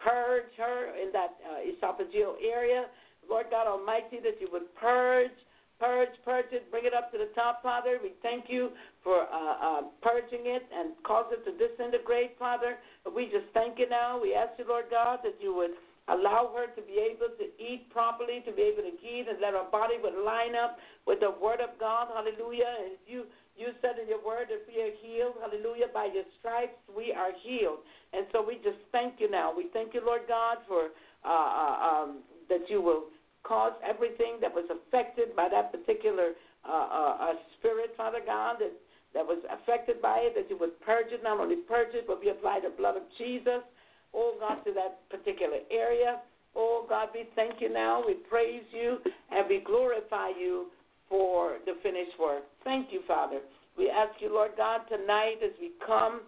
purge her in that uh, esophageal area. Lord God Almighty, that you would purge purge, purge it, bring it up to the top, Father. We thank you for uh, uh, purging it and cause it to disintegrate, Father. We just thank you now. We ask you, Lord God, that you would Allow her to be able to eat properly, to be able to eat, and let her body would line up with the Word of God. Hallelujah. And you you said in your Word that we are healed. Hallelujah. By your stripes we are healed. And so we just thank you now. We thank you, Lord God, for uh, uh, um, that you will cause everything that was affected by that particular uh, uh, uh spirit, Father God, that that was affected by it, that you would purge it, not only purge it, but we apply the blood of Jesus oh God, to that particular area. Oh, God, we thank you now. We praise you and we glorify you for the finished work. Thank you, Father. We ask you, Lord God, tonight as we come,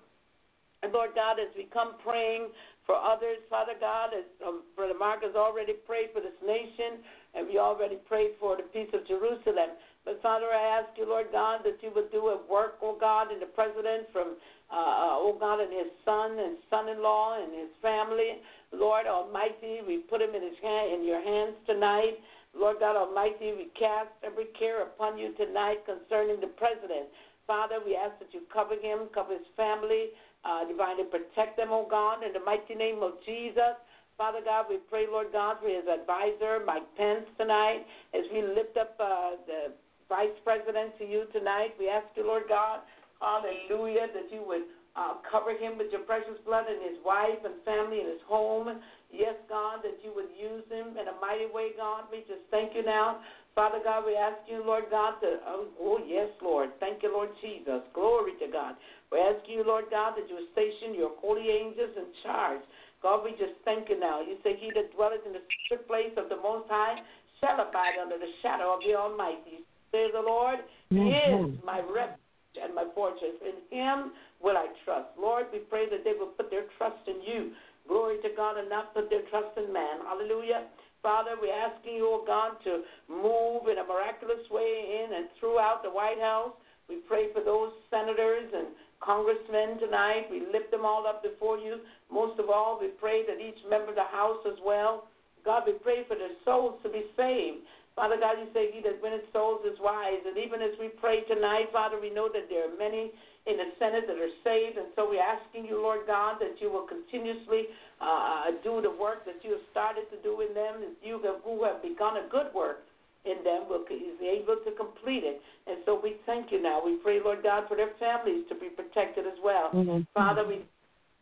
and Lord God, as we come praying for others, Father God, as um, Brother Mark has already prayed for this nation, and we already prayed for the peace of Jerusalem. But Father, I ask you, Lord God, that you would do a work, oh God, in the president Trump, uh, oh God, and his son and son-in-law and his family. Lord Almighty, we put him in his hand, in your hands tonight. Lord God Almighty, we cast every care upon you tonight concerning the president. Father, we ask that you cover him, cover his family, uh, divinely protect them, oh God, in the mighty name of Jesus. Father God, we pray, Lord God, for his advisor, Mike Pence, tonight, as we lift up uh, the vice president to you tonight. We ask you, Lord God, hallelujah, that you would uh, cover him with your precious blood and his wife and family and his home. Yes, God, that you would use him in a mighty way, God. We just thank you now. Father God, we ask you, Lord God, to, oh, oh yes, Lord. Thank you, Lord Jesus. Glory to God. We ask you, Lord God, that you would station your holy angels in charge. God, we just thank you now. You say, He that dwelleth in the secret place of the Most High shall abide under the shadow of the Almighty. Say the Lord, He is my refuge and my fortress. In Him will I trust. Lord, we pray that they will put their trust in you. Glory to God and not put their trust in man. Hallelujah. Father, we're asking you, oh God, to move in a miraculous way in and throughout the White House. We pray for those senators and congressmen tonight. We lift them all up before you. Most of all, we pray that each member of the House as well. God, we pray for their souls to be saved. Father God, you say he that winneth souls is wise. And even as we pray tonight, Father, we know that there are many in the Senate that are saved. And so we're asking you, Lord God, that you will continuously uh, do the work that you have started to do in them. You have, who have begun a good work in them will is able to complete it. And so we thank you now. We pray, Lord God, for their families to be protected as well. Mm-hmm. Father, we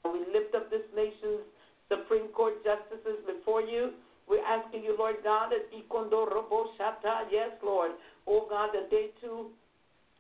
we lift up this nation's Supreme Court justices before you. We're asking you, Lord God, that yes, Lord, oh God, that they too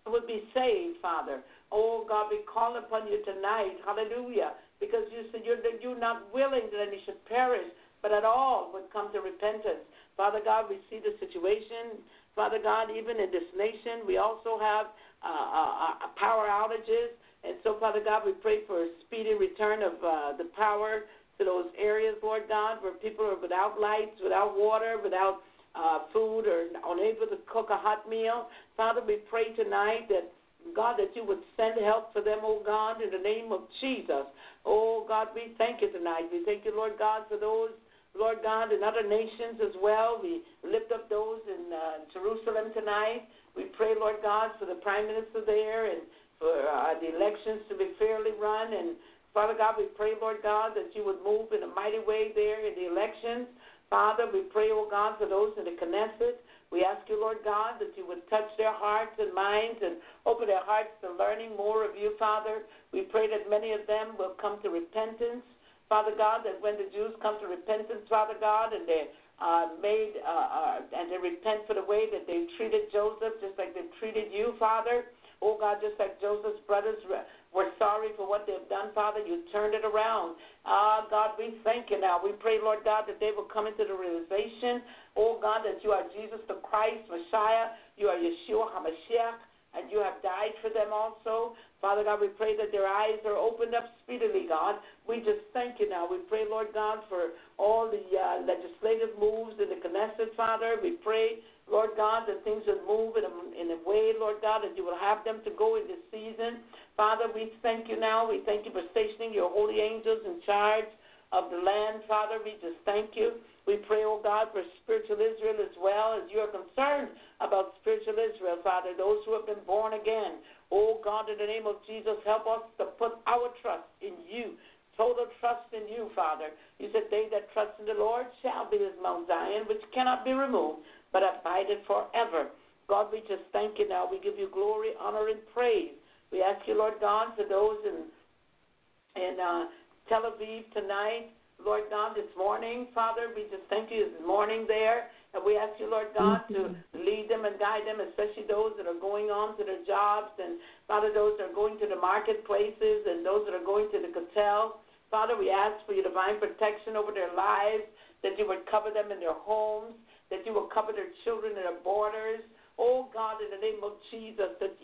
would be saved, Father. Oh God, we call upon you tonight, hallelujah, because you said you're, you're not willing that any should perish, but at all would come to repentance. Father God, we see the situation. Father God, even in this nation, we also have uh, uh, uh, power outages. And so, Father God, we pray for a speedy return of uh, the power to those areas, Lord God, where people are without lights, without water, without uh, food, or unable to cook a hot meal. Father, we pray tonight that God, that you would send help for them, oh God, in the name of Jesus. Oh God, we thank you tonight. We thank you, Lord God, for those Lord God, in other nations as well. We lift up those in uh, Jerusalem tonight. We pray, Lord God, for the prime minister there and for uh, the elections to be fairly run. And Father God, we pray, Lord God, that you would move in a mighty way there in the elections. Father, we pray, oh God, for those in the Knesset. We ask you, Lord God, that you would touch their hearts and minds and open their hearts to learning more of you, Father. We pray that many of them will come to repentance. Father God, that when the Jews come to repentance, Father God, and they uh, made uh, uh, and they repent for the way that they treated Joseph, just like they treated you, Father. Oh God, just like Joseph's brothers were sorry for what they've done, Father, you turned it around. Ah, God, we thank you now. We pray, Lord God, that they will come into the realization, oh God, that you are Jesus the Christ, Messiah, you are Yeshua HaMashiach, and you have died for them also. Father God, we pray that their eyes are opened up speedily, God. We just thank you now. We pray, Lord God, for all the uh, legislative moves in the Knesset, Father. We pray, Lord God, that things will move in a, in a way, Lord God, that you will have them to go in this season. Father, we thank you now. We thank you for stationing your holy angels in charge of the land, Father. We just thank you. We pray, oh God, for spiritual Israel as well as you are concerned about spiritual Israel, Father, those who have been born again. Oh God, in the name of Jesus, help us to put our trust in you. Total trust in you, Father. You said, They that trust in the Lord shall be as Mount Zion, which cannot be removed, but abided forever. God, we just thank you now. We give you glory, honor, and praise. We ask you, Lord God, for those in in uh, Tel Aviv tonight, Lord God, this morning, Father, we just thank you this morning there. And we ask you, Lord God, to lead them and guide them, especially those that are going on to their jobs and, Father, those that are going to the marketplaces and those that are going to the Kotel. Father, we ask for your divine protection over their lives, that you would cover them in their homes, that you will cover their children and their borders. Oh God, in the name of Jesus, that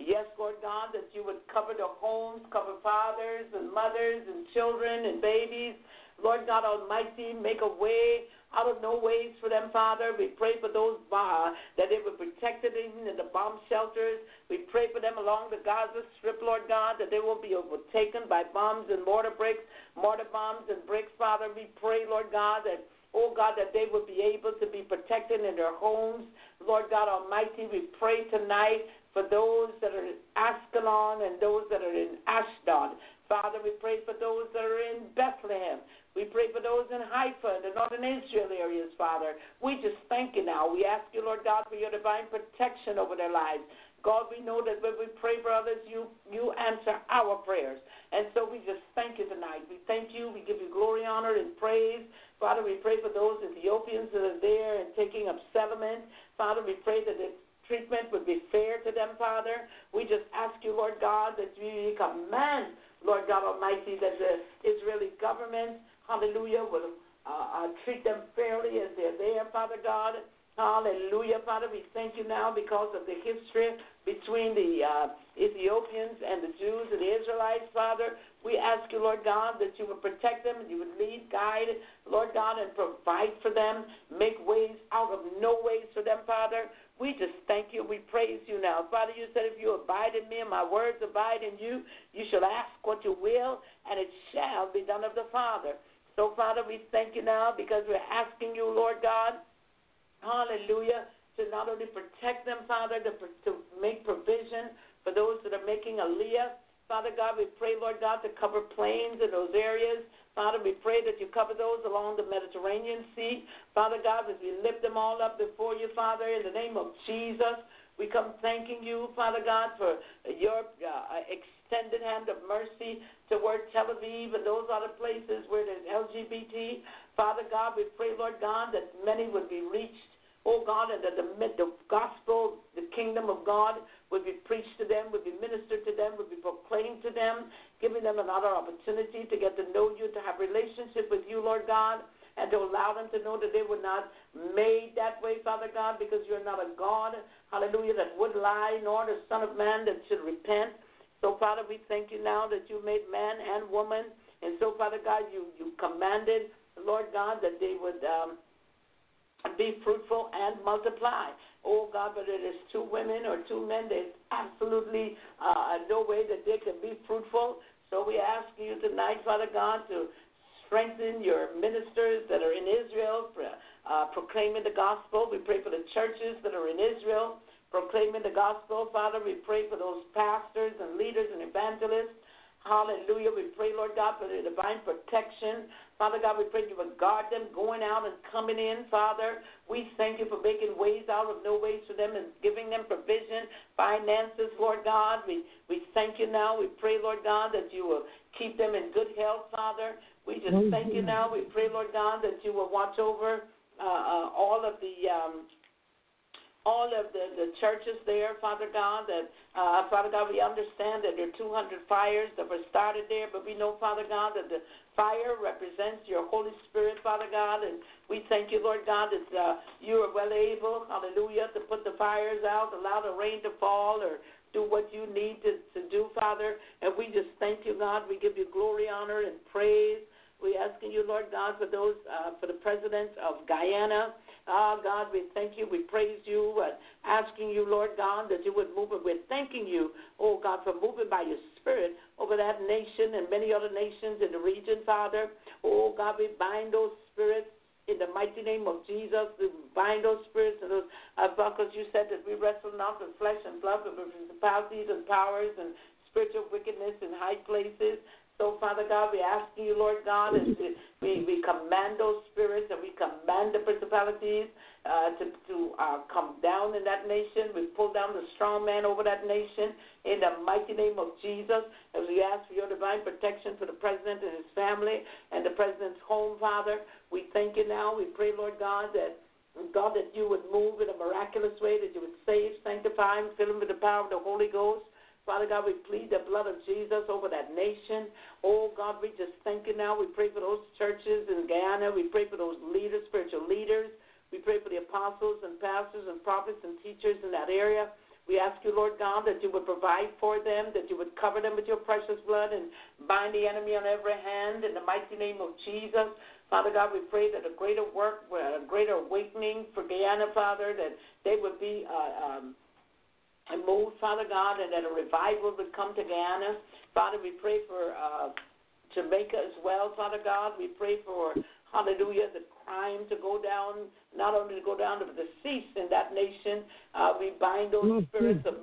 yes, Lord God, that you would cover their homes, cover fathers and mothers and children and babies. Lord God Almighty, make a way out of no ways for them, Father. We pray for those uh, that they were protected even in the bomb shelters. We pray for them along the Gaza Strip, Lord God, that they will be overtaken by bombs and mortar bricks, mortar bombs and bricks, Father. We pray, Lord God, that Oh God, that they would be able to be protected in their homes. Lord God Almighty, we pray tonight for those that are in Ascalon and those that are in Ashdod. Father, we pray for those that are in Bethlehem. We pray for those in Haifa, the northern Israel areas, Father. We just thank you now. We ask you, Lord God, for your divine protection over their lives. God, we know that when we pray for others, you you answer our prayers. And so we just thank you tonight. We thank you. We give you glory, honor, and praise. Father, we pray for those Ethiopians that are there and taking up settlement. Father, we pray that the treatment would be fair to them, Father. We just ask you, Lord God, that you command, Lord God Almighty, that the Israeli government, hallelujah, will uh, uh, treat them fairly as they're there, Father God. Hallelujah, Father. We thank you now because of the history between the uh, Ethiopians and the Jews and the Israelites, Father. We ask you, Lord God, that you would protect them and you would lead, guide, Lord God, and provide for them, make ways out of no ways for them, Father. We just thank you. We praise you now. Father, you said if you abide in me and my words abide in you, you shall ask what you will, and it shall be done of the Father. So, Father, we thank you now because we're asking you, Lord God, hallelujah, to not only protect them, Father, to, to make provision for those that are making aliyah. Father God, we pray, Lord God, to cover planes in those areas. Father, we pray that you cover those along the Mediterranean Sea. Father God, as we lift them all up before you, Father, in the name of Jesus, we come thanking you, Father God, for your uh, extended hand of mercy toward Tel Aviv and those other places where there's LGBT. Father God, we pray, Lord God, that many would be reached oh God, and that the, the gospel, the kingdom of God would be preached to them, would be ministered to them, would be proclaimed to them, giving them another opportunity to get to know you, to have relationship with you, Lord God, and to allow them to know that they were not made that way, Father God, because you're not a God, hallelujah, that would lie, nor the Son of Man that should repent. So, Father, we thank you now that you made man and woman. And so, Father God, you, you commanded, Lord God, that they would um, be fruitful and multiply. Oh God, but it is two women or two men, there's absolutely uh, no way that they can be fruitful. So we ask you tonight, Father God, to strengthen your ministers that are in Israel, uh, proclaiming the gospel. We pray for the churches that are in Israel, proclaiming the gospel. Father, we pray for those pastors and leaders and evangelists. Hallelujah. We pray, Lord God, for the divine protection Father God, we pray you would guard them going out and coming in, Father. We thank you for making ways out of no ways for them and giving them provision, finances, Lord God. We, we thank you now. We pray, Lord God, that you will keep them in good health, Father. We just thank you now. We pray, Lord God, that you will watch over uh, uh, all of the. Um, all of the, the churches there, Father God, that, uh, Father God, we understand that there are 200 fires that were started there, but we know, Father God, that the fire represents your Holy Spirit, Father God, and we thank you, Lord God, that uh, you are well able, hallelujah, to put the fires out, allow the rain to fall, or do what you need to, to do, Father. And we just thank you, God. We give you glory, honor, and praise. We asking you, Lord God, for those, uh, for the president of Guyana. Ah, God, we thank you. We praise you. And asking you, Lord God, that you would move it. We're thanking you, oh God, for moving by your Spirit over that nation and many other nations in the region, Father. Oh God, we bind those spirits in the mighty name of Jesus, we bind those spirits and those, uh, because you said that we wrestle not with flesh and blood, but with principalities and powers and spiritual wickedness in high places. So, Father God, we ask you, Lord God, as we, we command those spirits and we command the principalities uh, to, to uh, come down in that nation. We pull down the strong man over that nation in the mighty name of Jesus. As we ask for your divine protection for the president and his family and the president's home, Father, we thank you now. We pray, Lord God, that God, that you would move in a miraculous way, that you would save, sanctify, and fill him with the power of the Holy Ghost. Father God, we plead the blood of Jesus over that nation. Oh God, we just thank you now. We pray for those churches in Guyana. We pray for those leaders, spiritual leaders. We pray for the apostles and pastors and prophets and teachers in that area. We ask you, Lord God, that you would provide for them, that you would cover them with your precious blood and bind the enemy on every hand in the mighty name of Jesus. Father God, we pray that a greater work, a greater awakening for Guyana, Father, that they would be uh, um, moved, Father God, and that a revival would come to Guyana. Father, we pray for uh, Jamaica as well, Father God. We pray for, hallelujah, the crime to go down, not only to go down, but to cease in that nation. Uh, we bind those Mm-hmm. spirits of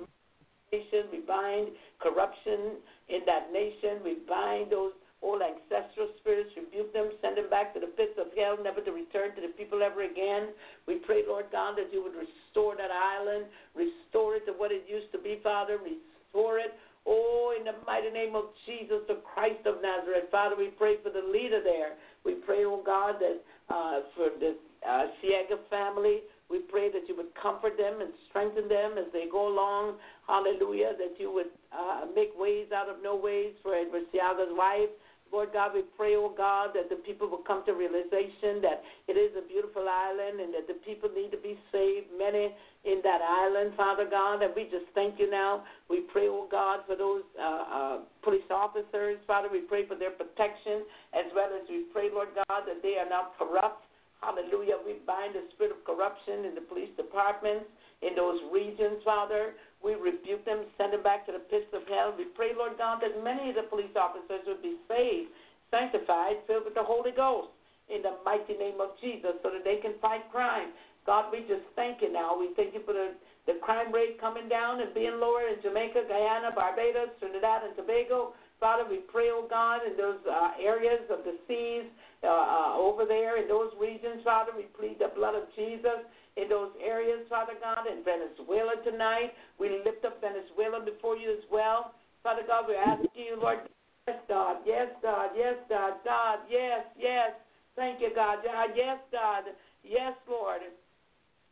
nation. We bind corruption in that nation. We bind those old ancestral spirits, rebuke them, send them back to the pits of hell, never to return to the people ever again. We pray, Lord God, that you would restore that island, restore it to what it used to be, Father, restore it. Oh, in the mighty name of Jesus, the Christ of Nazareth, Father, we pray for the leader there. We pray, oh God, that uh, for the uh, Seaga family, we pray that you would comfort them and strengthen them as they go along. Hallelujah. That you would uh, make ways out of no ways for Edward Seaga's wife. Lord God, we pray, oh God, that the people will come to realization that it is a beautiful island and that the people need to be saved. Many in that island, Father God, and we just thank you now. We pray, oh God, for those uh, uh, police officers, Father. We pray for their protection as well as we pray, Lord God, that they are not corrupt. Hallelujah. We bind the spirit of corruption in the police departments in those regions, Father. We rebuke them, send them back to the pits of hell. We pray, Lord God, that many of the police officers would be saved, sanctified, filled with the Holy Ghost in the mighty name of Jesus so that they can fight crime. God, we just thank you now. We thank you for the, the crime rate coming down and being lower in Jamaica, Guyana, Barbados, Trinidad, and Tobago. Father, we pray, oh God, in those uh, areas of the seas uh, uh, over there, in those regions, Father, we plead the blood of Jesus in those areas, Father God, in Venezuela tonight. We lift up Venezuela before you as well. Father God, we're asking you, Lord, yes, God, yes, God, yes, God, God, yes, yes. Thank you, God. Yes, God. Yes, Lord.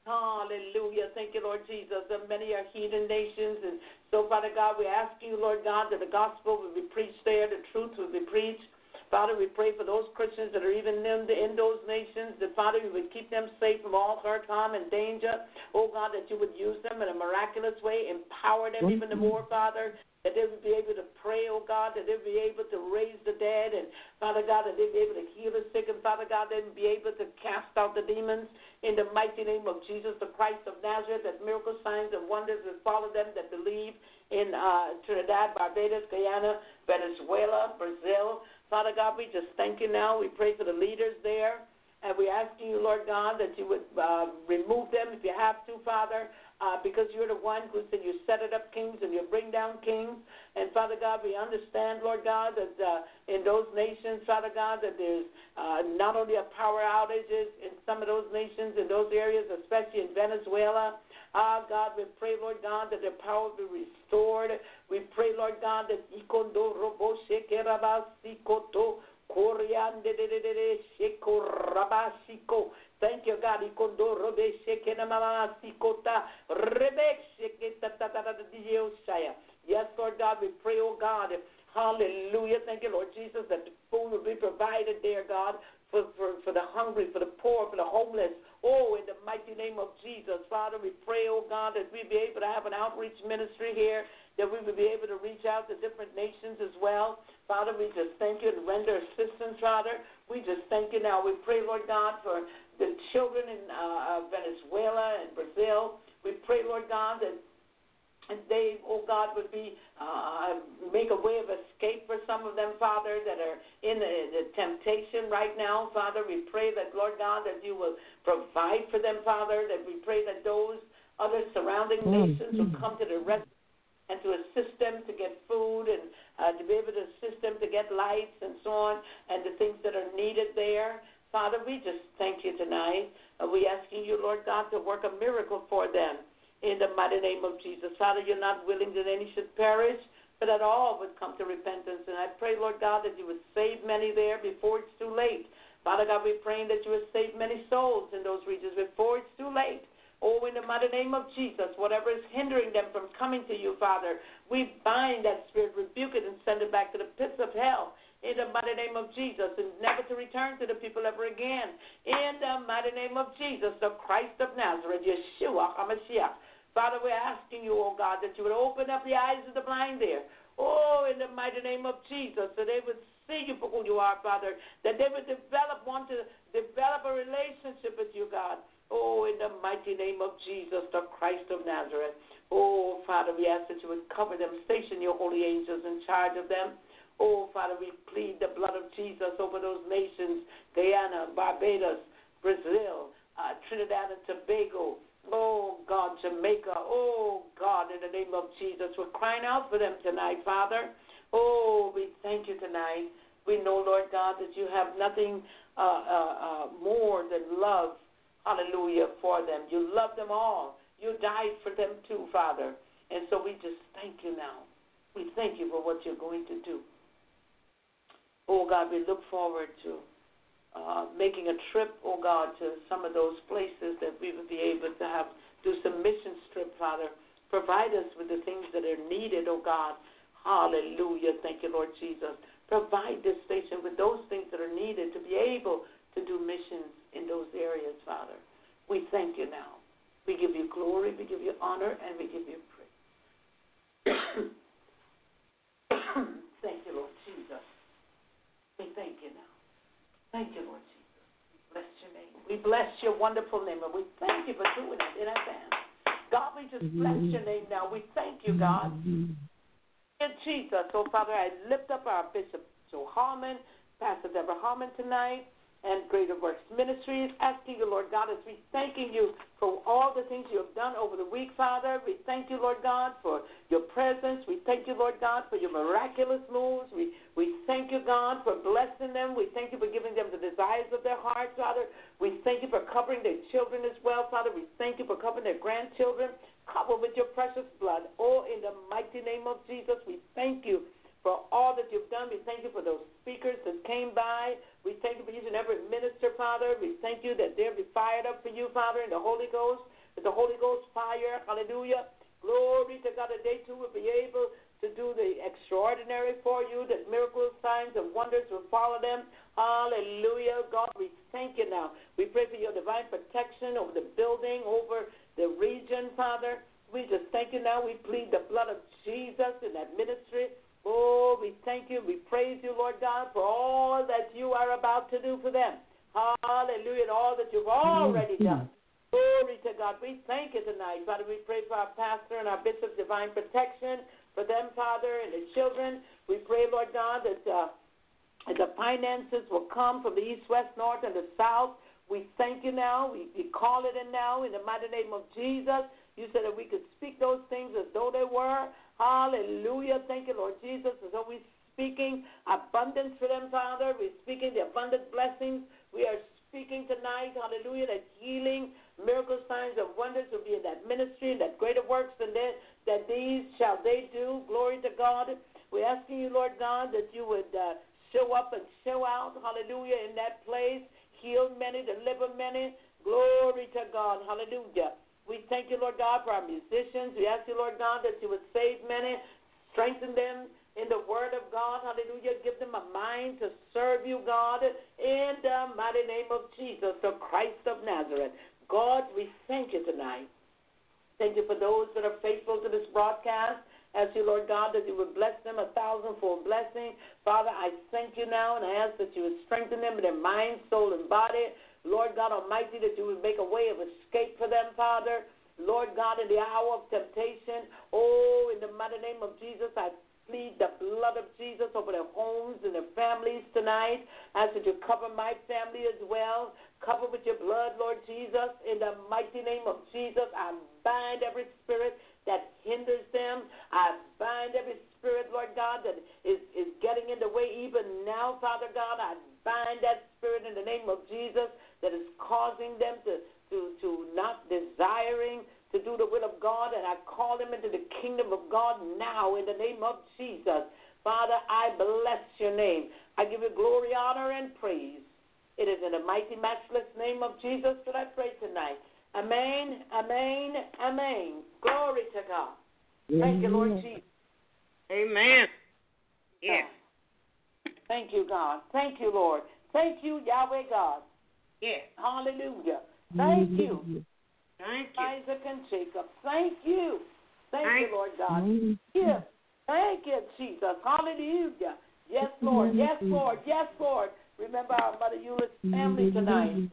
Hallelujah. Thank you, Lord Jesus. And many are heathen nations. And so, Father God, we ask you, Lord God, that the gospel will be preached there, the truth will be preached. Father, we pray for those Christians that are even in, the, in those nations, that Father, you would keep them safe from all hurt, harm, and danger. Oh God, that you would use them in a miraculous way, empower them mm-hmm. even the more, Father, that they would be able to pray, oh God, that they would be able to raise the dead, and Father God, that they'd be able to heal the sick, and Father God, they would be able to cast out the demons in the mighty name of Jesus, the Christ of Nazareth, that miracle signs and wonders would follow them that believe in uh, Trinidad, Barbados, Guyana, Venezuela, Brazil. Father God, we just thank you now. We pray for the leaders there. And we ask you, Lord God, that you would uh, remove them if you have to, Father, uh, because you're the one who said you set it up kings and you bring down kings. And Father God, we understand, Lord God, that uh, in those nations, Father God, that there's uh, not only a power outages in some of those nations, in those areas, especially in Venezuela. Ah, God, we pray, Lord God, that the power be restored. We pray, Lord God, that ikondo robo shekerabasikoto koriande de de de de shekorabasiko. Thank you, God. Ikondo robe shekenamasikota rebe sheketatatatatatiyosaya. Yes, Lord God, we pray, oh God. Hallelujah. Thank you, Lord Jesus, that the food will be provided there, God, for, for, for the hungry, for the poor, for the homeless. Oh, in the mighty name of Jesus, Father, we pray, oh God, that we be able to have an outreach ministry here, that we will be able to reach out to different nations as well. Father, we just thank you and render assistance, Father. We just thank you now. We pray, Lord God, for the children in uh, Venezuela and Brazil. We pray, Lord God, that and they, oh God, would be uh, make a way of escape for some of them, Father, that are in the, the temptation right now, Father. We pray that, Lord God, that you will provide for them, Father. That we pray that those other surrounding nations will come to the rescue and to assist them to get food and uh, to be able to assist them to get lights and so on and the things that are needed there. Father, we just thank you tonight. We asking you, Lord God, to work a miracle for them in the mighty name of Jesus. Father, you're not willing that any should perish, but that all would come to repentance. And I pray, Lord God, that you would save many there before it's too late. Father God, we're praying that you would save many souls in those regions before it's too late. Oh, in the mighty name of Jesus, whatever is hindering them from coming to you, Father, we bind that spirit, rebuke it, and send it back to the pits of hell. In the mighty name of Jesus, and never to return to the people ever again. In the mighty name of Jesus, the Christ of Nazareth, Yeshua HaMashiach. Father, we're asking you, oh God, that you would open up the eyes of the blind there. Oh, in the mighty name of Jesus, so they would see you for who you are, Father. That they would develop, want to develop a relationship with you, God. Oh, in the mighty name of Jesus, the Christ of Nazareth. Oh, Father, we ask that you would cover them, station your holy angels in charge of them. Oh, Father, we plead the blood of Jesus over those nations Guyana, Barbados, Brazil, uh, Trinidad and Tobago. Oh, God, Jamaica. Oh, God, in the name of Jesus, we're crying out for them tonight, Father. Oh, we thank you tonight. We know, Lord God, that you have nothing uh, uh, uh, more than love hallelujah, for them. You love them all. You died for them too, Father. And so we just thank you now. We thank you for what you're going to do. Oh, God, we look forward to uh, making a trip, oh, God, to some of those places that we would be able to have, do some mission trip, Father. Provide us with the things that are needed, oh, God. Hallelujah. Thank you, Lord Jesus. Provide this station with those things that are needed to be able to do missions in those areas, Father. We thank you now. We give you glory, we give you honor, and we give you praise. [CLEARS THROAT] thank you, Lord Jesus. We thank you now. Thank you, Lord Jesus. We bless your name. We bless your wonderful name, and we thank you for doing it in advance. God, we just bless mm-hmm. your name now. We thank you, God. Mm-hmm. In Jesus. So, Father, I lift up our Bishop Joe Harmon, Pastor Deborah Harmon tonight and Greater Works Ministries. Asking you, Lord God, as we thanking you for all the things you have done over the week, Father. We thank you, Lord God, for your presence. We thank you, Lord God, for your miraculous moves. We, we thank you, God, for blessing them. We thank you for giving them the desires of their hearts, Father. We thank you for covering their children as well, Father. We thank you for covering their grandchildren. Cover with your precious blood. Oh, in the mighty name of Jesus, we thank you for all that you've done. We thank you for those speakers that came by. We thank you for using every minister, Father. We thank you that they'll be fired up for you, Father, in the Holy Ghost, with the Holy Ghost fire. Hallelujah. Glory to God that they too will be able to do the extraordinary for you, that miracles, signs, and wonders will follow them. Hallelujah. God, we thank you now. We pray for your divine protection over the building, over the region, Father. We just thank you now. We plead the blood of Jesus in that ministry. Oh, we thank you. We praise you, Lord God, for all that you are about to do for them. Hallelujah. And all that you've already done. Glory to God. We thank you tonight. Father, we pray for our pastor and our bishop's divine protection for them, Father, and the children. We pray, Lord God, that uh, the finances will come from the east, west, north, and the south. We thank you now. We, we call it in now in the mighty name of Jesus. You said that we could speak those things as though they were. Hallelujah. Thank you, Lord Jesus. As though we're speaking abundance for them, Father. We're speaking the abundant blessings. We are speaking tonight, hallelujah, that healing, miracle signs, and wonders will be in that ministry and that greater works than that, that these shall they do. Glory to God. We're asking you, Lord God, that you would uh, show up and show out, hallelujah, in that place. Heal many, deliver many. Glory to God. Hallelujah. We thank you, Lord God, for our musicians. We ask you, Lord God, that you would save many, strengthen them in the word of God. Hallelujah. Give them a mind to serve you, God, in the mighty name of Jesus, the Christ of Nazareth. God, we thank you tonight. Thank you for those that are faithful to this broadcast. Ask you, Lord God, that you would bless them a thousandfold blessing. Father, I thank you now and I ask that you would strengthen them in their mind, soul, and body. Lord God Almighty, that you would make a way of escape for them, Father. Lord God, in the hour of temptation, oh, in the mighty name of Jesus, I plead the blood of Jesus over their homes and their families tonight. I ask that you cover my family as well. Cover with your blood, Lord Jesus. In the mighty name of Jesus, I bind every spirit that hinders them. I bind every spirit, Lord God, that is, is getting in the way even now, Father God. I bind that spirit in the name of Jesus that is causing them to, to, to not desiring to do the will of God, and I call them into the kingdom of God now in the name of Jesus. Father, I bless your name. I give you glory, honor, and praise. It is in the mighty, matchless name of Jesus that I pray tonight. Amen, amen, amen. Glory to God. Thank you, Lord Jesus. Amen. Yes. Thank you, God. Thank you, Lord. Thank you, Yahweh God. Yes. Hallelujah. Thank you, Thank you. Isaac and Jacob. Thank you. Thank Thank you, Lord God. Mm-hmm. Yes. Thank you, Jesus. Hallelujah. Yes, Lord. Yes, Lord. Yes, Lord. Remember our Mother Euless family tonight,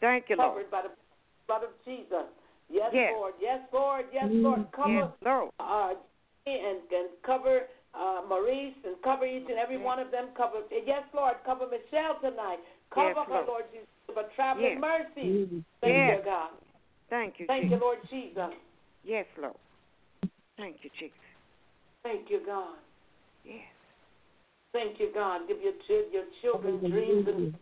Thank you, Lord. covered by the blood of Jesus. Yes, Yes. Lord. Yes, Lord. Yes, Lord. Cover Yes, Lord. uh, and, and cover uh, Maurice and cover each and every one of them. Cover yes, Lord. Cover Michelle tonight. Cover Yes, her, Lord. Lord Jesus. For traveling Yes. mercy. Mm-hmm. Thank Yes. you, God. Thank you, Thank you, Lord Jesus. Yes, Lord. Thank you, Jesus. Thank you, God. Yes. Thank you, God. Give your chil- your children dreams and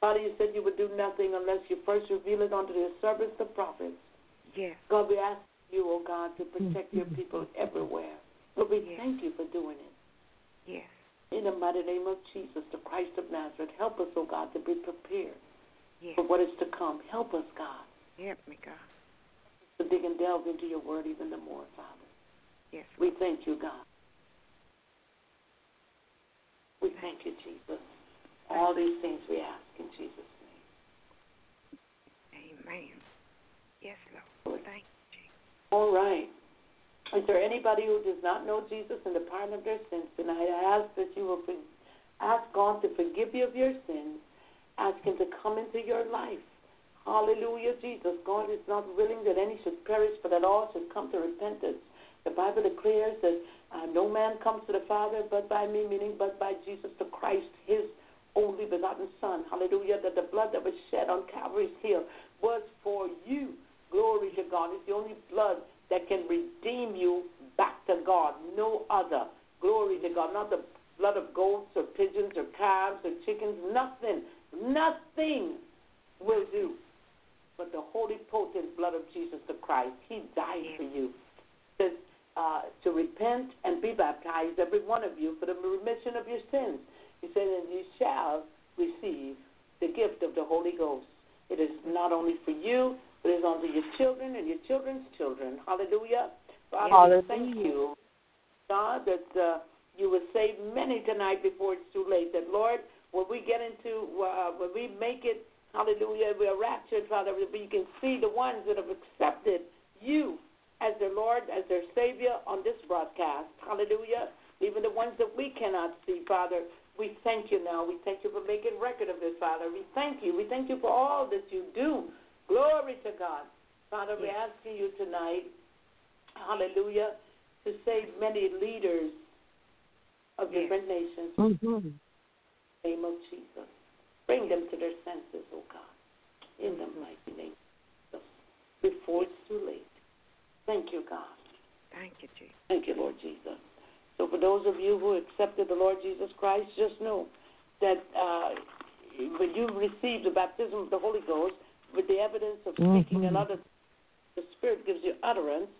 Father, you said you would do nothing unless you first reveal it unto your servants, the prophets. Yes. God, we ask you, oh God, to protect your mm-hmm. people everywhere. But we Yes. thank you for doing it. Yes. In the mighty name of Jesus, the Christ of Nazareth, help us, oh God, to be prepared Yes. for what is to come. Help us, God, Help me, God. to dig and delve into your word even the more, Father. Yes. We thank you, God. We thank you, Jesus. All these things we ask in Jesus' name. Amen. Yes, Lord. Thank you, Jesus. All right. Is there anybody who does not know Jesus and the pardon of their sins tonight? I ask that you will ask God to forgive you of your sins. Ask Him to come into your life. Hallelujah, Jesus. God is not willing that any should perish, but that all should come to repentance. The Bible declares that uh, no man comes to the Father but by me, meaning but by Jesus the Christ, His only begotten Son. Hallelujah. That the blood that was shed on Calvary's hill was for you. Glory to God. It's the only blood that can redeem you back to God. No other. Glory to God. Not the blood of goats or pigeons or calves or chickens. Nothing. Nothing will do. But the holy, potent blood of Jesus the Christ. He died for you. Says uh, to repent and be baptized, every one of you, for the remission of your sins. He said, and you shall receive the gift of the Holy Ghost. It is not only for you, it is unto your children and your children's children. Hallelujah. Father, we thank you, God, that uh, you will save many tonight before it's too late. That, Lord, when we get into, uh, when we make it, hallelujah, we are raptured, Father, we can see the ones that have accepted you as their Lord, as their Savior on this broadcast. Hallelujah. Even the ones that we cannot see, Father, we thank you now. We thank you for making record of this, Father. We thank you. We thank you for all that you do. Glory to God. Father, we're asking you tonight, hallelujah, to save many leaders of Yes. different nations Mm-hmm. in the name of Jesus. Bring them to their senses, oh God, in the mighty name of Jesus, before it's too late. Thank you, God. Thank you, Jesus. Thank you, Lord Jesus. So, for those of you who accepted the Lord Jesus Christ, just know that uh, when you receive the baptism of the Holy Ghost with the evidence of speaking Mhm. and other, the Spirit gives you utterance.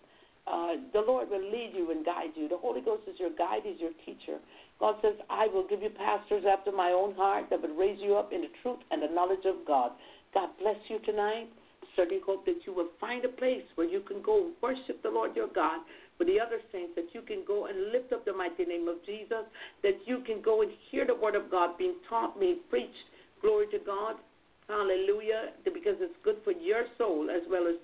Uh, the Lord will lead you and guide you. The Holy Ghost is your guide, He's your teacher. God says, I will give you pastors after my own heart that would raise you up in the truth and the knowledge of God. God bless you tonight. Certainly hope that you will find a place where you can go worship the Lord your God with the other saints, that you can go and lift up the mighty name of Jesus, that you can go and hear the word of God being taught, being preached. Glory to God. Hallelujah. Because it's good for your soul as well as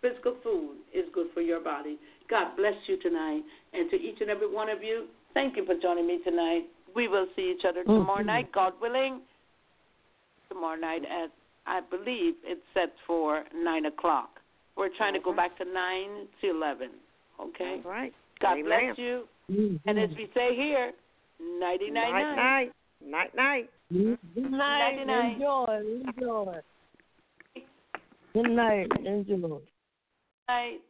physical food is good for your body. God bless you tonight. And to each and every one of you, thank you for joining me tonight. We will see each other tomorrow Mhm. night, God willing. Tomorrow night at, I believe it's set for 9 o'clock. We're trying to go Okay. back to 9 to 11. Okay? All right. God Amen. bless you. And as we say here, nighty night Night, night. night. Night, night. Good night. Enjoy. Enjoy. Good night. Enjoy. night.